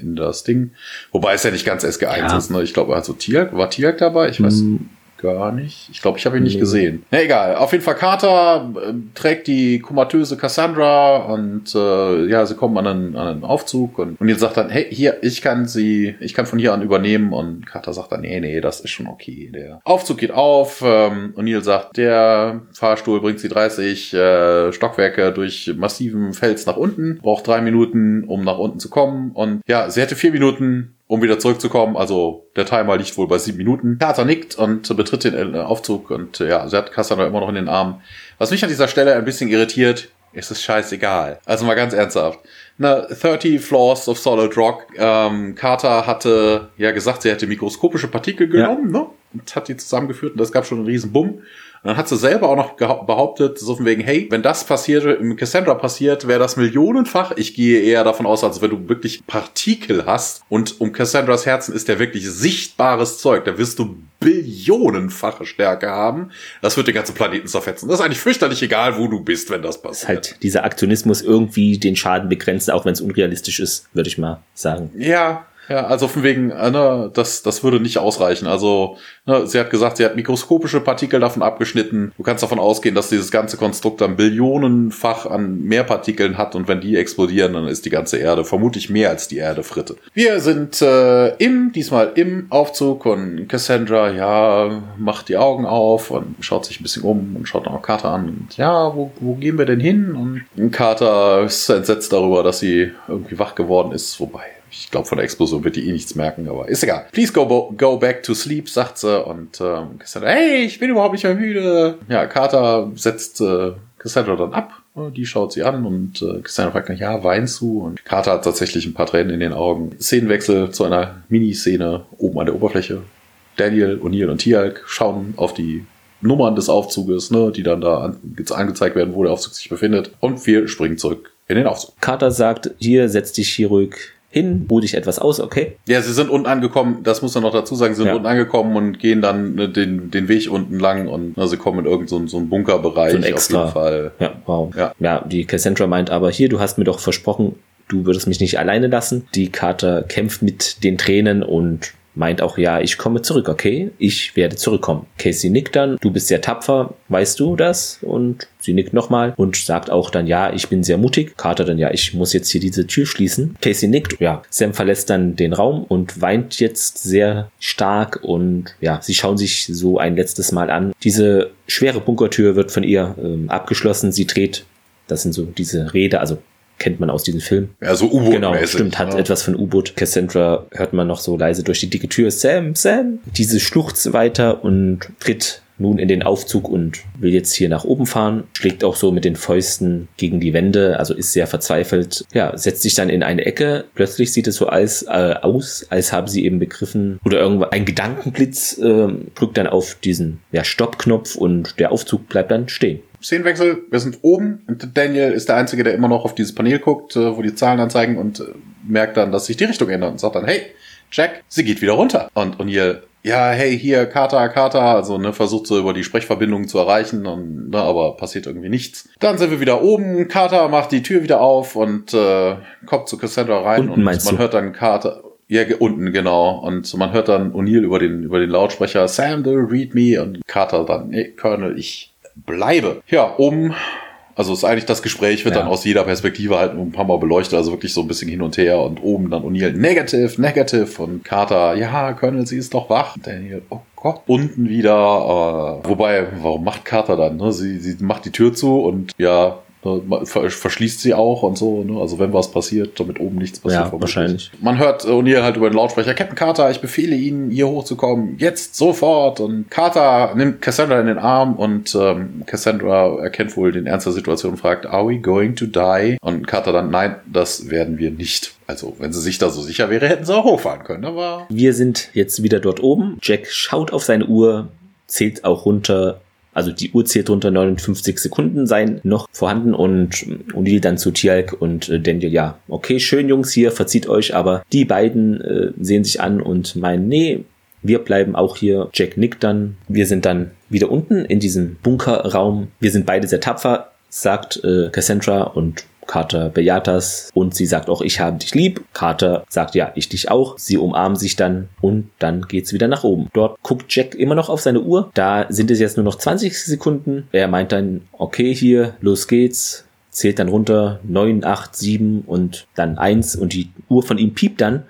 in das Ding. Wobei es ja nicht ganz SG1 ja. ist, ne? Ich glaube, also Tiak war Tiak dabei, ich weiß. Mm gar nicht. Ich glaube, ich habe ihn nicht nee. gesehen. Na egal. Auf jeden Fall Carter äh, trägt die komatöse Cassandra und äh, ja, sie kommen an einen, an einen Aufzug und, und jetzt sagt dann, hey, hier, ich kann sie, ich kann von hier an übernehmen und Carter sagt dann, nee, nee, das ist schon okay. Der Aufzug geht auf ähm, und Neil sagt, der Fahrstuhl bringt sie 30 äh, Stockwerke durch massiven Fels nach unten, braucht drei Minuten, um nach unten zu kommen und ja, sie hätte vier Minuten um wieder zurückzukommen. Also der Timer liegt wohl bei sieben Minuten. Carter nickt und betritt den äh, Aufzug und ja, sie hat Cassandra immer noch in den Armen. Was mich an dieser Stelle ein bisschen irritiert, Es ist scheißegal. Also mal ganz ernsthaft. Na, 30 Floors of Solid Rock. Ähm, Carter hatte ja gesagt, sie hätte mikroskopische Partikel genommen, ja. ne? Und hat die zusammengeführt und das gab schon einen riesen Bumm. Und dann hat sie selber auch noch behauptet, so von wegen, hey, wenn das passiert, im Cassandra passiert, wäre das millionenfach. Ich gehe eher davon aus, als wenn du wirklich Partikel hast und um Cassandras Herzen ist der wirklich sichtbares Zeug. Da wirst du billionenfache Stärke haben. Das wird den ganzen Planeten zerfetzen. Das ist eigentlich fürchterlich egal, wo du bist, wenn das passiert. Halt dieser Aktionismus irgendwie den Schaden begrenzen, auch wenn es unrealistisch ist, würde ich mal sagen. Ja, ja, also von wegen, äh, ne, das, das würde nicht ausreichen. Also, ne, sie hat gesagt, sie hat mikroskopische Partikel davon abgeschnitten. Du kannst davon ausgehen, dass dieses ganze Konstrukt dann billionenfach an mehr Partikeln hat und wenn die explodieren, dann ist die ganze Erde vermutlich mehr als die Erde Fritte. Wir sind äh, im, diesmal im Aufzug und Cassandra, ja, macht die Augen auf und schaut sich ein bisschen um und schaut noch Carter an und ja, wo, wo gehen wir denn hin? Und Carter ist entsetzt darüber, dass sie irgendwie wach geworden ist, wobei ich glaube, von der Explosion wird die eh nichts merken, aber ist egal. Please go, go back to sleep, sagt sie. Und ähm, Cassandra, hey, ich bin überhaupt nicht mehr müde. Ja, Carter setzt äh, Cassandra dann ab. Die schaut sie an und äh, Cassandra fragt, ja, weinst du? Und Carter hat tatsächlich ein paar Tränen in den Augen. Szenenwechsel zu einer Miniszene oben an der Oberfläche. Daniel, O'Neill und Tialk schauen auf die Nummern des Aufzuges, ne, die dann da an, angezeigt werden, wo der Aufzug sich befindet. Und wir springen zurück in den Aufzug. Carter sagt, hier, setz dich hier ruhig hin, ruh dich etwas aus, okay? Ja, sie sind unten angekommen, das muss man noch dazu sagen, sie sind ja. unten angekommen und gehen dann ne, den, den Weg unten lang und na, sie kommen in irgendeinen so, so einen Bunkerbereich so ein extra. auf jeden Fall. Ja, wow. Ja. ja, die Cassandra meint aber hier, du hast mir doch versprochen, du würdest mich nicht alleine lassen. Die Kater kämpft mit den Tränen und meint auch, ja, ich komme zurück, okay? Ich werde zurückkommen. Casey nickt dann, du bist sehr tapfer, weißt du das? Und sie nickt nochmal und sagt auch dann, ja, ich bin sehr mutig. Carter dann, ja, ich muss jetzt hier diese Tür schließen. Casey nickt, ja. Sam verlässt dann den Raum und weint jetzt sehr stark und ja, sie schauen sich so ein letztes Mal an. Diese schwere Bunkertür wird von ihr ähm, abgeschlossen. Sie dreht das sind so diese Rede, also kennt man aus diesem Film. Ja, so U-Boot. Genau, stimmt, hat ja. etwas von U-Boot. Cassandra hört man noch so leise durch die dicke Tür. Sam, Sam. Diese schluchzt weiter und tritt nun in den Aufzug und will jetzt hier nach oben fahren, schlägt auch so mit den Fäusten gegen die Wände, also ist sehr verzweifelt. Ja, setzt sich dann in eine Ecke. Plötzlich sieht es so als, äh, aus, als haben sie eben begriffen oder irgendwo ein Gedankenblitz äh, drückt dann auf diesen ja, Stoppknopf und der Aufzug bleibt dann stehen. Szenenwechsel, wir sind oben und Daniel ist der Einzige, der immer noch auf dieses Panel guckt, äh, wo die Zahlen anzeigen und äh, merkt dann, dass sich die Richtung ändert und sagt dann, hey, Jack, sie geht wieder runter. Und O'Neill, ja, hey, hier, Carter, Carter, also ne, versucht so über die Sprechverbindung zu erreichen, und, ne, aber passiert irgendwie nichts. Dann sind wir wieder oben, Carter macht die Tür wieder auf und äh, kommt zu Cassandra rein Unten und man du? hört dann Carter. Ja, unten, genau. Und man hört dann O'Neill über den, über den Lautsprecher, Sam, do read me. Und Carter dann, hey, Colonel, ich bleibe. Ja, um also ist eigentlich das Gespräch wird ja. dann aus jeder Perspektive halt ein paar Mal beleuchtet, also wirklich so ein bisschen hin und her und oben dann O'Neill negative, negative und Carter, ja, Colonel, sie ist doch wach. Daniel, oh Gott, unten wieder, äh, wobei, warum macht Carter dann? Ne? Sie, sie macht die Tür zu und ja, verschließt sie auch und so, ne? Also wenn was passiert, damit oben nichts passiert. Ja, wahrscheinlich. Man hört O'Neill halt über den Lautsprecher, Captain Carter, ich befehle Ihnen, hier hochzukommen, jetzt, sofort. Und Carter nimmt Cassandra in den Arm und ähm, Cassandra erkennt wohl den Ernst der Situation und fragt, are we going to die? Und Carter dann, nein, das werden wir nicht. Also, wenn sie sich da so sicher wäre, hätten sie auch hochfahren können, aber. Wir sind jetzt wieder dort oben. Jack schaut auf seine Uhr, zählt auch runter also die Uhr zählt runter, 59 Sekunden seien noch vorhanden und O'Neill dann zu Tialk und äh, Daniel, ja, okay, schön Jungs hier, verzieht euch, aber die beiden äh, sehen sich an und meinen, nee, wir bleiben auch hier. Jack nickt dann. Wir sind dann wieder unten in diesem Bunkerraum. Wir sind beide sehr tapfer, sagt äh, Cassandra und Carter bejaht das und sie sagt auch, ich habe dich lieb. Carter sagt, ja, ich dich auch. Sie umarmen sich dann und dann geht's wieder nach oben. Dort guckt Jack immer noch auf seine Uhr. Da sind es jetzt nur noch 20 Sekunden. Er meint dann, okay, hier, los geht's zählt dann runter 9, 8, 7 und dann 1 und die Uhr von ihm piept dann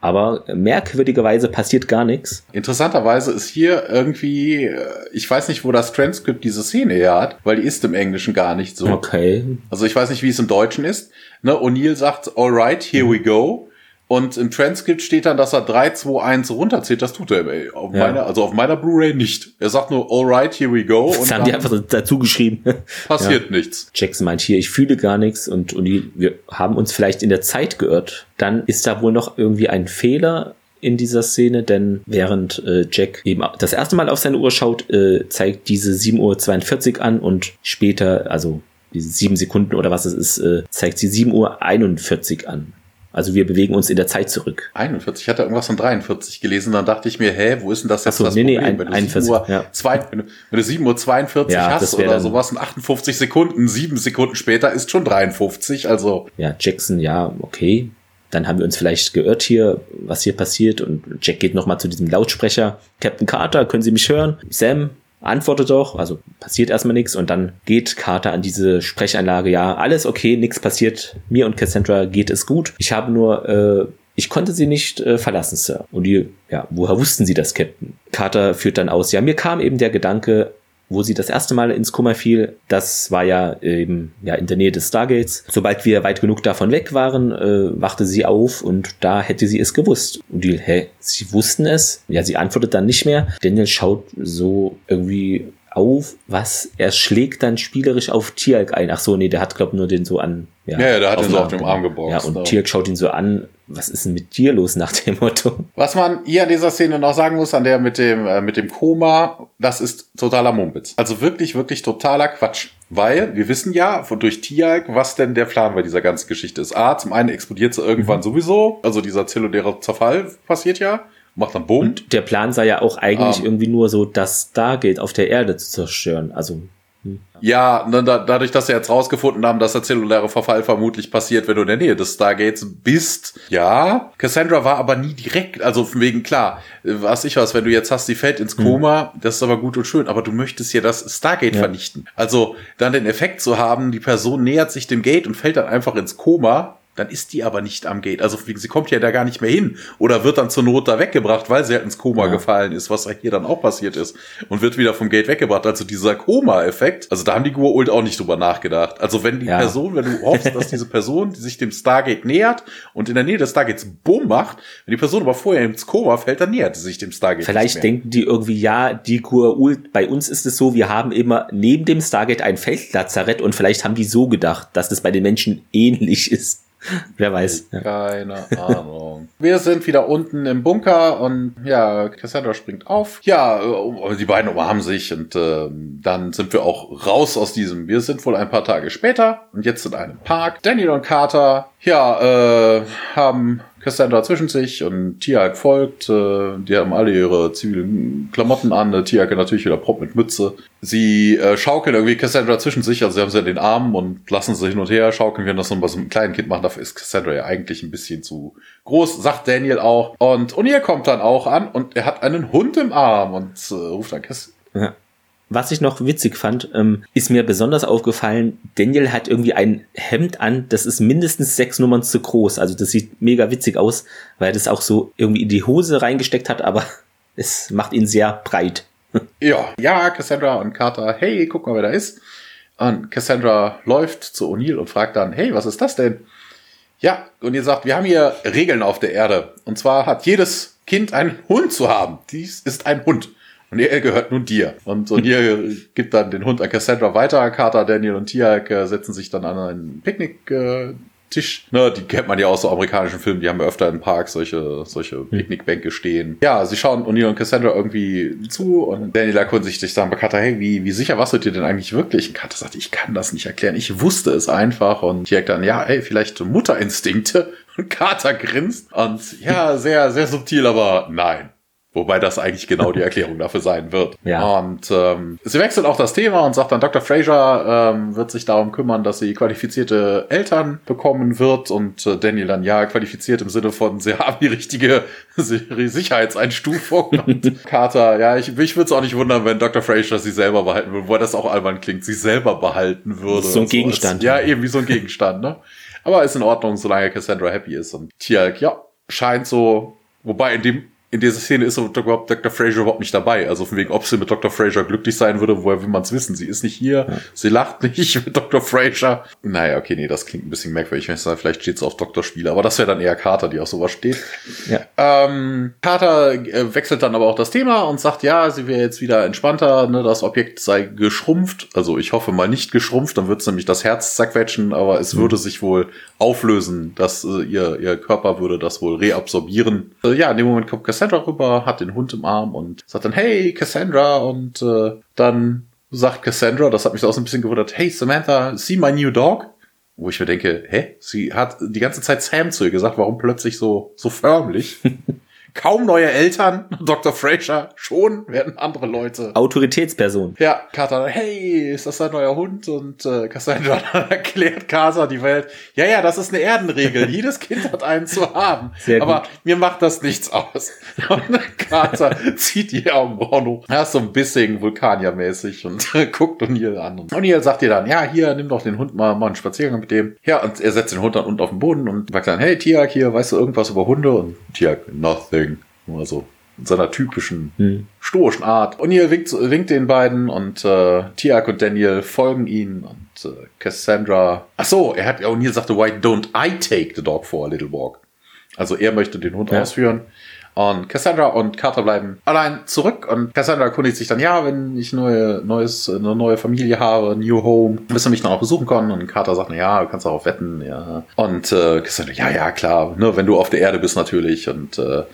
aber merkwürdigerweise passiert gar nichts. Interessanterweise ist hier irgendwie, äh, ich weiß nicht, wo das Transkript diese Szene her hat, weil die ist im Englischen gar nicht so. Okay. Also ich weiß nicht, wie es im Deutschen ist. Ne, O'Neill sagt, alright, here we go. Und im Transkript steht dann, dass er 3, 2, 1 runterzählt. Das tut er, ey. Auf Ja. meiner, also auf meiner Blu-ray nicht. Er sagt nur, alright, here we go. Das Und haben die einfach dazu geschrieben. passiert nichts. Jackson meint hier, ich fühle gar nichts und, und die, wir haben uns vielleicht in der Zeit geirrt. Dann ist da wohl noch irgendwie ein Fehler in dieser Szene, denn während äh, Jack eben das erste Mal auf seine Uhr schaut, äh, zeigt diese 7.42 Uhr an und später, also diese sieben Sekunden oder was es ist, äh, zeigt sie 7.41 Uhr an. Also wir bewegen uns in der Zeit zurück. 41, ich hatte irgendwas von 43 gelesen, dann dachte ich mir, hä, wo ist denn das jetzt Ach so, das nee, nee, Problem? ein- wenn, du 41, 7 Uhr ja. zwei, wenn, du, wenn du 7 Uhr 42 Ja, hast oder sowas in 58 Sekunden, sieben Sekunden später ist schon 53, also Ja, Jackson, ja, okay. Dann haben wir uns vielleicht geirrt hier, was hier passiert. Und Jack geht nochmal zu diesem Lautsprecher. Captain Carter, können Sie mich hören? Sam, antworte doch. Also passiert erstmal nichts. Und dann geht Carter an diese Sprechanlage. Ja, alles okay, nichts passiert. Mir und Cassandra geht es gut. Ich habe nur, äh, ich konnte sie nicht äh, verlassen, Sir. Und die, ja, woher wussten Sie das, Captain? Carter führt dann aus. Ja, mir kam eben der Gedanke, wo sie das erste Mal ins Koma fiel, das war ja eben ja in der Nähe des Stargates. Sobald wir weit genug davon weg waren, äh, wachte sie auf und da hätte sie es gewusst. Und die, hä, sie wussten es? Ja, sie antwortet dann nicht mehr. Daniel schaut so irgendwie auf, was er schlägt dann spielerisch auf Tialk ein. Ach so, nee, der hat glaub nur den so an. Ja, ja, der hat ihn so den auf dem Arm geboxt, Ja, und ja. Tialk schaut ihn so an. Was ist denn mit dir los nach dem Motto? Was man hier an dieser Szene noch sagen muss, an der mit dem, äh, mit dem Koma, das ist totaler Mumpitz. Also wirklich, wirklich totaler Quatsch. Weil wir wissen ja von, durch Tialk, was denn der Plan bei dieser ganzen Geschichte ist. A, zum einen explodiert sie Mhm. irgendwann sowieso, also dieser zelluläre Zerfall passiert ja, macht dann Bumm. Und der Plan sei ja auch eigentlich Ähm. irgendwie nur so, das Stargate auf der Erde zu zerstören. Also Ja, ne, da, dadurch, dass sie jetzt rausgefunden haben, dass der zelluläre Verfall vermutlich passiert, wenn du in der Nähe des Stargates bist. Ja, Cassandra war aber nie direkt, also von wegen klar, was ich was, wenn du jetzt hast, sie fällt ins Koma, das ist aber gut und schön, aber du möchtest ja das Stargate Ja. vernichten. Also dann den Effekt zu haben, die Person nähert sich dem Gate und fällt dann einfach ins Koma, dann ist die aber nicht am Gate. Also sie kommt ja da gar nicht mehr hin oder wird dann zur Not da weggebracht, weil sie halt ins Koma Ja. gefallen ist, was hier dann auch passiert ist und wird wieder vom Gate weggebracht. Also dieser Koma-Effekt, also da haben die Goa'uld auch nicht drüber nachgedacht. Also wenn die Ja. Person, wenn du hoffst, dass diese Person, die sich dem Stargate nähert und in der Nähe des Stargates Bumm macht, wenn die Person aber vorher ins Koma fällt, dann nähert sie sich dem Stargate Vielleicht nicht mehr. denken die irgendwie, ja, die Gua'uld, bei uns ist es so, wir haben immer neben dem Stargate ein Feldlazarett und vielleicht haben die so gedacht, dass es bei den Menschen ähnlich ist. Wer weiß. Ja. Keine Ahnung. Wir sind wieder unten im Bunker und ja, Cassandra springt auf. Ja, äh, die beiden umarmen sich und ähm, dann sind wir auch raus aus diesem. Wir sind wohl ein paar Tage später und jetzt in einem Park. Daniel und Carter, ja, äh, haben Cassandra zwischen sich und Tiag folgt. Äh, die haben alle ihre zivilen Klamotten an. Tiag natürlich wieder prompt mit Mütze. Sie äh, schaukeln irgendwie Cassandra zwischen sich, also sie haben sie in den Armen und lassen sie hin und her schaukeln, wenn das so bei so einem kleinen Kind machen. Dafür ist Cassandra ja eigentlich ein bisschen zu groß, sagt Daniel auch. Und O'Neill kommt dann auch an und er hat einen Hund im Arm und äh, ruft dann Cass Ja. Was ich noch witzig fand, ähm, ist mir besonders aufgefallen, Daniel hat irgendwie ein Hemd an, das ist mindestens sechs Nummern zu groß. Also das sieht mega witzig aus, weil er das auch so irgendwie in die Hose reingesteckt hat, aber es macht ihn sehr breit. Ja, ja, Cassandra und Carter, hey, guck mal, wer da ist. Und Cassandra läuft zu O'Neill und fragt dann, hey, was ist das denn? Ja, und ihr sagt, wir haben hier Regeln auf der Erde. Und zwar hat jedes Kind einen Hund zu haben. Dies ist ein Hund. Und er gehört nun dir. Und O'Neill gibt dann den Hund an Cassandra weiter. Carter, Daniel und Tiag äh, setzen sich dann an einen Picknicktisch. Ne, die kennt man ja aus so amerikanischen Filmen, die haben ja öfter im Park solche, solche Picknickbänke stehen. Ja, sie schauen O'Neill und Cassandra irgendwie zu und Daniel erkundigt sich dann bei Carter, hey, wie, wie sicher warst du dir denn eigentlich wirklich? Und Carter sagt, ich kann das nicht erklären, ich wusste es einfach. Und Tiag dann, ja, ey, vielleicht Mutterinstinkte. Und Carter grinst und ja, sehr, sehr subtil, aber nein. Wobei das eigentlich genau die Erklärung dafür sein wird. Ja. Und ähm, sie wechselt auch das Thema und sagt dann, Dr. Fraser ähm, wird sich darum kümmern, dass sie qualifizierte Eltern bekommen wird. Und äh, Daniel dann, ja, qualifiziert im Sinne von, sie haben die richtige Sicherheitseinstufung. und Carter, ja, ich, ich würde es auch nicht wundern, wenn Dr. Fraser sie selber behalten würde, wobei das auch albern klingt, sie selber behalten würde. So ein Und Gegenstand. Ja, eben wie so ein Gegenstand, ne? Aber ist in Ordnung, solange Cassandra happy ist. Und Tialk, ja, scheint so, wobei in dem in dieser Szene ist Dr. Dr. Fraser überhaupt nicht dabei. Also von wegen, ob sie mit Dr. Fraser glücklich sein würde, woher will man es wissen? Sie ist nicht hier, ja. sie lacht nicht mit Dr. Fraser. Naja, okay, nee, das klingt ein bisschen merkwürdig. Vielleicht steht es auf Dr. Spiele, aber das wäre dann eher Carter, die auf sowas steht. Ja. Ähm, Carter äh, wechselt dann aber auch das Thema und sagt, ja, sie wäre jetzt wieder entspannter, ne, das Objekt sei geschrumpft. Also ich hoffe mal nicht geschrumpft, dann wird es nämlich das Herz zerquetschen, aber es mhm. würde sich wohl auflösen, dass äh, ihr, ihr Körper würde das wohl reabsorbieren. Äh, ja, in dem Moment kommt Cassandra rüber, hat den Hund im Arm und sagt dann, hey, Cassandra, und äh, dann sagt Cassandra, das hat mich auch so ein bisschen gewundert, hey, Samantha, see my new dog? Wo ich mir denke, hä? Sie hat die ganze Zeit Sam zu ihr gesagt, warum plötzlich so, so förmlich? kaum neue Eltern. Dr. Fraser schon werden andere Leute. Autoritätsperson. Ja, Carter, hey, ist das ein neuer Hund? Und äh, Cassandra erklärt Casa die Welt. Ja, ja, das ist eine Erdenregel. Jedes Kind hat einen zu haben. Sehr Aber gut. mir macht das nichts aus. Und Carter zieht die Augenbrauen hoch. Er ist so ein bisschen Vulkaniermäßig und guckt O'Neill an. Und O'Neill sagt ihr dann, ja, hier, nimm doch den Hund mal, mal einen Spaziergang mit dem. Ja, und er setzt den Hund dann unten auf den Boden und sagt dann, hey, Tiak, hier, weißt du irgendwas über Hunde? Und Tiak, nothing. Nur so in seiner typischen hm. stoischen Art. Und hier winkt, winkt den beiden und äh, Tiak und Daniel folgen ihnen und äh, Cassandra. Ach so, er hat O'Neill sagte, why don't I take the dog for a little walk? Also er möchte den Hund ja. ausführen. Und Cassandra und Carter bleiben allein zurück und Cassandra erkundigt sich dann, ja, wenn ich neue, neues, eine neue Familie habe, New Home, wirst du mich dann auch besuchen können? Und Carter sagt, na ja, du kannst darauf wetten, ja. Und äh, Cassandra, ja, ja, klar, ne, wenn du auf der Erde bist natürlich. Und äh,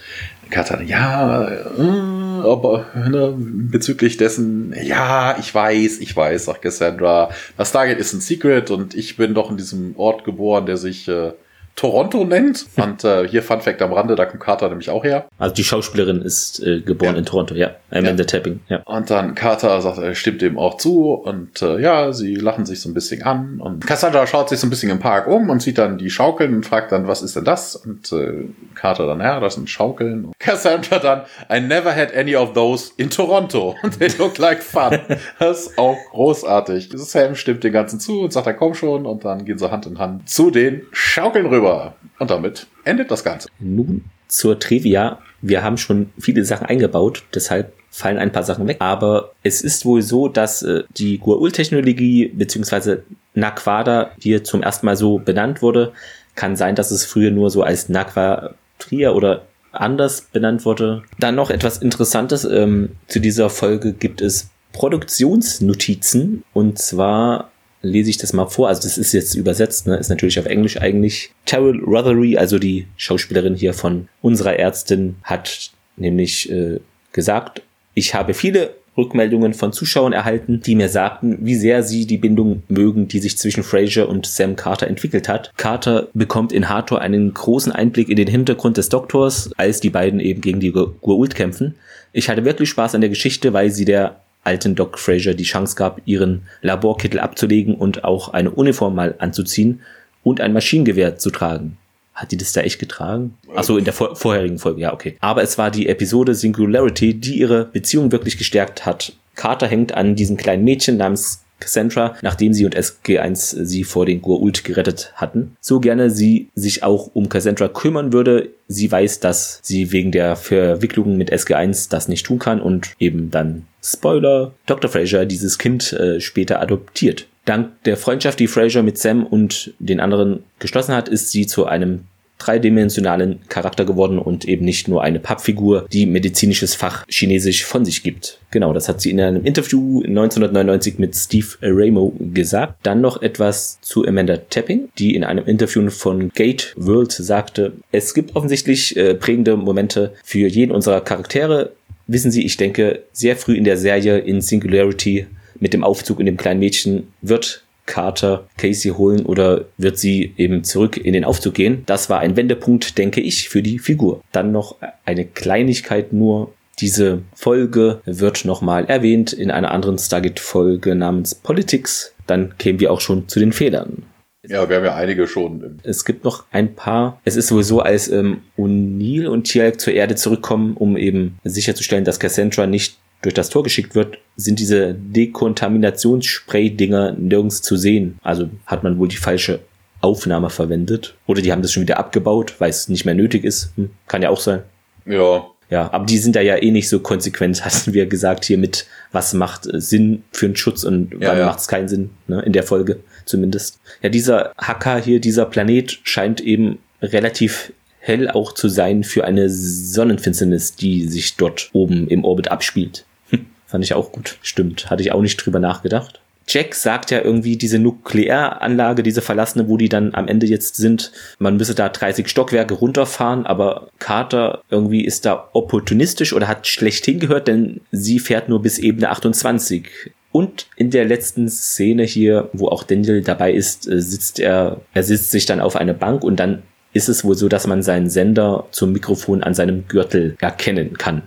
Carter, ja, äh, aber ne, bezüglich dessen, ja, ich weiß, ich weiß, sagt Cassandra, das Stargate ist ein Secret und ich bin doch in diesem Ort geboren, der sich äh, Toronto nennt. Und äh, hier Fun Fact am Rande, da kommt Carter nämlich auch her. Also die Schauspielerin ist äh, geboren ja. in Toronto, ja. Amanda ja. Tapping, ja. Und dann Carter sagt, er stimmt dem auch zu und äh, ja, sie lachen sich so ein bisschen an und Cassandra schaut sich so ein bisschen im Park um und sieht dann die Schaukeln und fragt dann, was ist denn das? Und äh, Carter dann, ja, das sind Schaukeln. Und Cassandra dann, I never had any of those in Toronto und they look like fun. das ist auch großartig. Sam stimmt den ganzen zu und sagt, er komm schon und dann gehen sie Hand in Hand zu den Schaukeln rüber rüber. Und damit endet das Ganze. Nun zur Trivia. Wir haben schon viele Sachen eingebaut, deshalb fallen ein paar Sachen weg. Aber es ist wohl so, dass äh, die Gua'ul-Technologie bzw. Naquada hier zum ersten Mal so benannt wurde. Kann sein, dass es früher nur so als Naquatria oder anders benannt wurde. Dann noch etwas Interessantes. Ähm, zu dieser Folge gibt es Produktionsnotizen. Und zwar lese ich das mal vor. Also das ist jetzt übersetzt, ne? ist natürlich auf Englisch eigentlich. Terrell Rothery, also die Schauspielerin hier von unserer Ärztin, hat nämlich äh, gesagt, ich habe viele Rückmeldungen von Zuschauern erhalten, die mir sagten, wie sehr sie die Bindung mögen, die sich zwischen Fraser und Sam Carter entwickelt hat. Carter bekommt in Hathor einen großen Einblick in den Hintergrund des Doktors, als die beiden eben gegen die Goa'uld kämpfen. Ich hatte wirklich Spaß an der Geschichte, weil sie der alten Doc Fraser die Chance gab, ihren Laborkittel abzulegen und auch eine Uniform mal anzuziehen und ein Maschinengewehr zu tragen. Hat die das da echt getragen? Achso, in der vor vorherigen Folge, ja, okay. Aber es war die Episode Singularity, die ihre Beziehung wirklich gestärkt hat. Carter hängt an diesem kleinen Mädchen namens Cassandra, nachdem sie und SG1 sie vor den Goa'uld gerettet hatten. So gerne sie sich auch um Cassandra kümmern würde, sie weiß, dass sie wegen der Verwicklungen mit SG1 das nicht tun kann und eben dann Spoiler, Dr. Fraser dieses Kind äh, später adoptiert. Dank der Freundschaft, die Fraser mit Sam und den anderen geschlossen hat, ist sie zu einem dreidimensionalen Charakter geworden und eben nicht nur eine Pappfigur, die medizinisches Fach Chinesisch von sich gibt. Genau, das hat sie in einem Interview 1999 mit Steve Ramo gesagt. Dann noch etwas zu Amanda Tapping, die in einem Interview von Gate World sagte, es gibt offensichtlich äh, prägende Momente für jeden unserer Charaktere. Wissen Sie, ich denke, sehr früh in der Serie in Singularity mit dem Aufzug in dem kleinen Mädchen wird Carter Casey holen oder wird sie eben zurück in den Aufzug gehen. Das war ein Wendepunkt, denke ich, für die Figur. Dann noch eine Kleinigkeit nur. Diese Folge wird nochmal erwähnt in einer anderen Stargate-Folge namens Politics. Dann kämen wir auch schon zu den Fehlern. Ja, wir haben ja einige schon. Es gibt noch ein paar. Es ist sowieso, als ähm, O'Neill und Tialk zur Erde zurückkommen, um eben sicherzustellen, dass Cassandra nicht durch das Tor geschickt wird, sind diese Dekontaminationsspray-Dinger nirgends zu sehen. Also hat man wohl die falsche Aufnahme verwendet. Oder die haben das schon wieder abgebaut, weil es nicht mehr nötig ist. Hm, kann ja auch sein. Ja, Ja, aber die sind da ja eh nicht so konsequent, hatten wir gesagt, hier mit, was macht äh, Sinn für einen Schutz und Ja, wann ja. macht es keinen Sinn, ne, in der Folge zumindest. Ja, dieser Hacker hier, dieser Planet scheint eben relativ hell auch zu sein für eine Sonnenfinsternis, die sich dort oben im Orbit abspielt. Hm, fand ich auch gut. Stimmt, hatte ich auch nicht drüber nachgedacht. Jack sagt ja irgendwie, diese Nuklearanlage, diese verlassene, wo die dann am Ende jetzt sind, man müsse da 30 Stockwerke runterfahren, aber Carter irgendwie ist da opportunistisch oder hat schlecht hingehört, denn sie fährt nur bis Ebene 28. Und in der letzten Szene hier, wo auch Daniel dabei ist, äh, sitzt er, er sitzt sich dann auf eine Bank und dann ist es wohl so, dass man seinen Sender zum Mikrofon an seinem Gürtel erkennen kann.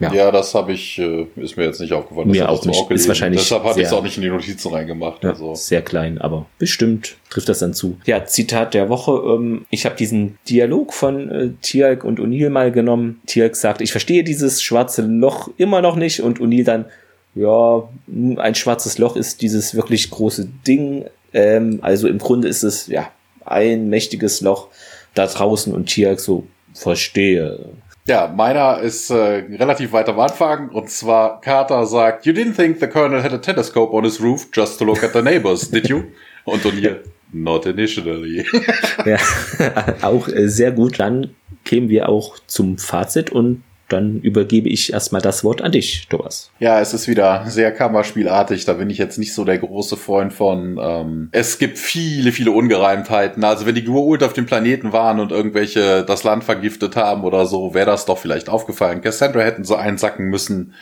Ja. Ja, das habe ich, äh, ist mir jetzt nicht aufgefallen. Mir Das auch hast du nicht. Ist gelesen. wahrscheinlich Deshalb hatte ich es auch nicht in die Notizen reingemacht. Ja, Also. Sehr klein, aber bestimmt trifft das dann zu. Ja, Zitat der Woche. Ähm, ich habe diesen Dialog von äh, Tialk und O'Neill mal genommen. Tialk sagt, ich verstehe dieses schwarze Loch immer noch nicht. Und O'Neill dann, ja, ein schwarzes Loch ist dieses wirklich große Ding. Ähm, also im Grunde ist es, ja, ein mächtiges Loch da draußen. Und Tialk so, verstehe. Ja, meiner ist äh, relativ weit am Anfang und zwar Carter sagt, You didn't think the Colonel had a telescope on his roof just to look at the neighbors, did you? Und O'Neill, Not initially. Ja, auch äh, sehr gut. Dann kämen wir auch zum Fazit und dann übergebe ich erstmal das Wort an dich, Thomas. Ja, es ist wieder sehr Kammerspielartig. Da bin ich jetzt nicht so der große Freund von. Ähm, es gibt viele, viele Ungereimtheiten. Also wenn die Goa'uld auf dem Planeten waren und irgendwelche das Land vergiftet haben oder so, wäre das doch vielleicht aufgefallen. Cassandra hätten so einsacken müssen.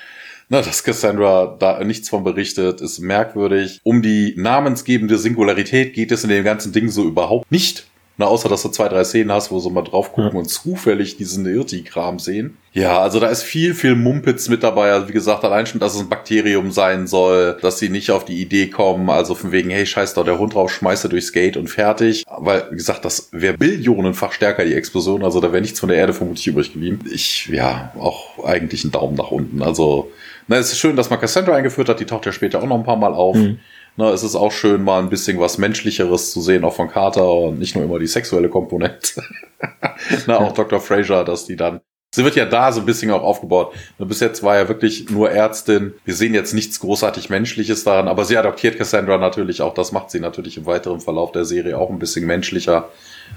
Na, dass Cassandra da nichts von berichtet, ist merkwürdig. Um die namensgebende Singularität geht es in dem ganzen Ding so überhaupt nicht. Na, außer dass du zwei, drei Szenen hast, wo sie mal drauf gucken Ja. und zufällig diesen Irti-Kram sehen. Ja, also da ist viel, viel Mumpitz mit dabei. Also wie gesagt, allein schon, dass es ein Bakterium sein soll, dass sie nicht auf die Idee kommen, also von wegen, hey, scheiß doch der Hund drauf, schmeiße durchs Gate und fertig. Weil, wie gesagt, das wäre billionenfach stärker, die Explosion. Also da wäre nichts von der Erde vermutlich übrig geblieben. Ich, ja, auch eigentlich einen Daumen nach unten. Also, na, es ist schön, dass man Cassandra eingeführt hat. Die taucht ja später auch noch ein paar Mal auf. Mhm. Na, es ist auch schön, mal ein bisschen was Menschlicheres zu sehen, auch von Carter und nicht nur immer die sexuelle Komponente. Na, auch Dr. Fraser, dass die dann. Sie wird ja da so ein bisschen auch aufgebaut. Bis jetzt war ja wirklich nur Ärztin. Wir sehen jetzt nichts großartig Menschliches daran, aber sie adoptiert Cassandra natürlich auch. Das macht sie natürlich im weiteren Verlauf der Serie auch ein bisschen menschlicher.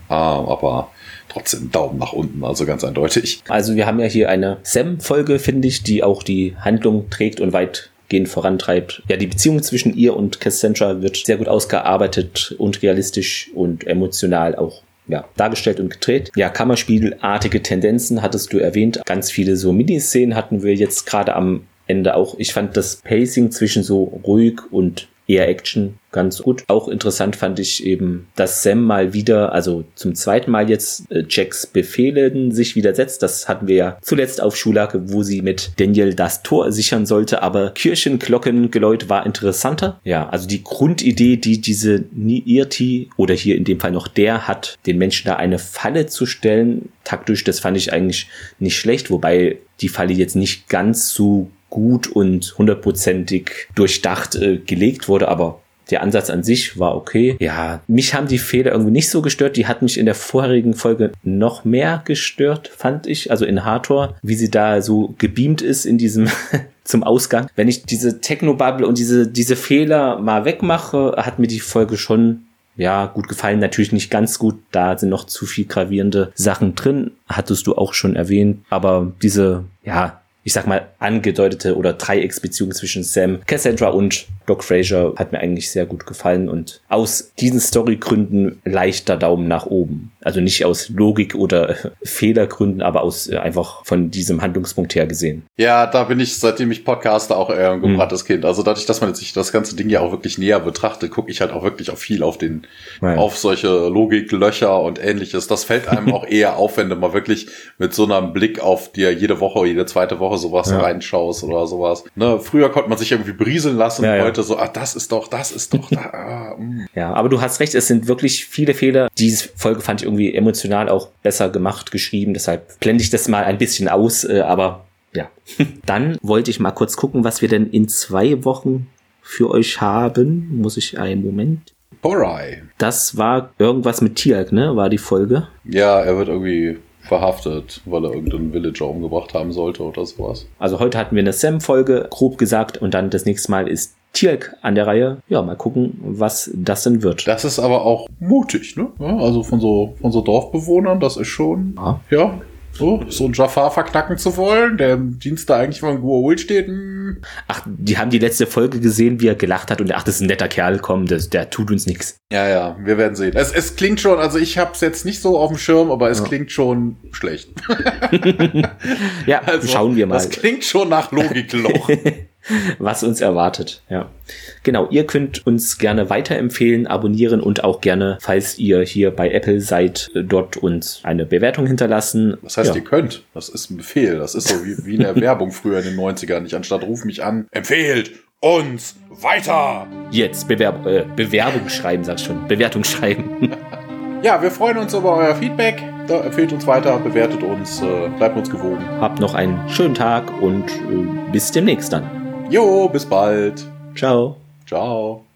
Ähm, aber trotzdem Daumen nach unten, also ganz eindeutig. Also wir haben ja hier eine Sam-Folge, finde ich, die auch die Handlung trägt und weitgehend vorantreibt. Ja, die Beziehung zwischen ihr und Cassandra wird sehr gut ausgearbeitet und realistisch und emotional auch ja, dargestellt und gedreht. Ja, Kammerspielartige Tendenzen hattest du erwähnt. Ganz viele so Miniszenen hatten wir jetzt gerade am Ende auch. Ich fand das Pacing zwischen so ruhig und eher Action ganz gut. Auch interessant fand ich eben, dass Sam mal wieder, also zum zweiten Mal jetzt äh, Jacks Befehlen sich widersetzt. Das hatten wir ja zuletzt auf Schulake, wo sie mit Daniel das Tor sichern sollte, aber Kirchenglockengeläut war interessanter. Ja, also die Grundidee, die diese Niirti oder hier in dem Fall noch der hat, den Menschen da eine Falle zu stellen, taktisch, das fand ich eigentlich nicht schlecht, wobei die Falle jetzt nicht ganz so gut und hundertprozentig durchdacht äh, gelegt wurde, aber der Ansatz an sich war okay. Ja, mich haben die Fehler irgendwie nicht so gestört. Die hat mich in der vorherigen Folge noch mehr gestört, fand ich. Also in Hathor, wie sie da so gebeamt ist in diesem zum Ausgang. Wenn ich diese Technobubble und diese, diese Fehler mal wegmache, hat mir die Folge schon ja, gut gefallen. Natürlich nicht ganz gut. Da sind noch zu viel gravierende Sachen drin. Hattest du auch schon erwähnt. Aber diese, ja, ich sag mal, angedeutete oder Dreiecksbeziehung zwischen Sam, Cassandra und Doc Fraser hat mir eigentlich sehr gut gefallen und aus diesen Storygründen leichter Daumen nach oben. Also nicht aus Logik oder äh, Fehlergründen, aber aus äh, einfach von diesem Handlungspunkt her gesehen. Ja, da bin ich, seitdem ich podcaste, auch eher ein gebranntes Kind. Also dadurch, dass man jetzt sich das ganze Ding ja auch wirklich näher betrachtet, gucke ich halt auch wirklich auf viel auf den, Ja. auf solche Logiklöcher und ähnliches. Das fällt einem auch eher auf, wenn du mal wirklich mit so einem Blick auf dir jede Woche, jede zweite Woche sowas Ja. reinschaust oder sowas. Ne, früher konnte man sich irgendwie brieseln lassen, Ja, ja. heute so, ah, das ist doch, das ist doch, da, ah, mm. Ja, aber du hast recht, es sind wirklich viele Fehler. Diese Folge fand ich irgendwie emotional auch besser gemacht, geschrieben. Deshalb blende ich das mal ein bisschen aus, äh, aber ja. Dann wollte ich mal kurz gucken, was wir denn in zwei Wochen für euch haben. Muss ich einen Moment. Borai. Das war irgendwas mit Tialk, ne? War die Folge. Ja, er wird irgendwie verhaftet, weil er irgendeinen Villager umgebracht haben sollte oder sowas. Also heute hatten wir eine Sam-Folge, grob gesagt, und dann das nächste Mal ist Tierk an der Reihe. Ja, mal gucken, was das denn wird. Das ist aber auch mutig, ne? Ja, also von so, von so Dorfbewohnern, das ist schon, Ja. ja, so, so ein Jafar verknacken zu wollen, der im Dienst da eigentlich von Gua'ul steht. hm. Ach, die haben die letzte Folge gesehen, wie er gelacht hat und ach, das ist ein netter Kerl, komm, das, der tut uns nichts. Ja, ja, wir werden sehen. Es, es klingt schon, also ich hab's jetzt nicht so auf dem Schirm, aber es Ja. klingt schon schlecht. Ja, Also, schauen wir mal. Das klingt schon nach Logikloch. was uns erwartet. Ja. Genau, ihr könnt uns gerne weiterempfehlen, abonnieren und auch gerne, falls ihr hier bei Apple seid, dort uns eine Bewertung hinterlassen. Das heißt, ja. ihr könnt. Das ist ein Befehl. Das ist so wie, wie in der Werbung früher in den 90ern. Nicht anstatt ruf mich an, empfehlt uns weiter. jetzt Bewerb äh, Bewerbung schreiben, sag schon. Bewertung schreiben. Ja, wir freuen uns über euer Feedback. Da empfehlt uns weiter, bewertet uns, äh, bleibt uns gewogen. Habt noch einen schönen Tag und äh, bis demnächst dann. Jo, bis bald. Ciao. Ciao.